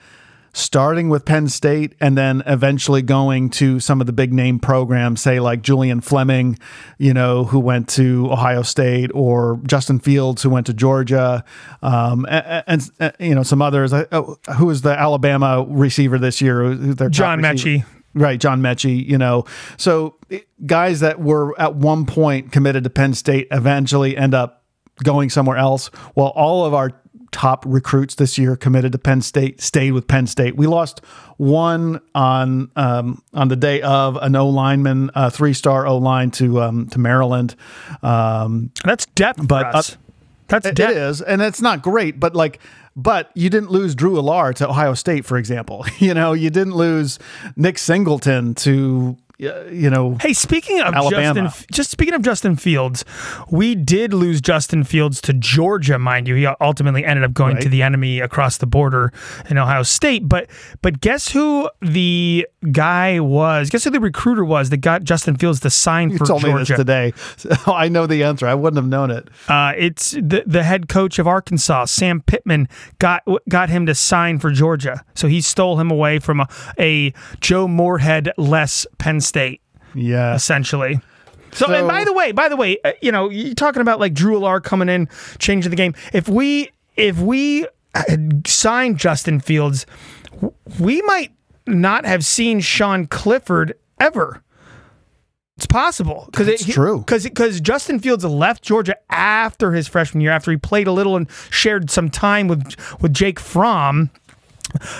starting with Penn State and then eventually going to some of the big name programs, say like Julian Fleming, you know, who went to Ohio State, or Justin Fields, who went to Georgia, um, and, and, and, you know some others. Uh, oh, who was the Alabama receiver this year? John? Mechie. Right, John Metchie, you know. So guys that were at one point committed to Penn State eventually end up going somewhere else. While all of our top recruits this year committed to Penn State stayed with Penn State. We lost one on um, on the day of an O lineman, a three star O line to um, to Maryland. Um, That's depth, but, us. That's it depth. is, and it's not great, but like, but you didn't lose Drew Allar to Ohio State, for example. [laughs] You know, you didn't lose Nick Singleton to uh, you know. Hey, speaking of Alabama. Justin, just speaking of Justin Fields, we did lose Justin Fields to Georgia, mind you. He ultimately ended up going Right. to the enemy across the border in Ohio State. But but guess who the guy was? Guess who the recruiter was that got Justin Fields to sign You for told me this Georgia? today. [laughs] So I know the answer. I wouldn't have known it. Uh, it's the the head coach of Arkansas, Sam Pittman, got got him to sign for Georgia. So he stole him away from a, a Joe Moorhead less Penn State. Yeah. essentially. So, So- and by the way, by the way, uh, you know, you're talking about like Drew Allar coming in, changing the game. If we if we had signed Justin Fields, we might not have seen Sean Clifford ever. It's possible because That's true. Because because Justin Fields left Georgia after his freshman year, after he played a little and shared some time with with Jake Fromm.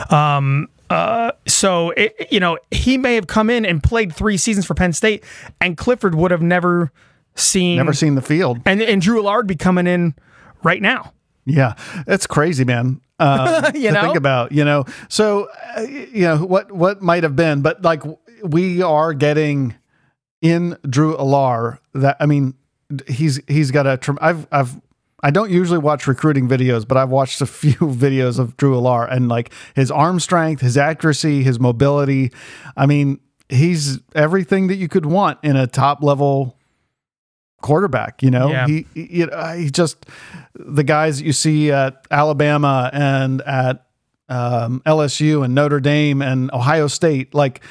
Um. Uh. So it, you know he may have come in and played three seasons for Penn State, and Clifford would have never seen Never seen the field. and and Drew Allard be coming in right now. Yeah, it's crazy, man. Um, [laughs] You to know? think about, you know. So, uh, you know what what might have been, but like we are getting in Drew Allar. That I mean, he's he's got a. I've I've I don't usually watch recruiting videos, but I've watched a [laughs] few videos of Drew Allar and like his arm strength, his accuracy, his mobility. I mean, he's everything that you could want in a top level quarterback. You know, Yeah. he, he he just the guys that you see at Alabama and at um, LSU and Notre Dame and Ohio State. Like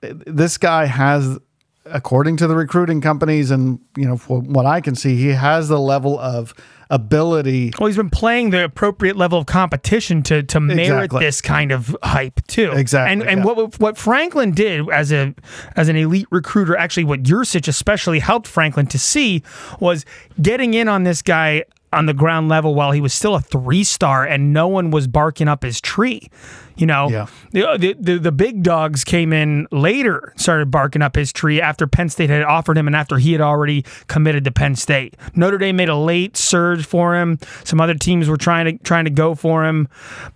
this guy has, according to the recruiting companies and you know from what I can see, he has the level of ability. Well, he's been playing the appropriate level of competition to to merit Exactly. this kind of hype too. Exactly, And and yeah. what what Franklin did as a as an elite recruiter, actually, what Yurcich especially helped Franklin to see was getting in on this guy on the ground level while he was still a three star and no one was barking up his tree. You know, Yeah. the, the, the big dogs came in later, started barking up his tree after Penn State had offered him and after he had already committed to Penn State. Notre Dame made a late surge for him. Some other teams were trying to trying to go for him,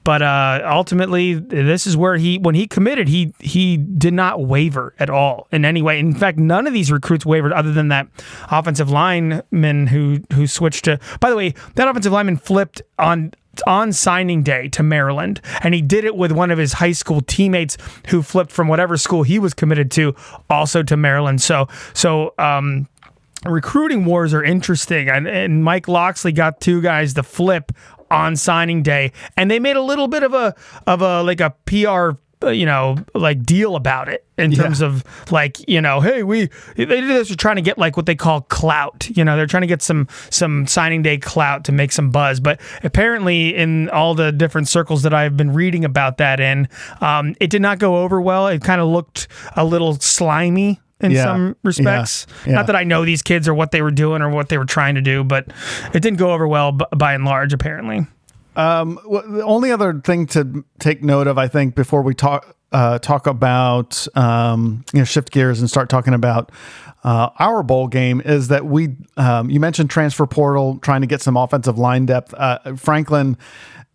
but uh, ultimately, this is where he when he committed, he he did not waver at all in any way. In fact, none of these recruits wavered, other than that offensive lineman who who switched to. By the way, that offensive lineman flipped on on signing day to Maryland, and he did it with one of his high school teammates who flipped from whatever school he was committed to, also to Maryland. So, so um, recruiting wars are interesting, and, and Mike Locksley got two guys to flip on signing day, and they made a little bit of a of a like a PR. Uh, You know, like deal about it in terms of like you know, hey, we they do this. They're trying to get like what they call clout. You know, they're trying to get some some signing day clout to make some buzz. But apparently, in all the different circles that I've been reading about that in, um, it did not go over well. It kind of looked a little slimy in Yeah. some respects. Yeah. Not that I know these kids or what they were doing or what they were trying to do, but it didn't go over well b- by and large, apparently. Um, the only other thing to take note of, I think, before we talk uh, talk about um, you know shift gears and start talking about uh, our bowl game is that we um, you mentioned transfer portal trying to get some offensive line depth. Uh, Franklin.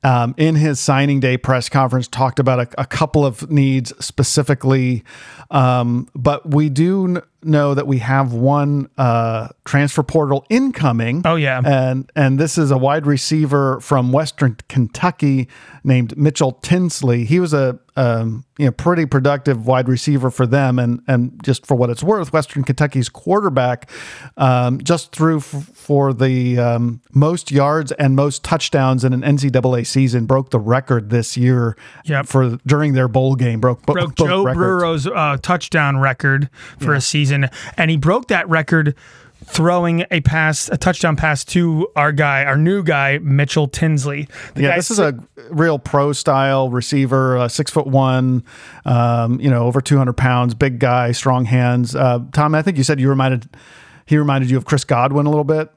Um, in his signing day press conference, talked about a, a couple of needs specifically, um, but we do know that we have one uh, transfer portal incoming. Oh, yeah. and and this is a wide receiver from Western Kentucky named Mitchell Tinsley. He was a um, you know pretty productive wide receiver for them, and and just for what it's worth, Western Kentucky's quarterback um, just threw f- for the um, most yards and most touchdowns in an NCAA season, broke the record this year Yep. for during their bowl game. Broke, broke Joe records. Burrow's uh, touchdown record for a season, and he broke that record throwing a pass, a touchdown pass to our guy, our new guy, Mitchell Tinsley. The Yeah, this is a real pro style receiver, uh, six foot one, um, you know, over 200 pounds, big guy, strong hands. Uh, Tom, I think you said you reminded, he reminded you of Chris Godwin a little bit.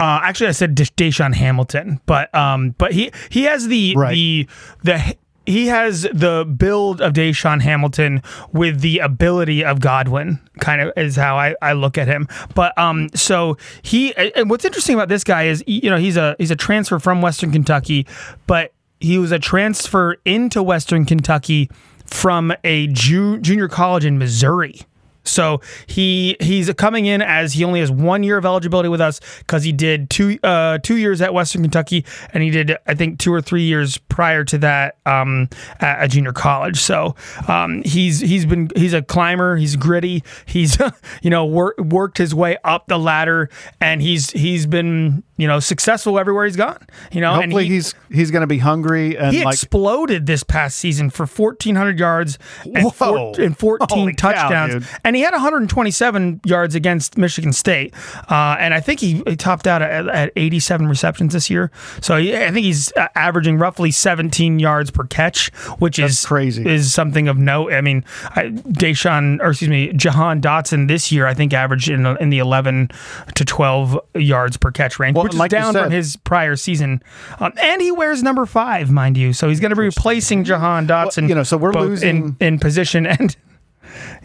Uh, actually, I said DaeSean Hamilton, but um, but he he has the Right. the the he has the build of DaeSean Hamilton with the ability of Godwin. Kind of is how I, I look at him. But um, so he and what's interesting about this guy is you know he's a he's a transfer from Western Kentucky, but he was a transfer into Western Kentucky from a ju- junior college in Missouri. So he he's coming in as he only has one year of eligibility with us because he did two uh, two years at Western Kentucky and he did I think two or three years prior to that um, at a junior college. So um, he's he's been he's a climber. He's gritty. He's [laughs] you know wor- worked his way up the ladder and he's he's been you know successful everywhere he's gone. You know, Hopefully and he, he's he's going to be hungry and he like exploded this past season for 1,400 yards and, four, and 14 Holy touchdowns. dude. and he had 127 yards against Michigan State. Uh, and I think he, he topped out at, at 87 receptions this year. So I think he's uh, averaging roughly 17 yards per catch, which is crazy. Is something of note. I mean, I, Deshaun, or excuse me, Jahan Dotson this year, I think averaged in, in the 11 to 12 yards per catch range, Well, which is like down from his prior season. Um, and he wears number five, mind you. So he's going to be replacing Jahan Dotson. you know, so we're losing- in, in position [laughs] and.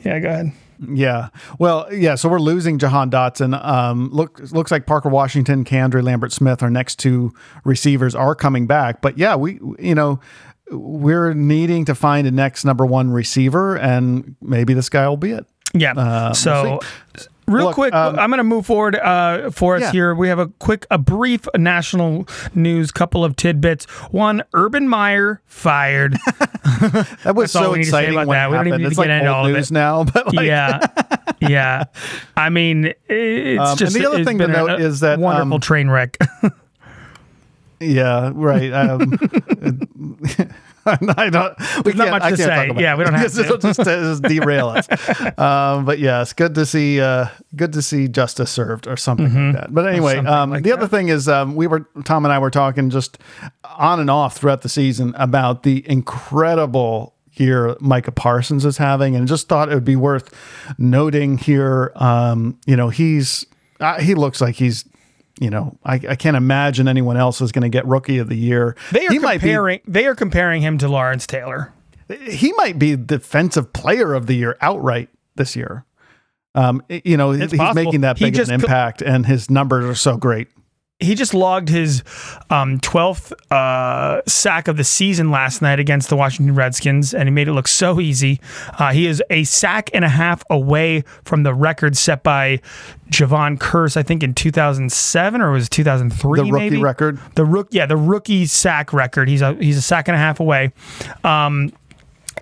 Yeah, go ahead. Yeah. Well, yeah. So we're losing Jahan Dotson. Um, look, looks like Parker Washington, KeAndre Lambert Smith, our next two receivers are coming back. But yeah, we, you know, we're needing to find a next number one receiver, and maybe this guy will be it. Yeah. so, real Look, quick, um, I'm going to move forward uh, for us Yeah. here. We have a quick, a brief national news, couple of tidbits. One, Urban Meyer fired. [laughs] That was so we need to say exciting about that. We don't even need to It's get into all of news it. now, [laughs] but like, yeah. [laughs] Yeah. I mean, it's Um, and just the other thing to note is that, wonderful um, train wreck. yeah, right. [laughs] I don't. We There's not much I to say. Yeah, we don't have [laughs] to. Just, just derail us. [laughs] Um, but yes, good to see. Uh, good to see justice served or something like that. But anyway, Mm-hmm. um, like the other thing is um, we were Tom and I were talking just on and off throughout the season about the incredible year Micah Parsons is having, and just thought it would be worth noting here. Um, you know, he's uh, he looks like he's. You know, I, I can't imagine anyone else is going to get Rookie of the Year. They are he might be comparing. They are comparing him to Lawrence Taylor. he might be defensive player of the year outright this year. Um, you know, he's possible. making that big of just an impact, and his numbers are so great. He just logged his um, 12th uh, sack of the season last night against the Washington Redskins, and he made it look so easy. Uh, he is a sack and a half away from the record set by Jevon Kearse, I think in 2007 or was it 2003? The rookie maybe? record. The rook, yeah, the rookie sack record. He's a he's a sack and a half away. Um,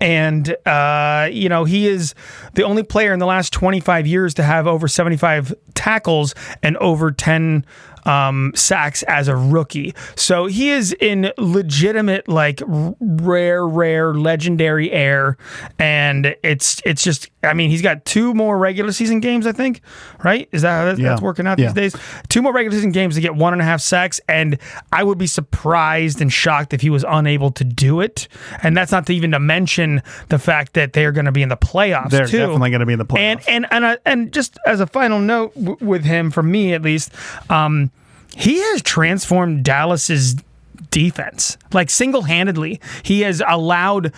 and uh, you know he is the only player in the last 25 years to have over 75 tackles and over 10 um, sacks as a rookie. So he is in legitimate, like r- rare, rare, legendary air, and it's it's just. I mean, he's got two more regular season games. I think, right? Is that how that's, Yeah. that's working out Yeah. these days? Two more regular season games to get one and a half sacks, and I would be surprised and shocked if he was unable to do it. And that's not to even to mention the fact that they're going to be in the playoffs They're too. definitely going to be in the playoffs. And and and uh, and just as a final note w- with him, for me at least, um, he has transformed Dallas's defense like single handedly. He has allowed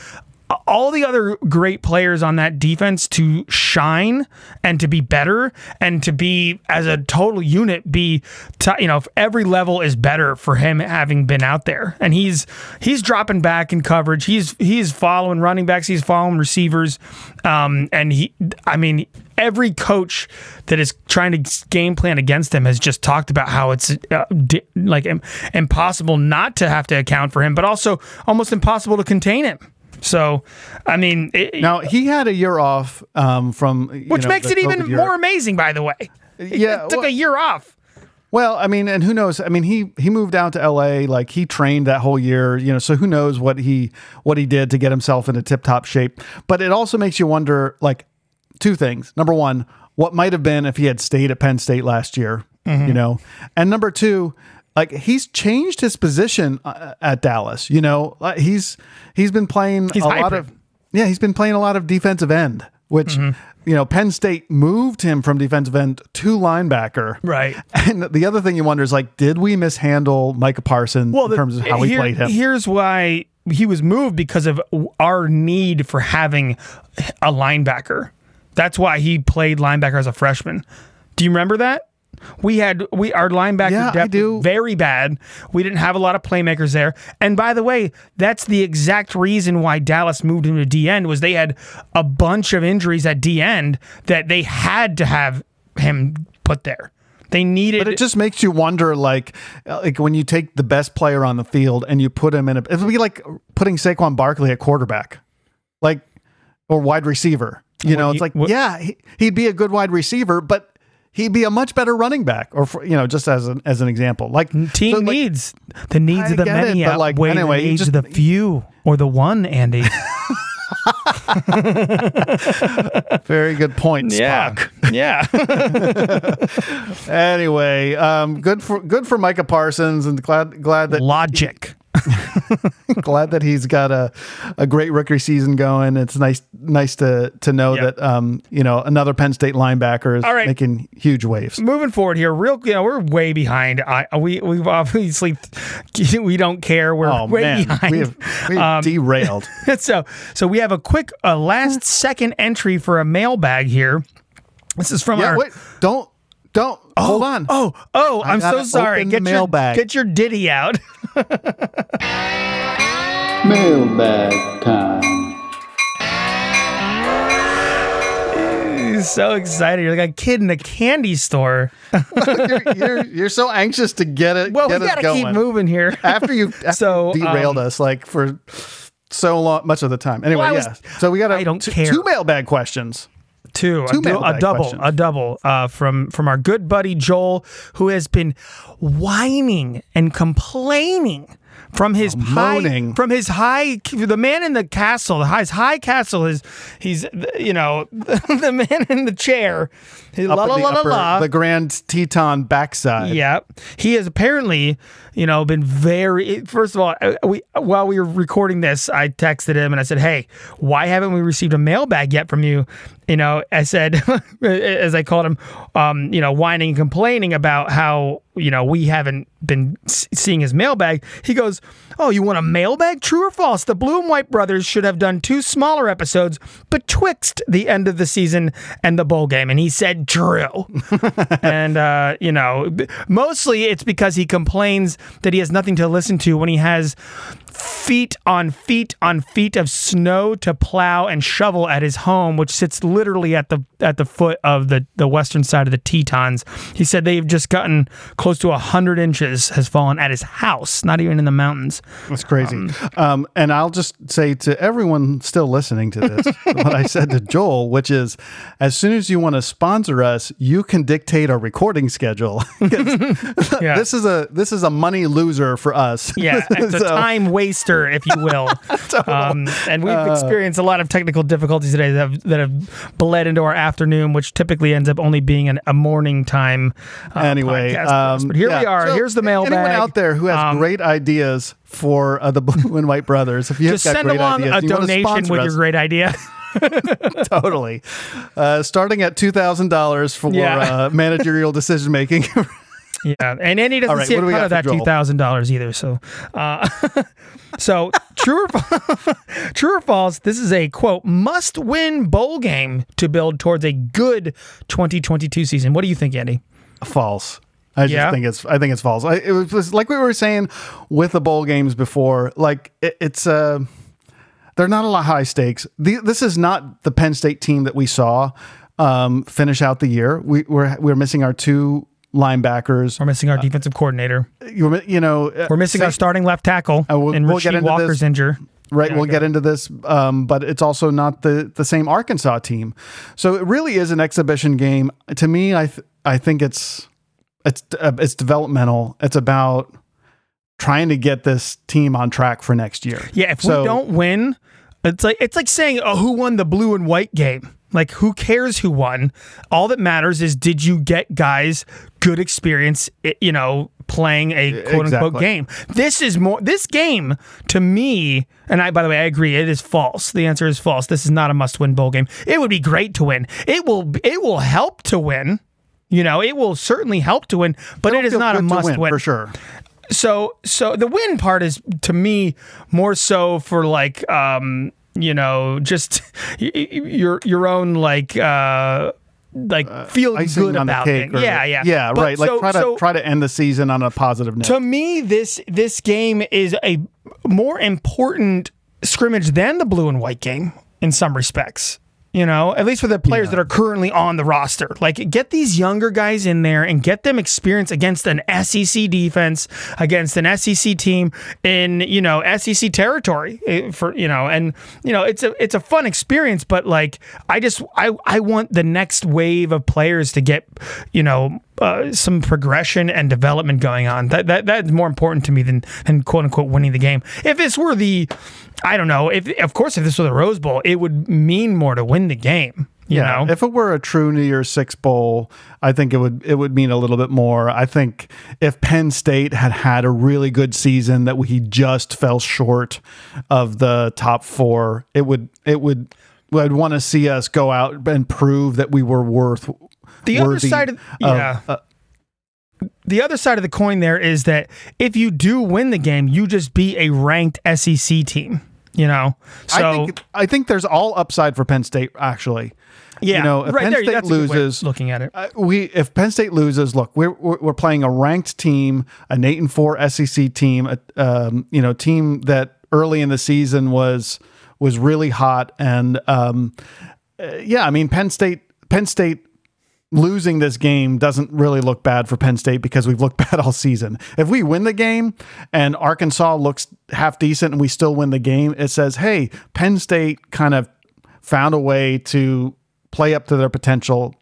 all the other great players on that defense to shine and to be better and to be as a total unit be you know every level is better for him having been out there. And he's he's dropping back in coverage. He's he's following running backs. He's following receivers. Um, and he I mean every coach that is trying to game plan against him has just talked about how it's uh, di- like im- impossible not to have to account for him but also almost impossible to contain him so, I mean, it, now he had a year off um, from you which know, makes it even year. more amazing, by the way. Yeah, it took well- a year off. Well, I mean, and who knows? I mean, he he moved out to L.A. Like he trained that whole year, you know. So who knows what he what he did to get himself into tip top shape? But it also makes you wonder, like, two things. Number one, what might have been if he had stayed at Penn State last year, Mm-hmm. you know, and number two. Like he's changed his position uh, at Dallas, you know. He's he's been playing He's a lot of yeah, he's been playing a lot of defensive end, which Mm-hmm. you know Penn State moved him from defensive end to linebacker, Right. and the other thing you wonder is like, did we mishandle Micah Parsons in the- terms of how we played him? Here's why he was moved because of our need for having a linebacker. That's why he played linebacker as a freshman. Do you remember that? We had we our linebacker Yeah, depth very bad. We didn't have a lot of playmakers there. And by the way, that's the exact reason why Dallas moved him to D end was they had a bunch of injuries at D end that they had to have him put there. They needed But it just makes you wonder, like, uh, like when you take the best player on the field and you put him in a, it would be like putting Saquon Barkley at quarterback, like, or wide receiver. You know, it's like, what- yeah, he, he'd be a good wide receiver, but he'd be a much better running back, or for, you know, just as an as an example, like team so, like, needs the needs I of the get it, many but, like, outweigh anyway, the needs just- of the few or the one, Andy. [laughs] [laughs] very good point, Spock. yeah. [laughs] Anyway, um, good for good for Micah Parsons, and glad glad that Logic. [laughs] glad that he's got a, a great rookie season going. It's nice nice to to know Yep. that um you know another Penn State linebacker is All right. making huge waves. moving forward here, real, you know, we're way behind. I we we've obviously [laughs] we don't care. We're Oh way man, behind. we have, we have derailed. [laughs] so so we have a quick uh, last second entry for a mailbag here. This is from Yeah, our. wait, don't don't hold on. Oh, oh! I'm so sorry. Get your mailbag. get your ditty out. [laughs] Mailbag time. He's so excited. You're like a kid in a candy store. [laughs] you're, you're you're so anxious to get it. Well, get we gotta going. keep moving here. after you [laughs] after So, you derailed um, us like for so long, much of the time. Anyway, Well, I was- yeah. So we got a, I don't two, care. two mailbag questions. Two, Two a, du- a double, questions. a double uh, from from our good buddy Joel, who has been whining and complaining from his high, Oh, moaning. from his high, the man in the castle, the high, high castle is he's you know [laughs] the, man in the chair, la Up la in la the, la upper- la. the Grand Teton backside. Yeah, he has apparently, you know, been very. First of all, uh, we while we were recording this, I texted him and I said, "Hey, why haven't we received a mailbag yet from you?" You know, I said, [laughs] as I called him, um, you know, whining and complaining about how you know we haven't been seeing his mailbag. He goes, "Oh, you want a mailbag? True or false? The Blue and White brothers should have done two smaller episodes betwixt the end of the season and the bowl game." And he said, "True." [laughs] and uh, you know, mostly it's because he complains that he has nothing to listen to when he has feet on feet on feet of snow to plow and shovel at his home, which sits literally at the at the foot of the the western side of the Tetons. He said they've just gotten close to a hundred inches has fallen at his house, not even in the mountains. That's crazy. Um, and I'll just say to everyone still listening to this, [laughs] [laughs] what I said to Joel, which is as soon as you want to sponsor us, you can dictate our recording schedule. [laughs] Yeah. This is a this is a money loser for us. Yeah, it's a So- time waster, if you will. [laughs] um, and we've Uh, experienced a lot of technical difficulties today that have, that have bled into our afternoon, which typically ends up only being an, a morning time. Uh, Anyway, podcast for us. um, but here we are. So Here's the mailbag. Anyone out there who has Um, great ideas for uh, the Blue and White Brothers, if you Just have got send great along ideas, a and you wanna donation with us, your great idea. [laughs] [laughs] totally. Uh, starting at two thousand dollars for Yeah. uh, managerial decision making. Yeah, and Andy doesn't right, see a what do we cut of that two thousand dollars either. So, uh, [laughs] so true or [laughs] true or false? This is a quote must-win bowl game to build towards a good 2022 season. What do you think, Andy? false. I just think it's I think it's false. I, it was, was like we were saying with the bowl games before. Like it, it's uh, they're not a lot of high stakes. The, this is not the Penn State team that we saw um, finish out the year. We, we're we're missing our two linebackers. We're missing our defensive coordinator. You you know uh, We're missing say- our starting left tackle, Uh, we'll- and we'll get into Walker's this. injured. Right, Yeah, we'll get into this, um, but it's also not the the same Arkansas team. So it really is an exhibition game. To me, I th- I think it's it's uh, it's developmental. It's about trying to get this team on track for next year. Yeah, if So- we don't win, it's like it's like saying, "Oh, who won the blue and white game?" Like, who cares who won? All that matters is did you get guys good experience? You know, playing a quote unquote exactly. game. This is more. This game to me, and I by the way, I agree. It is false. The answer is false. This is not a must win bowl game. It would be great to win. It will. It will help to win. You know, it will certainly help to win, but it is not a must win, win for sure. so so the win part is to me more so for like um you know just [laughs] your your own like uh like feel icing good about it. or- yeah, yeah, yeah, But right. Like so- try to so- try to end the season on a positive note. to me, this this game is a more important scrimmage than the blue and white game in some respects. You know, at least for the players that are currently on the roster. Like, get these younger guys in there and get them experience against an SEC defense, against an SEC team in you know SEC territory. eh, For you know, and you know, it's a it's a fun experience. But like, I just I I want the next wave of players to get you know uh, some progression and development going on. That that that's more important to me than than quote unquote winning the game. If this were the, I don't know. If of course if this were the Rose Bowl, it would mean more to win the game. You yeah, know, if it were a true New Year's Six bowl, I think it would it would mean a little bit more. I think if Penn State had had a really good season that we just fell short of the top four, it would it would I'd want to see us go out and prove that we were worth the other side of yeah. uh, the other side of the coin there is that if you do win the game, you just beat a ranked SEC team. You know, so I think I think there's all upside for Penn State actually. yeah, you know, if right Penn there, State that's a good way of loses- looking at it. Uh, we if Penn State loses, look, we're we're, we're playing a ranked team, an eight and four SEC team, a um, you know team that early in the season was was really hot, and um, uh, yeah, I mean Penn State Penn State losing this game doesn't really look bad for Penn State because we've looked [laughs] bad all season. If we win the game and Arkansas looks half decent and we still win the game, it says, hey, Penn State kind of found a way to play up to their potential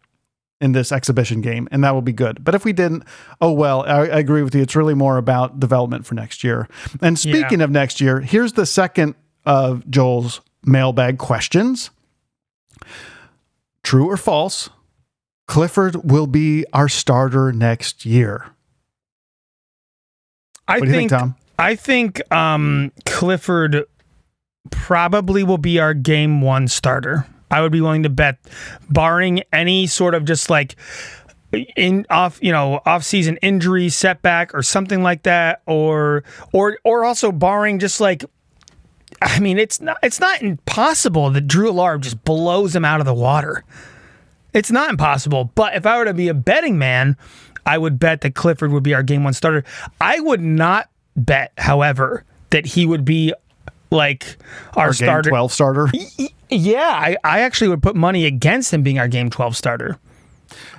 in this exhibition game, and that will be good. But if we didn't, oh well, I, I agree with you. It's really more about development for next year. And speaking of next year, here's the second of Joel's mailbag questions. True or false? Clifford will be our starter next year. I What do you think, Tom? I think um, Clifford probably will be our game one starter. I would be willing to bet, barring any sort of just like in off you know off season injury setback or something like that, or or or also barring just like. I mean, it's not it's not impossible that Drew Allar just blows him out of the water. It's not impossible, but if I were to be a betting man, I would bet that Clifford would be our game one starter. I would not bet, however, that he would be like our, Our game starter. 12 starter. Yeah, I, I actually would put money against him being our game 12 starter.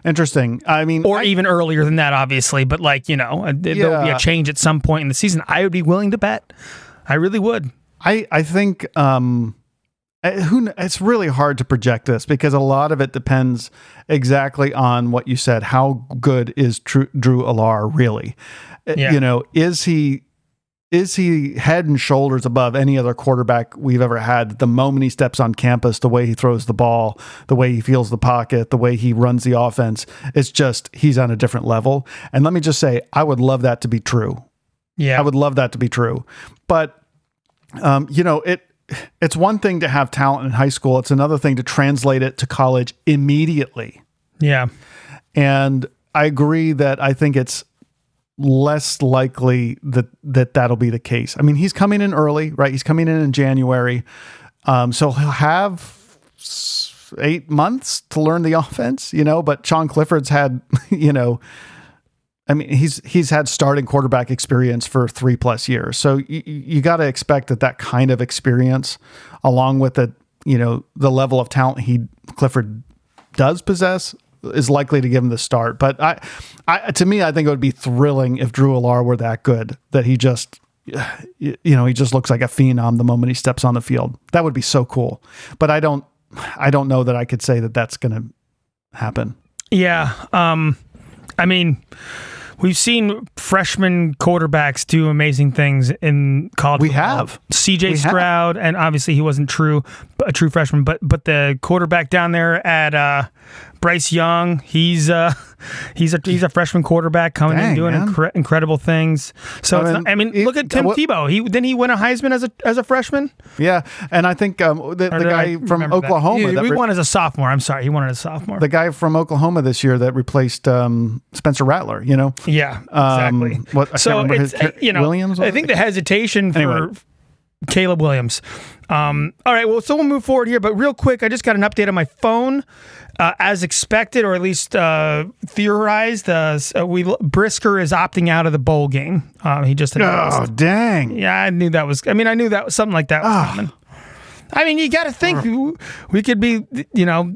Interesting. I mean, Or I- even earlier than that, obviously. But like, you know, uh, there will be a change at some point in the season. I would be willing to bet. I really would. I I think um who it's really hard to project this because a lot of it depends exactly on what you said. How good is Drew, Drew Allar really? Uh, Yeah. You know, is he is he head and shoulders above any other quarterback we've ever had? The moment he steps on campus, the way he throws the ball, the way he feels the pocket, the way he runs the offense, it's just he's on a different level. And let me just say, I would love that to be true. Yeah. I would love that to be true. But um, you know, it it's one thing to have talent in high school. It's another thing to translate it to college immediately. yeah. And I agree that I think it's less likely that that that'll be the case. I mean, he's coming in early, right? He's coming in in January, um, so he'll have eight months to learn the [laughs] offense, you know. But Sean Clifford's had, [laughs] you know, I mean, he's he's had starting quarterback experience for three plus years, so you, you got to expect that that kind of experience, along with the you know the level of talent he Clifford does possess, is likely to give him the start. But I, I to me, I think it would be thrilling if Drew Allar were that good that he just. [sighs] You know, he just looks like a phenom the moment he steps on the field. That would be so cool. But I don't, I don't know that I could say that that's going to happen. Yeah. Um, I mean, we've seen freshman quarterbacks do amazing things in college. We football. have. C.J. We have. And obviously he wasn't true, a true freshman, but but the quarterback down there at uh, Bryce Young, he's uh, [laughs] he's a he's a freshman quarterback coming in doing incre- incredible things. So I it's mean, not, I mean, look at Tim what- Tebow. He didn't he win a Heisman as a as a freshman? Yeah, and I think um, the, the guy from? Oklahoma, that we re- won as a sophomore. I'm sorry, he won as a sophomore. the guy from Oklahoma this year that replaced um, Spencer Rattler. You know, Yeah, Um, exactly. what- I can't so it's his- you know, Williams, I think the hesitation for Anyway. Caleb Williams. Um, all right, well, so we'll move forward here, but real quick, I just got an update on my phone. Uh, as expected, or at least uh, theorized, uh, we Brisker is opting out of the bowl game. Uh, he just announced. Oh dang! Yeah, I knew that was. I mean, I knew that was something like that was Ah. coming. I mean, you got to think we could be, you know,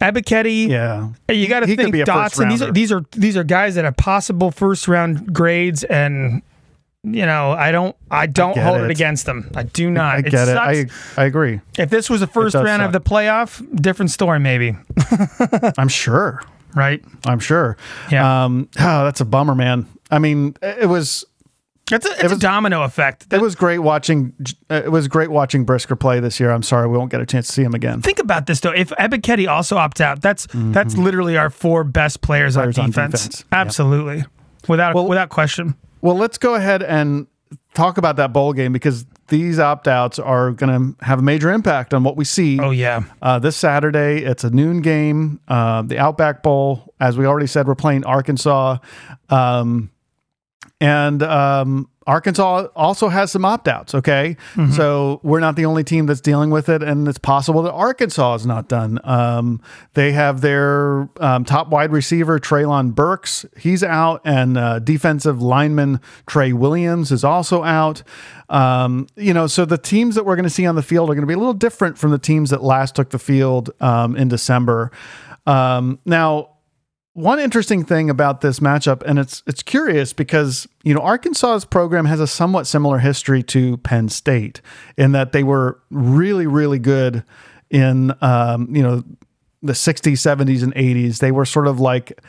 Ebiketie. Yeah, You got to think be a first Dotson. These are these are these are guys that have possible first round grades, and you know, I don't I don't get hold it. it. against them. I do not. I get it. sucks. I I agree. if this was the first round of the playoff, different story, maybe. [laughs] I'm sure. Right? I'm sure. Yeah. Um. Oh, that's a bummer, man. I mean, it was It's a, it's a domino effect. it was great watching. It was great watching Brisker play this year. I'm sorry we won't get a chance to see him again. Think about this though. If Ebiketie also opts out, that's that's literally our four best players, Mm-hmm. Players on on defense. defense. Yeah. Absolutely, without without question. Well, let's go ahead and talk about that bowl game because these opt outs are going to have a major impact on what we see. Oh yeah, Uh, this Saturday, it's a noon game. Uh, the Outback Bowl, as we already said, we're playing Arkansas. Um, and um, Arkansas also has some opt outs, okay? So we're not the only team that's dealing with it, and it's possible that Arkansas is not done. Um, they have their um, top wide receiver, Treylon Burks, he's out, and uh, defensive lineman Trey Williams is also out. Um, you know, so the teams that we're going to see on the field are going to be a little different from the teams that last took the field um, in December. Um, now, one interesting thing about this matchup, and it's it's curious because you know Arkansas's program has a somewhat similar history to Penn State in that they were really really good in um, you know the 60s, 70s, and 80s. They were sort of like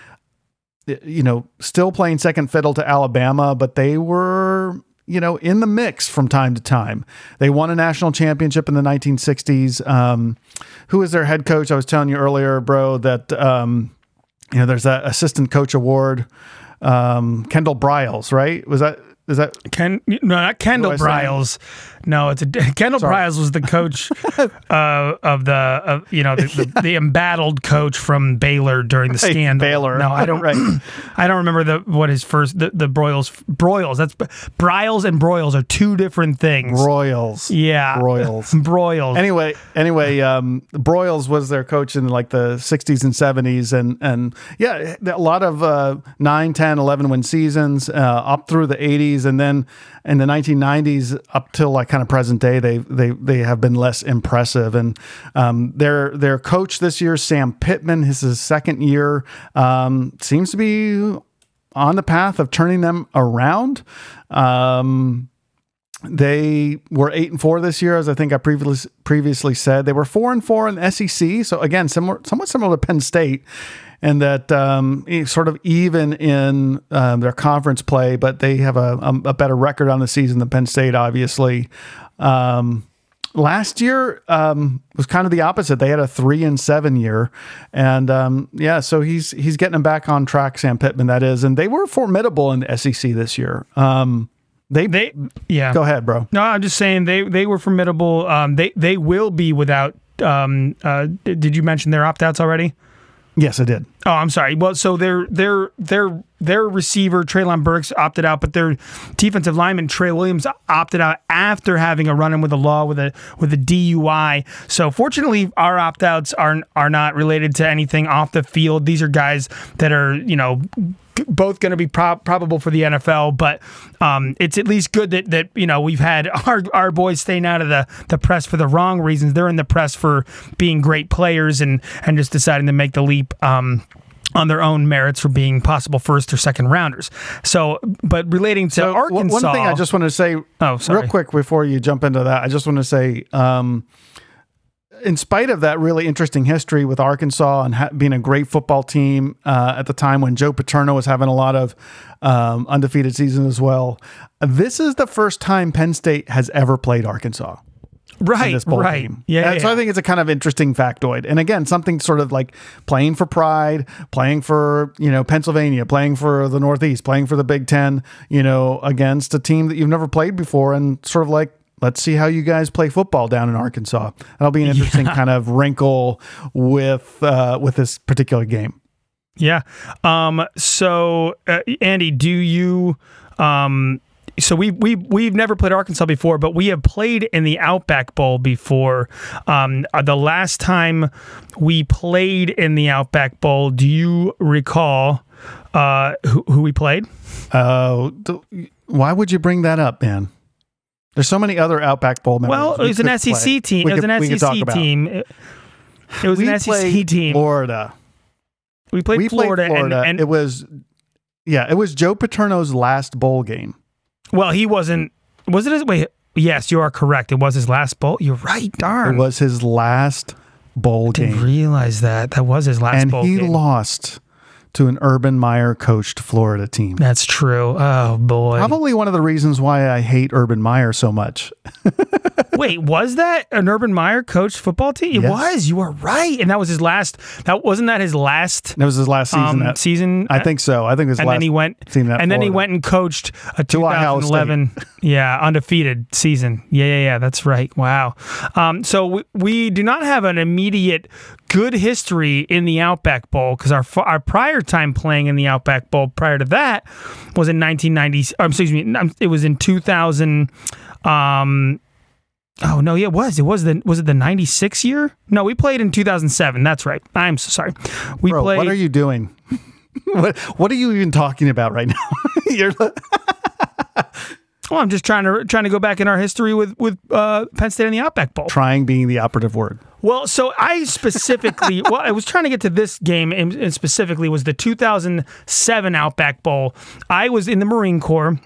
you know still playing second fiddle to Alabama, but they were you know in the mix from time to time. They won a national championship in the 1960s. Um, who was their head coach? I was telling you earlier, bro, that. Um, you know, there's that assistant coach award. Um, Kendall Briles, right? Was that is that Ken, no, not Kendall Who do I say? Briles. No, it's a [laughs] Kendall Sorry. Briles was the coach [laughs] uh, of the of, you know the, the, [laughs] the embattled coach from Baylor during the scandal. Baylor. No, I don't. Right. [clears throat] I don't remember the what his first the, the Broyles Broyles. That's Briles and Broyles are two different things. Royals? yeah, Broyles. Broyles. Anyway, anyway, um, Broyles was their coach in like the 60s and 70s, and and yeah, a lot of uh, 9, 10, 11 win seasons uh, up through the 80s, and then in the 1990s up till like kind of present day, they they they have been less impressive. And um, their their coach this year, Sam Pittman, his second year, um, seems to be on the path of turning them around. Um, they were eight and four this year, as I think I previously previously said. They were four and four in the SEC, so again, similar, somewhat similar to Penn State, and that um, sort of even in um, their conference play, but they have a, a, a better record on the season than Penn State, obviously. Um, last year um, was kind of the opposite. They had a three and seven year, and um, yeah, so he's he's getting them back on track. Sam Pittman, that is, and they were formidable in the SEC this year. Um, they, they yeah. go ahead, bro. No, I'm just saying they they were formidable. Um, they they will be without. Um, uh, did you mention their opt outs already? Yes, I did. Oh, I'm sorry. Well, so their their their their receiver Treylon Burks opted out, but their defensive lineman Trey Williams opted out after having a run-in with the law with a with a DUI. So fortunately, our opt-outs are are not related to anything off the field. These are guys that are you know both going to be prob- probable for the NFL, but um, it's at least good that that you know we've had [laughs] our our boys staying out of the the press for the wrong reasons. They're in the press for being great players and and just deciding to make the leap. Um, on their own merits for being possible first or second rounders. So, but relating to So Arkansas, one thing I just want to say, Oh, sorry. real quick before you jump into that, I just want to say, um, in spite of that really interesting history with Arkansas and ha- being a great football team uh, at the time when Joe Paterno was having a lot of um, undefeated seasons as well, this is the first time Penn State has ever played Arkansas. In right, this bowl right, game. yeah, And so. I think it's a kind of interesting factoid. And again, something sort of like playing for pride, playing for, you know, Pennsylvania, playing for the Northeast, playing for the Big Ten, you know, against a team that you've never played before and sort of like, let's see how you guys play football down in Arkansas. That'll be an interesting kind of wrinkle with uh, with this particular game. yeah. Um, so, uh, Andy, do you um, so we we we've never played Arkansas before, but we have played in the Outback Bowl before. Um, uh, the last time we played in the Outback Bowl, do you recall uh, who, who we played? Uh, why would you bring that up, man? There's so many other Outback Bowl members. Well, it was an SEC play. team. We It was could- an SEC team. It, it was we an SEC team. Florida. we played we Florida, played Florida. and, and it was, yeah, it was Joe Paterno's last bowl game. Well, he wasn't. Was it? His, wait, yes, you are correct. It was his last bowl. You're right. Darn. It was his last bowl Didn't game, realize that. That was his last and bowl he game. lost to an Urban Meyer coached Florida team. That's true. Oh boy. Probably one of the reasons why I hate Urban Meyer so much. [laughs] Wait, was that an Urban Meyer coached football team? It Yes. was. You are right, and that was his last. That wasn't that his last That was his last season. um, at, season. I think so. I think it was And last then he went. And then he went and coached a 2011, yeah, undefeated season. Yeah, yeah, yeah. That's right. Wow. Um, so we, we do not have an immediate good history in the Outback Bowl because our our prior time playing in the Outback Bowl prior to that was in 1990. Um, excuse me. um, It was in 2000. Um, Oh no, yeah, it was. It was the was it the '96 year? No, we played in 2007. That's right. I'm so sorry. We Bro, played. what are you doing? [laughs] what What are you even talking about right now? [laughs] You're [laughs] Well, I'm just trying to trying to go back in our history with with uh, Penn State and the Outback Bowl. trying being the operative word. Well, so I specifically, [laughs] well, I was trying to get to this game, and, and specifically was the 2007 Outback Bowl. I was in the Marine Corps.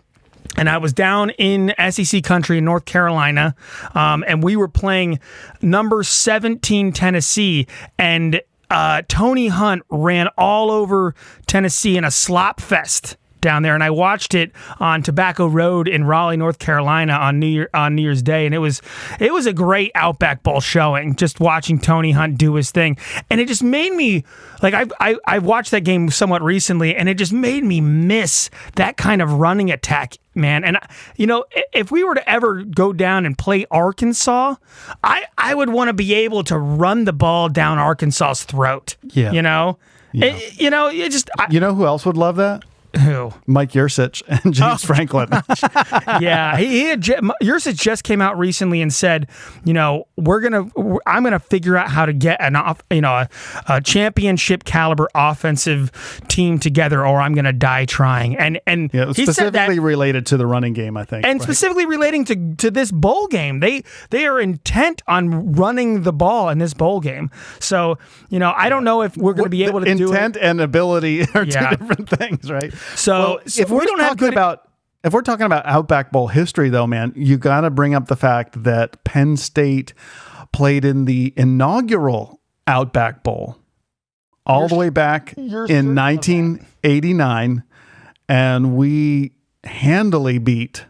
And I was down in SEC country in North Carolina, um, and we were playing number 17 Tennessee, and uh, Tony Hunt ran all over Tennessee in a slop fest down there, and I watched it on Tobacco Road in Raleigh, North Carolina, on New Year on New Year's Day, and it was it was a great Outback Bowl showing. Just watching Tony Hunt do his thing, and it just made me like I I I watched that game somewhat recently, and it just made me miss that kind of running attack. Man, and you know, if we were to ever go down and play Arkansas, I I would want to be able to run the ball down Arkansas's throat. Yeah. you know, It- you know, it just I, You know who else would love that? Who Mike Yurcich and Oh. James Franklin. [laughs] yeah, he, he had ju- Yurcich just came out recently and said, you know, we're gonna, I'm gonna figure out how to get an off, you know, a, a championship caliber offensive team together, or I'm gonna die trying. And and Yeah, he said that. specifically related to the running game, I think. And right? specifically relating to, to this bowl game, they they are intent on running the ball in this bowl game. So you know, I don't know if we're going to be able to do intent and ability are Yeah. two different things, right? So- so if we we're don't have talking good- about if we're talking about Outback Bowl history, though, man, you got to bring up the fact that Penn State played in the inaugural Outback Bowl all the way back in 1989, and we handily beat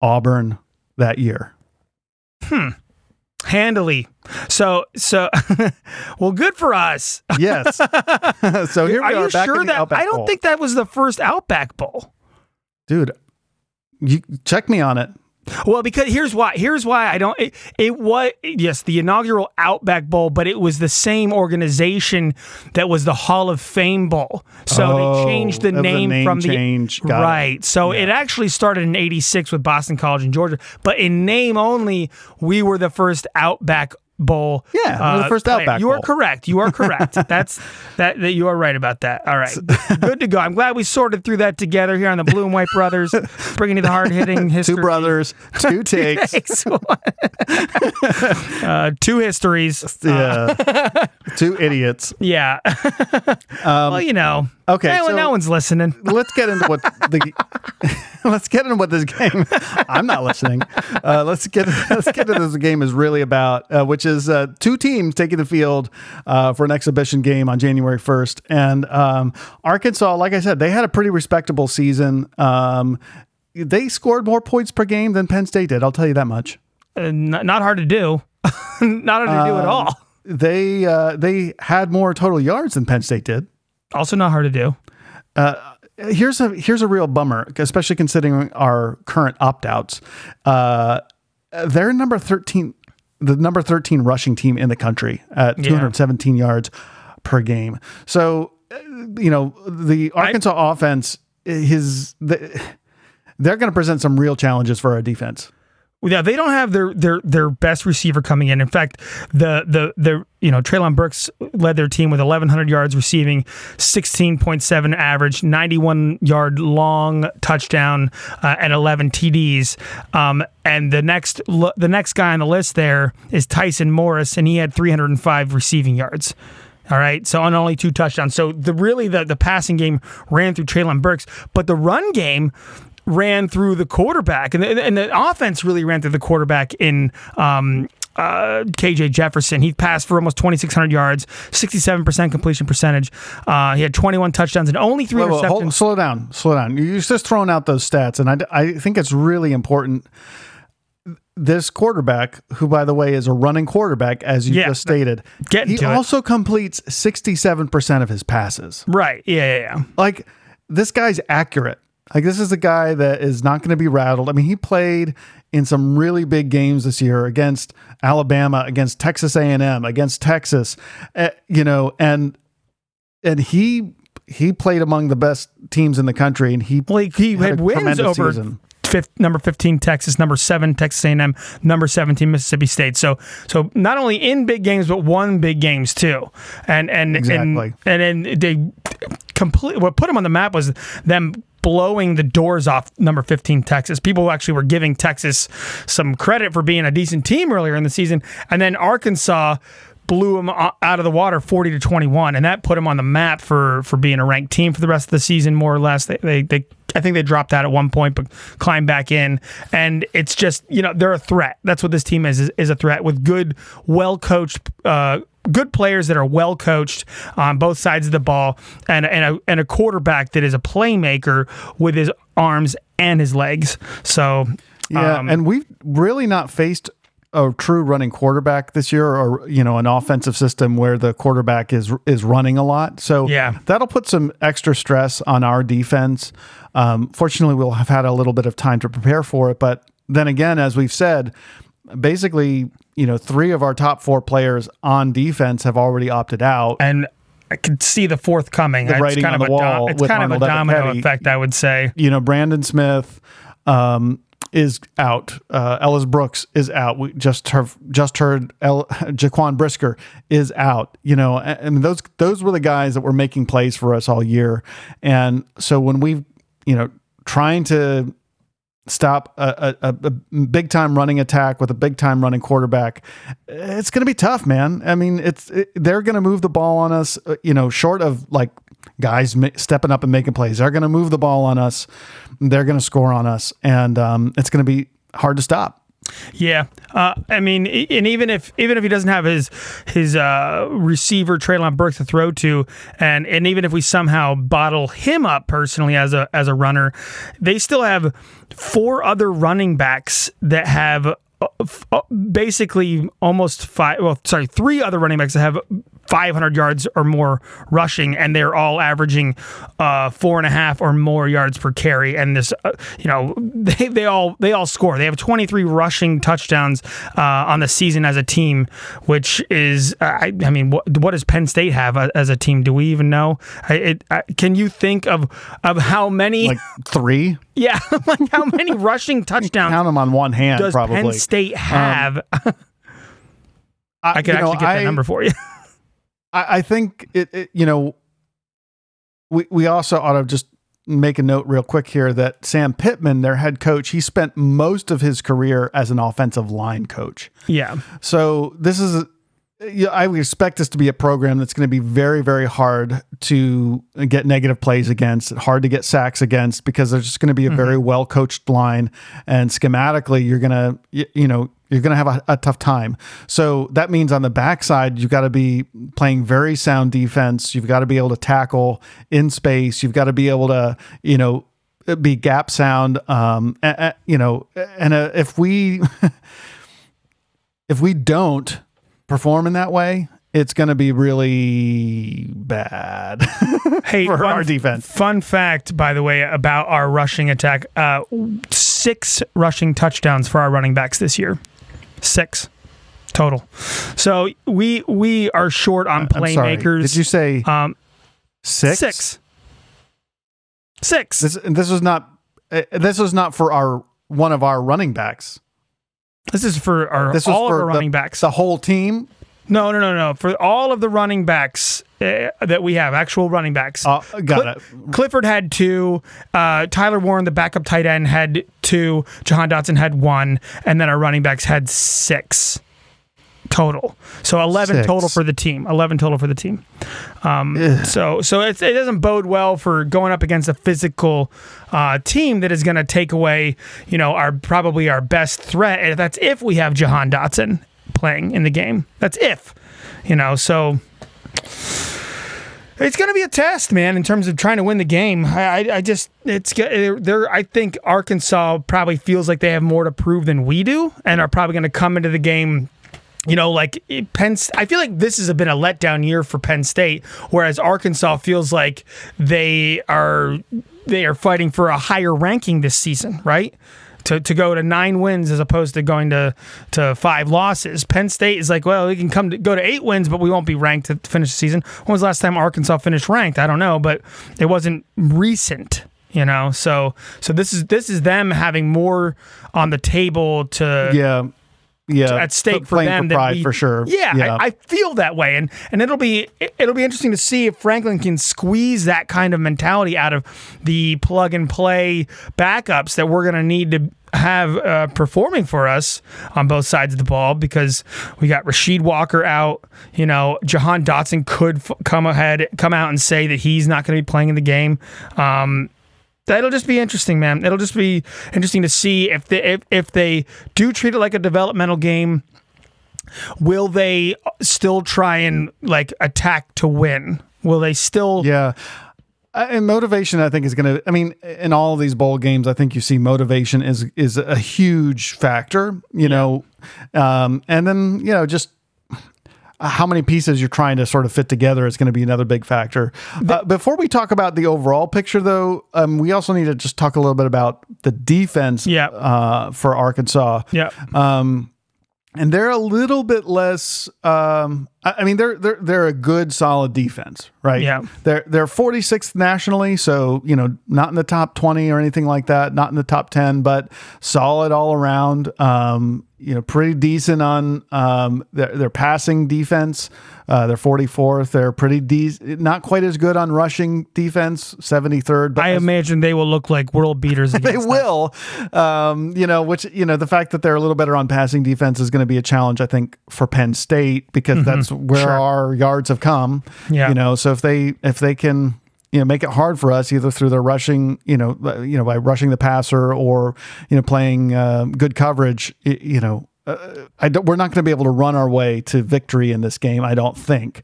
Auburn that year. Hmm. Handily. So so [laughs] well, good for us. Yes. [laughs] so here we Are are, you sure that Outback I don't Bowl. think that was the first Outback Bowl? dude. You check me on it. Well, because here's why. Here's why I don't. It, it was yes, the inaugural Outback Bowl, but it was the same organization that was the Hall of Fame Bowl. So Oh, they changed the it name, name from change. the Got it. right. So it actually started in '86 with Boston College in Georgia, but in name only, we were the first Outback Bowl. uh, Yeah, we're the first player. Outback You are Bowl. correct. You are correct. [laughs] That's that, that. You are right about that. All right, [laughs] good to go. I'm glad we sorted through that together here on the Blue and White Brothers, bringing you the hard hitting [laughs] history. Two brothers, two takes. Thanks. uh, two histories. yeah. two idiots. Yeah. well, you know. Um, okay, No, so- no one's listening. Let's get into what the let's get into what this game. I'm not listening. Uh, let's get let's get into this game is really about, uh, which is uh, two teams taking the field uh, for an exhibition game on January 1st, and um, Arkansas. Like I said, they had a pretty respectable season. Um, they scored more points per game than Penn State did. I'll tell you that much. Uh, not hard to do. [laughs] not hard to do at Um, all. They uh, they had more total yards than Penn State did. Also, not hard to do. here's a here's a real bummer, especially considering our current opt outs. Uh, they're number thirteen, the number thirteen rushing team in the country at 217 yards per game. So, uh, you know, the Arkansas offense, his the. they're going to present some real challenges for our defense. Yeah, they don't have their their their best receiver coming in. In fact, the the the you know Treylon Burks led their team with 1,100 yards receiving, 16.7 average, 91 yard long touchdown, uh, and 11 TDs. Um, and the next the next guy on the list there is Tyson Morris, and he had 305 receiving yards. All right, so on only two touchdowns. So the really the the passing game ran through Treylon Burks, but the run game ran through the quarterback, and the, and the offense really ran through the quarterback in. Um, uh, KJ Jefferson. He passed for almost 2,600 yards, 67% completion percentage. Uh, he had 21 touchdowns and only three Wait, wait, interceptions. hold- slow down, slow down. You're just throwing out those stats, and I, I think it's really important. This quarterback, who by the way is a running quarterback, as you Yeah, just stated, he to it. also completes 67% of his passes. right. Yeah, yeah, yeah. like this guy's accurate. Like this is a guy that is not going to be rattled. I mean, he played in some really big games this year against Alabama, against Texas A&M, against Texas, uh, you know, and and he he played among the best teams in the country and he Well, he, Had had wins over season. fifth, number 15 Texas, number 7 Texas A&M, number 17 Mississippi State. So so not only in big games but won big games too. And and Exactly. and and then they complete what put him on the map was them blowing the doors off number 15 Texas. People actually were giving Texas some credit for being a decent team earlier in the season and then Arkansas blew them out of the water 40 to 21 and that put them on the map for for being a ranked team for the rest of the season more or less they they, they I think they dropped out at one point, but climbed back in. And it's just, you know, they're a threat. That's what this team is, is, is a threat with good, well coached, uh, good players that are well coached on both sides of the ball and, and, a, and a quarterback that is a playmaker with his arms and his legs. So, Yeah, um, and we've really not faced a true running quarterback this year, or you know, an offensive system where the quarterback is is running a lot. So Yeah. that'll put some extra stress on our defense. Um, fortunately, we'll have had a little bit of time to prepare for it. But then again, as we've said, basically, you know, three of our top four players on defense have already opted out. and I could see the fourth coming. it's writing kind of the a, it's kind of a domino effect, I would say. you know, Brandon Smith um, is out. Uh, Ellis Brooks is out. We just heard, just heard El, [laughs] Jaquan Brisker is out. You know, and, and those those were the guys that were making plays for us all year. And so when we, you know, trying to stop a, a, a big time running attack with a big time running quarterback, it's going to be tough, man. I mean, it's it, they're going to move the ball on us. uh, You know, short of like guys stepping up and making plays, they're going to move the ball on us. They're going to score on us, and um, it's going to be hard to stop. Yeah, uh, I mean, and even if even if he doesn't have his his uh, receiver Treylon Burks to throw to, and and even if we somehow bottle him up personally as a as a runner, they still have four other running backs that have. uh, uh, Basically, almost five. Well, sorry, three other running backs that have 500 yards or more rushing, and they're all averaging uh, four and a half or more yards per carry. And this, uh, you know, [laughs] they, they all they all score. They have 23 rushing touchdowns uh, on the season as a team, which is, uh, I, I mean, what, what does Penn State have a- as a team? Do we even know? I, it, I, can you think of of how many? Like three, [laughs] yeah, [laughs] like how many rushing touchdowns count them on one hand, does probably. Penn State have? I could you know, actually get I- that number for you. I, I think it, it. You know, we we also ought to just make a note real quick here that Sam Pittman, their head coach, he spent most of his career as an offensive line coach. yeah. So this is, yeah, I would expect this to be a program that's going to be very, very hard to get negative plays against, hard to get sacks against, because there's just going to be a very well coached line, and schematically, you're going to, you, you know, you're going to have a, a tough time. So that means on the backside, you've got to be playing very sound defense. You've got to be able to tackle in space. You've got to be able to, you know, be gap sound. Um, a- a- you know, and uh, if we [laughs] if we don't perform in that way, it's going to be really bad [laughs] Hey, for fun, our defense. Fun fact, by the way, about our rushing attack: uh, six rushing touchdowns for our running backs this year. Six total. So we we are short on I'm playmakers. Did you say um, six? six? Six. This this was not uh, this was not for our one of our running backs. This is for our This all of our the- running backs. The whole team. No, no, no, no. For all of the running backs uh, that we have, actual running backs. Uh, got Cli- it. Clifford had two. Uh, Tyler Warren, the backup tight end, had two. Jahan Dotson had one, and then our running backs had six total. So eleven Six. total for the team. Eleven total for the team. Um, so so it's, it doesn't bode well for going up against a physical uh, team that is going to take away, you know, our probably our best threat. And that's if we have Jahan Dotson playing in the game. That's if, you know. So it's going to be a test, man, in terms of trying to win the game. I, I, I just, it's, they're, I think Arkansas probably feels like they have more to prove than we do and are probably going to come into the game. You know, like Penn. I feel like this has been a letdown year for Penn State, whereas Arkansas feels like they are they are fighting for a higher ranking this season, right? To, to go to nine wins as opposed to going to, to five losses. Penn State is like, well, we can come to go to eight wins, but we won't be ranked to finish the season. When was the last time Arkansas finished ranked? I don't know, but it wasn't recent, you know. So so this is this is them having more on the table to Yeah. Yeah. at stake for them for pride we- for sure. Yeah, I, I feel that way, and and it'll be it- it'll be interesting to see if Franklin can squeeze that kind of mentality out of the plug and play backups that we're going to need to have uh, performing for us on both sides of the ball because we got Rasheed Walker out. You know, Jahan Dotson could f- come ahead, come out and say that he's not going to be playing in the game. Um, that'll just be interesting, man. It'll just be interesting to see if they if, if they do treat it like a developmental game. Will they still try and like attack to win? Will they still? Yeah. Uh, And motivation, I think, is going to. I mean, in all of these bowl games, I think you see motivation is is a huge factor. You know, um, and then you know just how many pieces you're trying to sort of fit together is going to be another big factor. Uh, before we talk about the overall picture, though, um, we also need to just talk a little bit about the defense. Uh, for Arkansas. Yeah. Um, and they're a little bit less. Um, I mean, they're they're they're a good, solid defense, right? Yeah. They're they're 46th nationally, so you know, not in the top 20 or anything like that, not in the top 10, but solid all around. Um, you know, pretty decent on um, their their passing defense. Uh, they're 44th. They're pretty de- not quite as good on rushing defense, 73rd. But I imagine they will look like world beaters. [laughs] they will. Um, you know, which you know, the fact that they're a little better on passing defense is going to be a challenge, I think, for Penn State because that's where Mm-hmm. Sure. our yards have come. Yeah. You know, so if they if they can you know make it hard for us either through their rushing you know you know by rushing the passer or you know playing uh, good coverage you know uh, we're not going to be able to run our way to victory in this game I don't think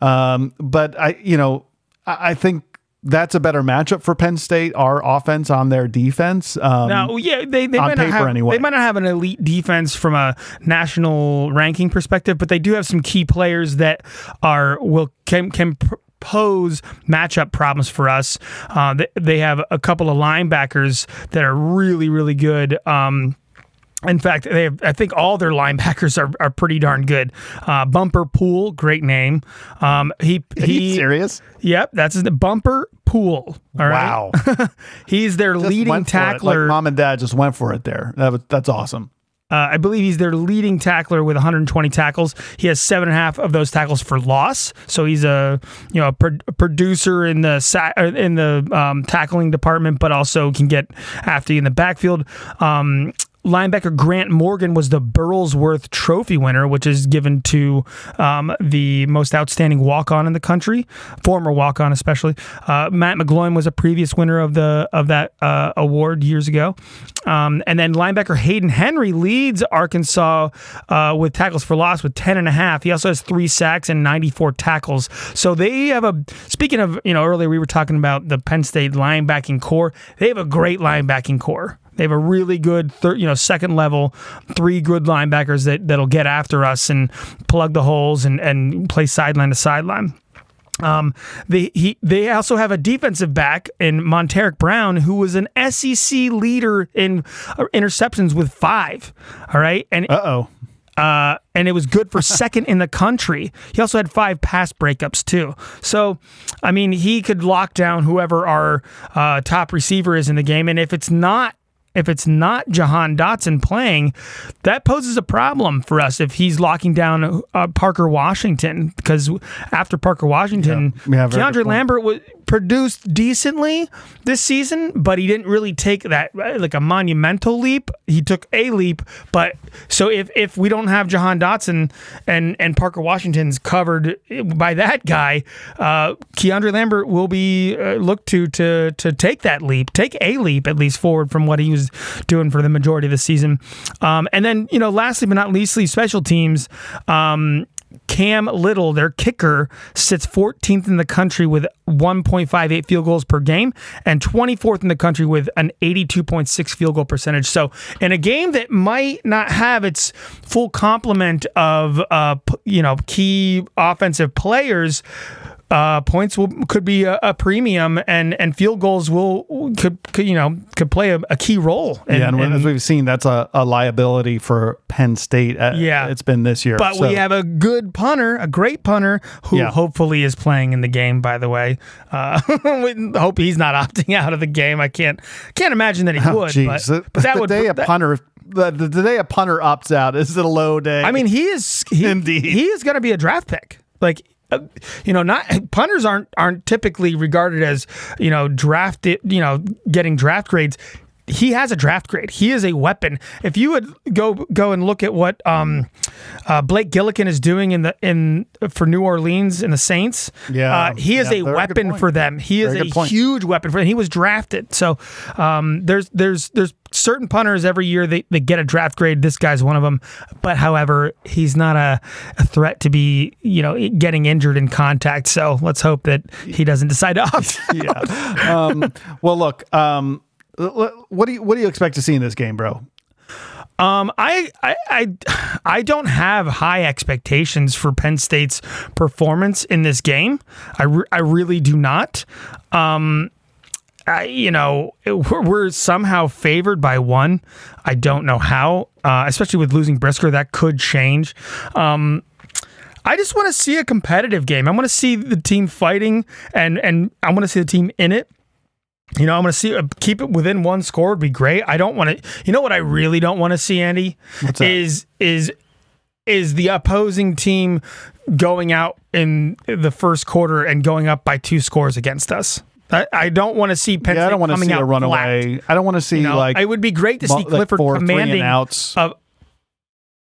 um, but I you know I, I think that's a better matchup for Penn State our offense on their defense um, Now, yeah, they, they on might not have anyway. they might not have an elite defense from a national ranking perspective, but they do have some key players that are will can can pr- pose matchup problems for us. Uh, they, they have a couple of linebackers that are really really good. Um, in fact, they have, I think all their linebackers are, are pretty darn good. Uh, Bumper Pool, great name. Um, he Are you he. serious Yep, that's his Bumper Pool. All right. wow [laughs] He's their Just leading it. Like tackler. mom and dad just went for it there that was, that's awesome Uh, I believe he's their leading tackler with 120 tackles. He has seven and a half of those tackles for loss. So he's a you know a, pro- a producer in the sa- uh, in the um, tackling department, but also can get after you in the backfield. Um, Linebacker Grant Morgan was the Burlsworth Trophy winner, which is given to um, the most outstanding walk-on in the country, former walk-on especially. Uh, Matt McGloin was a previous winner of the of that uh, award years ago, um, and then linebacker Hayden Henry leads Arkansas uh, with tackles for loss with ten and a half. He also has three sacks and 94 tackles. So they have a. Speaking of, you know, earlier we were talking about the Penn State linebacking corps. They have a great linebacking corps. They have a really good, third, you know, second level, three good linebackers that that'll get after us and plug the holes and and play sideline to sideline. Um, they he they also have a defensive back in Montaric Brown, who was an SEC leader in uh, interceptions with five. All right, and uh-oh uh, and it was good for [laughs] second in the country. He also had five pass breakups too. So, I mean, he could lock down whoever our uh, top receiver is in the game, and if it's not if it's not Jahan Dotson playing, that poses a problem for us if he's locking down uh, Parker Washington because after Parker Washington, Yeah, yeah, KeAndre. Lambert was produced decently this season, but he didn't really take that uh, like a monumental leap. He took a leap, but so if if we don't have Jahan Dotson and and Parker Washington's covered by that guy, uh, KeAndre Lambert will be uh, looked to to to take that leap, take a leap at least forward from what he doing for the majority of the season. Um, and then you know, lastly but not leastly, special teams. Um, Cam Little, their kicker, sits 14th in the country with 1.58 field goals per game and 24th in the country with an 82.6 field goal percentage. So, in a game that might not have its full complement of uh, you know key offensive players, uh, points will could be a, a premium, and and field goals will could, could you know could play a, a key role. in- yeah, and, in- as we've seen, that's a, a liability for Penn State. Uh, Yeah. it's been this year. But So- we have a good punter, a great punter, who Yeah. hopefully is playing in the game. By the way, uh, [laughs] we hope he's not opting out of the game. I can't can't imagine that he [laughs] Oh, would. but, The- but that the would. day a punter the, the, the day a punter opts out is it a low day. I mean, he is. He, [laughs] Indeed. he is going to be a draft pick. Like. Uh, you know, not punters aren't aren't typically regarded as you know drafted. You know, getting draft grades. He has a draft grade. He is a weapon. If you would go go and look at what um, uh, Blake Gillikin is doing in the in for New Orleans and the Saints, Yeah. uh, he is Yeah, a weapon point. for them. He is Very a huge weapon for them. He was drafted. So um, there's there's there's certain punters every year they, they get a draft grade. This guy's one of them. But however, he's not a, a threat to be you know getting injured in contact. So let's hope that he doesn't decide to opt. [laughs] yeah. Um, well, look. Um, what do you what do you expect to see in this game, bro? Um, I, I, I, I don't have high expectations for Penn State's performance in this game. I, re- I really do not. Um, I, you know, we're, we're somehow favored by one. I don't know how, uh, especially with losing Brisker, that could change. Um, I just want to see a competitive game. I want to see the team fighting, and and I want to see the team in it. You know, I'm going to see uh, keep it within one score would be great. I don't want to. You know what I really don't want to see, Andy, that? is is is the opposing team going out in the first quarter and going up by two scores against us. I, I don't want to see Penn Yeah, I don't want to see a runaway. I don't want to see. You know, like it would be great to see like Clifford four commanding outs. of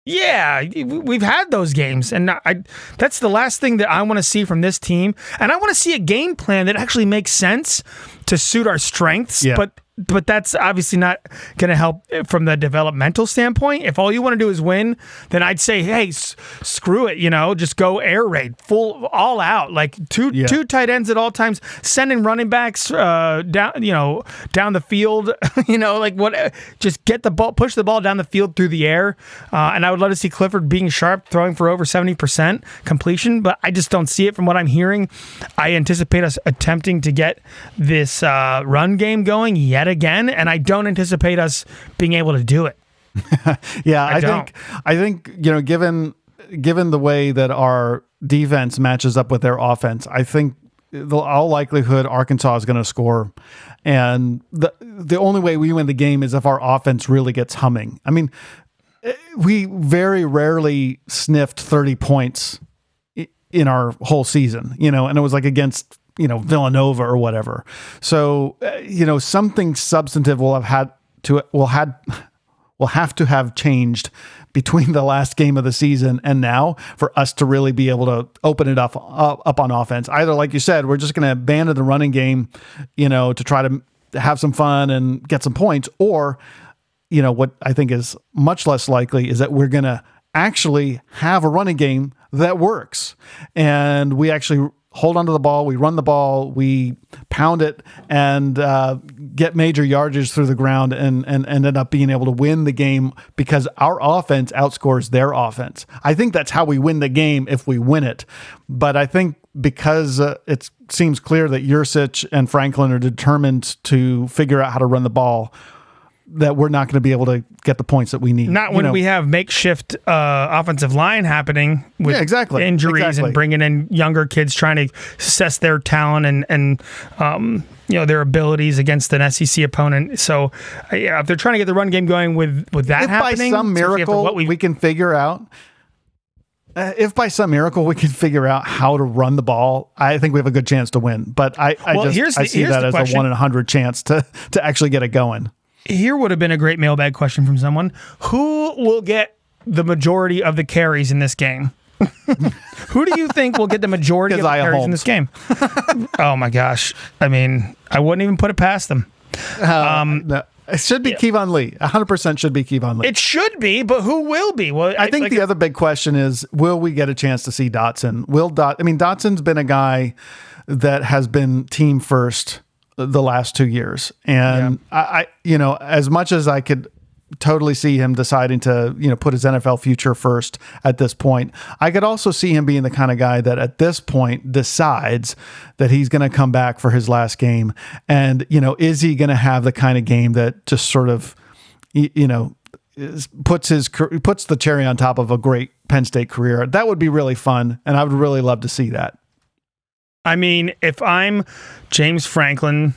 yeah, we've had those games, and I, that's the last thing that I want to see from this team. And I want to see a game plan that actually makes sense to suit our strengths. Yeah. But but that's obviously not going to help from the developmental standpoint. If all you want to do is win, then I'd say, hey, s- screw it. You know, just go air raid, full all out, like two Yeah. two tight ends at all times, sending running backs uh, down, you know, down the field. [laughs] you know, like what? Just get the ball, push the ball down the field through the air. Uh, and I would love to see Clifford being sharp, throwing for over seventy percent completion, but I just don't see it from what I'm hearing. I anticipate us attempting to get this uh, run game going yet again, and I don't anticipate us being able to do it. [laughs] Yeah, I, don't. think I think you know, given given the way that our defense matches up with their offense, I think the all likelihood Arkansas is going to score, and the the only way we win the game is if our offense really gets humming. I mean, eh, we very rarely sniffed thirty points in our whole season, you know, and it was like against you know Villanova or whatever. So uh, you know something substantive will have had to will had [laughs] will have to have changed between [laughs] the last game of the season and now for us to really be able to open it up up, up on offense. Either like you said, we're just going to abandon the running game, you know, to try to have some fun and get some points, or you know what I think is much less likely is that we're going to actually have a running game that works, and we actually hold onto the ball, we run the ball, we pound it, and uh, get major yardage through the ground, and and ended up being able to win the game because our offense outscores their offense. I think that's how we win the game if we win it, but I think because uh, it seems clear that Yurcich and Franklin are determined to figure out how to run the ball. That we're not going to be able to get the points that we need. Not You when know, we have makeshift uh, offensive line happening with Yeah, exactly. injuries Exactly. and bringing in younger kids trying to assess their talent and and um, you know their abilities against an SEC opponent. So uh, yeah, if they're trying to get the run game going with with that if by happening, some miracle what we can figure out. Uh, if by some miracle we can figure out how to run the ball, I think we have a good chance to win. But I, I Well, just here's I see that as question. a one in a hundred chance to to actually get it going. Here would have been a great mailbag question from someone who will get the majority of the carries in this game. [laughs] who do you think will get the majority of the carries in this game? [laughs] oh my gosh! I mean, I wouldn't even put it past them. Um, no, it should be Keyvone Lee. hundred percent should be Keyvone Lee. It should be, but who will be? Well, I think like, the other big question is: Will we get a chance to see Dotson? Will Dot? I mean, Dotson's been a guy that has been team first the last two years, and I, I, you know, as much as I could totally see him deciding to, you know, put his NFL future first at this point, I could also see him being the kind of guy that at this point decides that he's going to come back for his last game, and you know, is he going to have the kind of game that just sort of, you know puts his puts the cherry on top of a great Penn State career. That would be really fun, and I would really love to see that. I mean, if I'm James Franklin,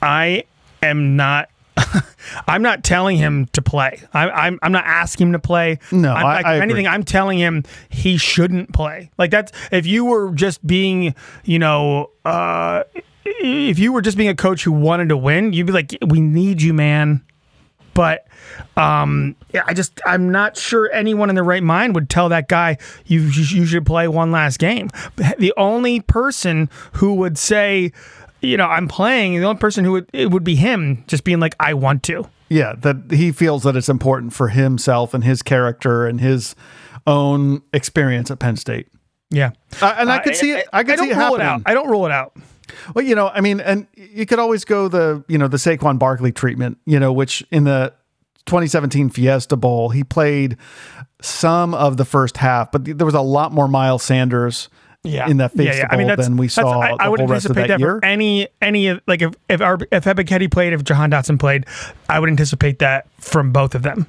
I am not. [laughs] I'm not telling him to play. I, I'm I'm not asking him to play. No, I'm, like, I agree. anything, I'm telling him he shouldn't play. Like that's if you were just being, you know, uh, if you were just being a coach who wanted to win, you'd be like, "We need you, man." But um, yeah, I just I'm not sure anyone in the right mind would tell that guy you you should play one last game. The only person who would say, you know, I'm playing, the only person who would it would be him, just being like, I want to. Yeah, that he feels that it's important for himself and his character and his own experience at Penn State. Yeah, Uh, and I could see it. I could don't see it rule it out. I don't rule it out. Well, you know, I mean, and you could always go the, you know, the Saquon Barkley treatment, you know, which in the 2017 Fiesta Bowl, he played some of the first half, but there was a lot more Miles Sanders Yeah, in that yeah, Fiesta yeah. I mean, that's, than we saw I, I would anticipate that that, for any any like if if our, if Ebiketie played, if Jahan Dotson played, I would anticipate that from both of them.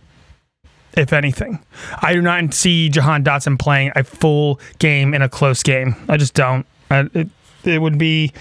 If anything, I do not see Jahan Dotson playing a full game in a close game. I just don't. I, it, it would be,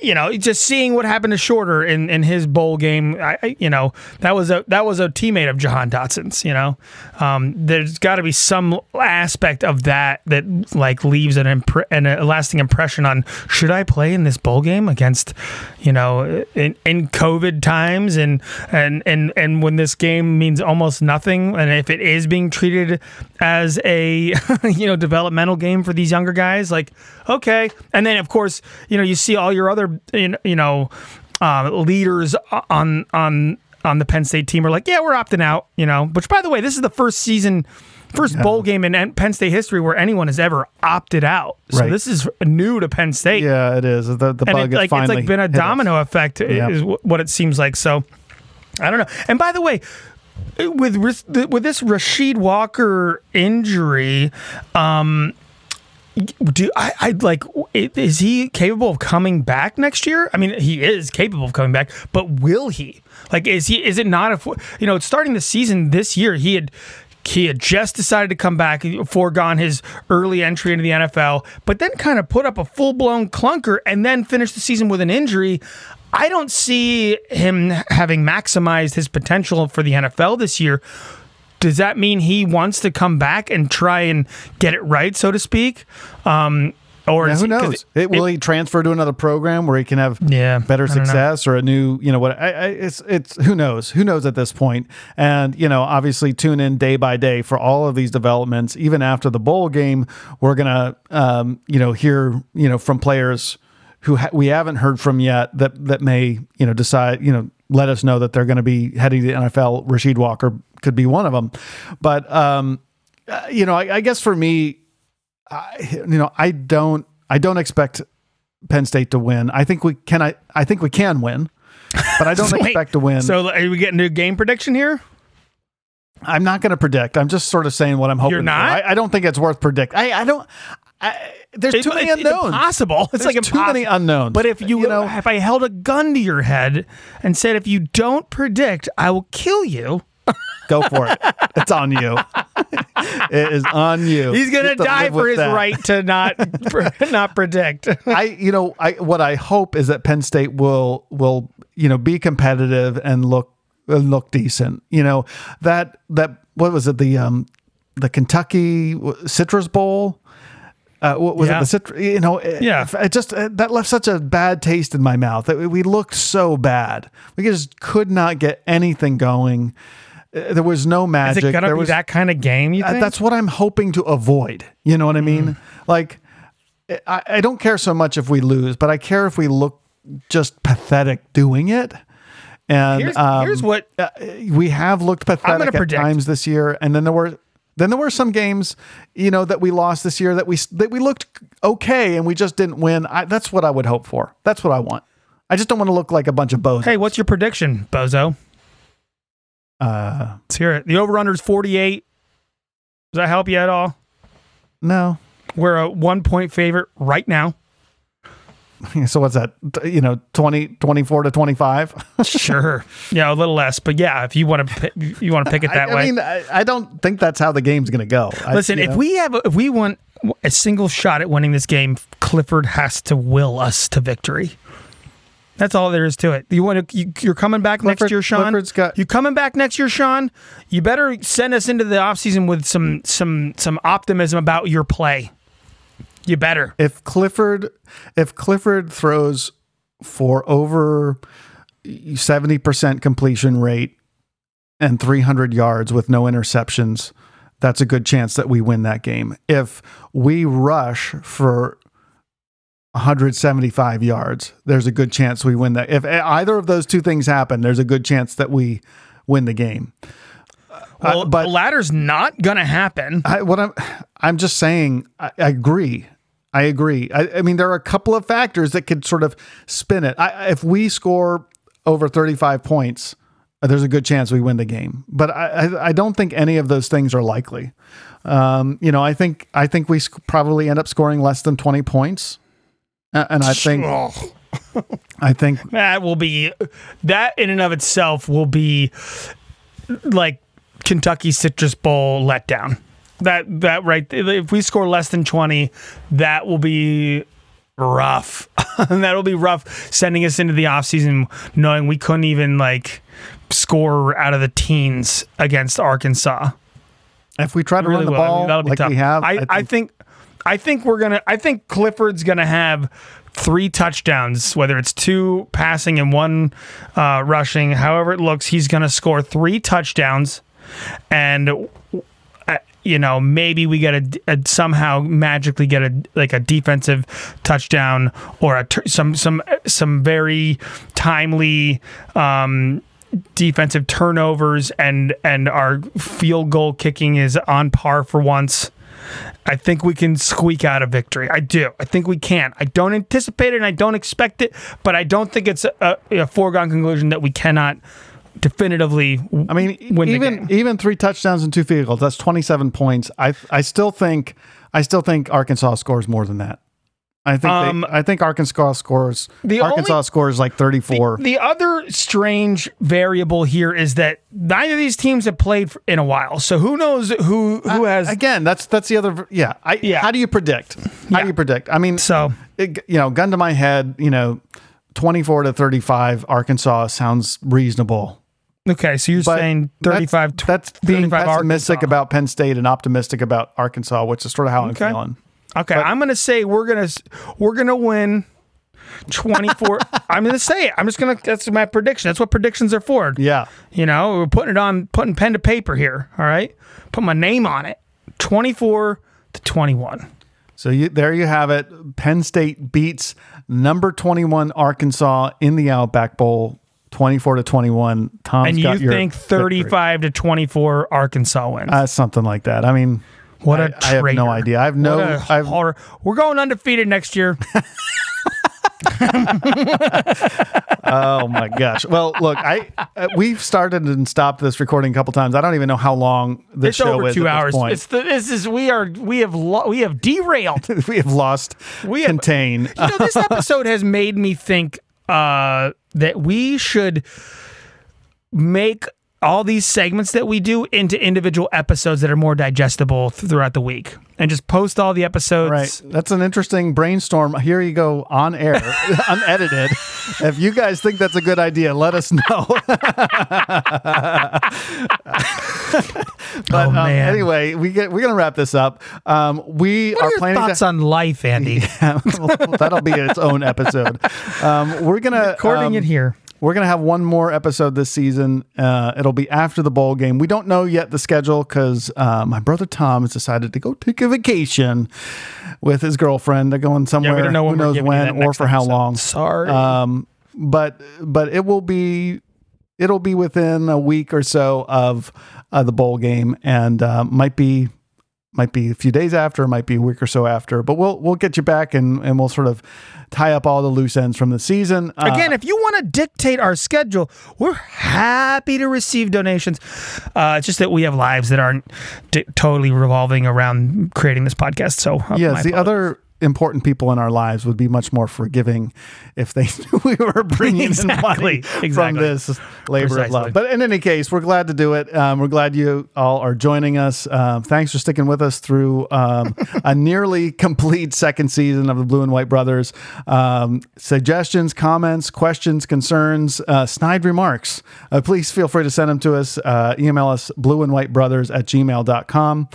you know, just seeing what happened to Shorter in, in his bowl game. I, you know, that was a that was a teammate of Jahan Dotson's. You know, um, there's got to be some aspect of that that like leaves an impre- an, a lasting impression on should I play in this bowl game against, you know, in, in COVID times and and and and when this game means almost nothing, and if it is being treated as a [laughs] you know developmental game for these younger guys, like okay, and then of course you know you see all your other you know uh, leaders on on on the Penn State team are like, yeah, we're opting out, you know. Which by the way, this is the first season. First bowl game in Penn State history where anyone has ever opted out. So Right. this is new to Penn State Yeah, it is. The, the bug it, has like it's like been a hit us. domino effect Yeah. is what it seems like so i don't know and by the way with with this Rasheed Walker injury um do I, I like is he capable of coming back next year? I mean, he is capable of coming back, but will he? Like, is he? Is it not a? You know, starting the season this year, he had he had just decided to come back, foregone his early entry into the NFL, but then kind of put up a full blown clunker and then finished the season with an injury. I don't see him having maximized his potential for the NFL this year. Does that mean he wants to come back and try and get it right, so to speak? Um, or Yeah, who knows? It, will he transfer to another program where he can have Yeah, better know. success or a new, you know what? I, I, it's it's who knows? Who knows at this point? And you know, obviously, tune in day by day for all of these developments. Even after the bowl game, we're gonna, um, you know, hear you know from players who ha- we haven't heard from yet that that may you know decide you know let us know that they're going to be heading to the NFL. Rasheed Walker could be one of them, but um, uh, you know, I, I guess for me, I, you know, I don't, I don't expect Penn State to win. I think we can. I, I think we can win, but I [laughs] don't Wait, expect to win. So are we getting a game prediction here? I'm not going to predict. I'm just sort of saying what I'm hoping. You're not? I, I don't think it's worth predict. I, I don't. there's It- too many it's unknowns. impossible. It's There's like too many unknowns. But if you, You know- if I held a gun to your head and said, if you don't predict, I will kill you. Go for it. it's on you. it is on you. He's gonna to die for his that. right to not [laughs] not predict. [laughs] I, you know, I what I hope is that Penn State will will you know be competitive and look and look decent. You know that that what was it the um the Kentucky Citrus Bowl. Uh, what was Yeah. it the citrus? You know, it, Yeah. It just uh, that left such a bad taste in my mouth. That we looked so bad. We just could not get anything going. Uh, There was no Is magic. it gonna there be was, that kind of game? You uh, think? That's what I'm hoping to avoid. You know what I mean? Mm. Like, I, I don't care so much if we lose, but I care if we look just pathetic doing it. And here's, um, here's what uh, we have looked pathetic at predict. times this year, and then there were then there were some games, you know, that we lost this year that we that we looked okay and we just didn't win. I, that's what I would hope for. That's what I want. I just don't want to look like a bunch of bows. Hey, what's your prediction, Bozo? Uh, Let's hear it. The over under is 48. Does that help you at all? no. We're a one point favorite right now. [laughs] So what's that? You know, 20, 24 to twenty five. [laughs] Sure. yeah, a little less, but yeah, if you want to you want to pick it [laughs] that I, way. I mean, I, I don't think that's how the game's going to go. Listen, if know. we have a, if we want a single shot at winning this game, Clifford has to will us to victory. That's all there is to it. You want to? You, you're coming back next year, Sean. Clifford's got- you coming back next year, Sean? You better send us into the offseason with some some some optimism about your play. You better. if Clifford if Clifford throws for over 70% completion rate and 300 yards with no interceptions, that's a good chance that we win that game. If we rush for 175 yards, there's a good chance we win that. If either of those two things happen, there's a good chance that we win the game. Well, but- the latter's not gonna happen. I, what I'm, I'm just saying, I, I agree. I agree. I, I mean, there are a couple of factors that could sort of spin it. I, if we score over 35 points, uh, there's a good chance we win the game. But I, I, don't think any of those things are likely. Um, you know, I think I think we sc- probably end up scoring less than 20 points, Uh, and I think [laughs] I think That will be that in and of itself will be like Kentucky Citrus Bowl letdown. That that right if we score less than 20, that will be rough. [laughs] and that'll be rough sending us into the offseason knowing we couldn't even like score out of the teens against Arkansas. if we try to Really run the will. I mean, ball that'll be like tough. we have, I, I think I think we're gonna I think Clifford's gonna have three touchdowns, whether it's two passing and one uh, rushing, however it looks, he's gonna score three touchdowns and uh, you know maybe we get a, a somehow magically get a like a defensive touchdown or a tur- some some some very timely um defensive turnovers and and our field goal kicking is on par for once. I think we can squeak out a victory. I do. I think we can. I don't anticipate it and I don't expect it, but I don't think it's a, a foregone conclusion that we cannot definitively. I mean, even even three touchdowns and two field goals. That's twenty seven points. I I still think I still think Arkansas scores more than that. I think Um, they, I think Arkansas scores. the Arkansas only- scores like thirty four. The other strange variable here is that neither of these teams have played in a while. So who knows who who has Again, that's that's the other. Yeah, I, Yeah. How do you predict? How Yeah. do you predict? I mean, so it, you know, gun to my head, you know, twenty four to thirty five. Arkansas sounds reasonable. okay. So you're But saying 35 That's, being 35 pessimistic Arkansas. about Penn State and optimistic about Arkansas, which is sort of how Okay. I'm feeling. Okay, I'm gonna say we're gonna we're gonna win 24. [laughs] I'm gonna say it. I'm just gonna. That's my prediction. That's what predictions are for. Yeah. You know, we're putting it on, putting pen to paper here. All right, put my name on it. 24 to 21. So you, there you have it. Penn State beats number 21 Arkansas in the Outback Bowl, 24 to 21. Tom's And you think victory. 35 to 24 Arkansas wins? Uh, something like that. I mean, what a I, I have no idea. I have no. I've, horror. We're going undefeated next year. [laughs] oh my gosh. Well, look, I uh, we've started and stopped this recording a couple times. I don't even know how long this It's show over is two hours. This. It's the, this is we are we have lo- we have derailed. [laughs] we have lost We have- contain. you know, this [laughs] episode has made me think uh, that we should make all these segments that we do into individual episodes that are more digestible throughout the week, and just post all the episodes. Right. That's an interesting brainstorm. Here you go on air, [laughs] [laughs] unedited. If you guys think that's a good idea, let us know. [laughs] but Oh, um, man. anyway, we get we're gonna wrap this up. Um, we What are are your planning thoughts to. on life, Andy? that'll be its own episode. Um, we're gonna Recording um, it here. We're gonna have one more episode this season. Uh, it'll be after the bowl game. We don't know yet the schedule because uh, my brother Tom has decided to go take a vacation with his girlfriend. They're going somewhere. Yeah, we don't know when who knows giving you that when or for how episode. long. Sorry. Um, but but it will be it'll be within a week or so of uh, the bowl game, and uh, might be might be a few days after, might be a week or so after. But we'll we'll get you back, and and we'll sort of tie up all the loose ends from the season. Uh, Again, if you want to dictate our schedule, we're happy to receive donations. Uh, it's just that we have lives that aren't totally revolving around creating this podcast. So, uh, yes, the apologies. other important people in our lives would be much more forgiving if they [laughs] knew we were bringing Exactly, in money from this labor of love. But in any case, we're glad to do it. Um, we're glad you all are joining us. Um, thanks for sticking with us through um, [laughs] a nearly complete second season of the Blue and White Brothers. Um, suggestions, comments, questions, concerns, uh, snide remarks, uh, please feel free to send them to us. Uh, email us blue and white brothers at gmail.com.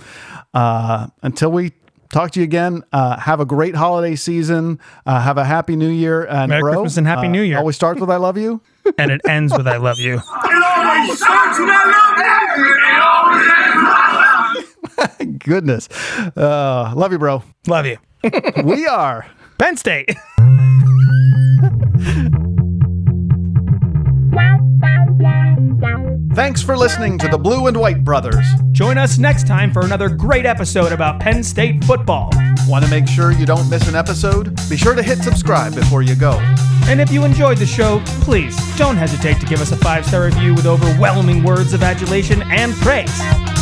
Uh, until we talk to you again. Uh, have a great holiday season. Uh, have a happy new year. And Merry bro, Christmas and Happy uh, New Year. Always starts with I love you. [laughs] and it ends with "I love you." It always starts with I love you. It always ends with I love you. Goodness. Uh, love you, bro. Love you, [laughs] we are. Penn State. [laughs] Thanks for listening to the Blue and White Brothers. Join us next time for another great episode about Penn State football. Want to make sure you don't miss an episode? Be sure to hit subscribe before you go. And if you enjoyed the show, please don't hesitate to give us a five star review with overwhelming words of adulation and praise.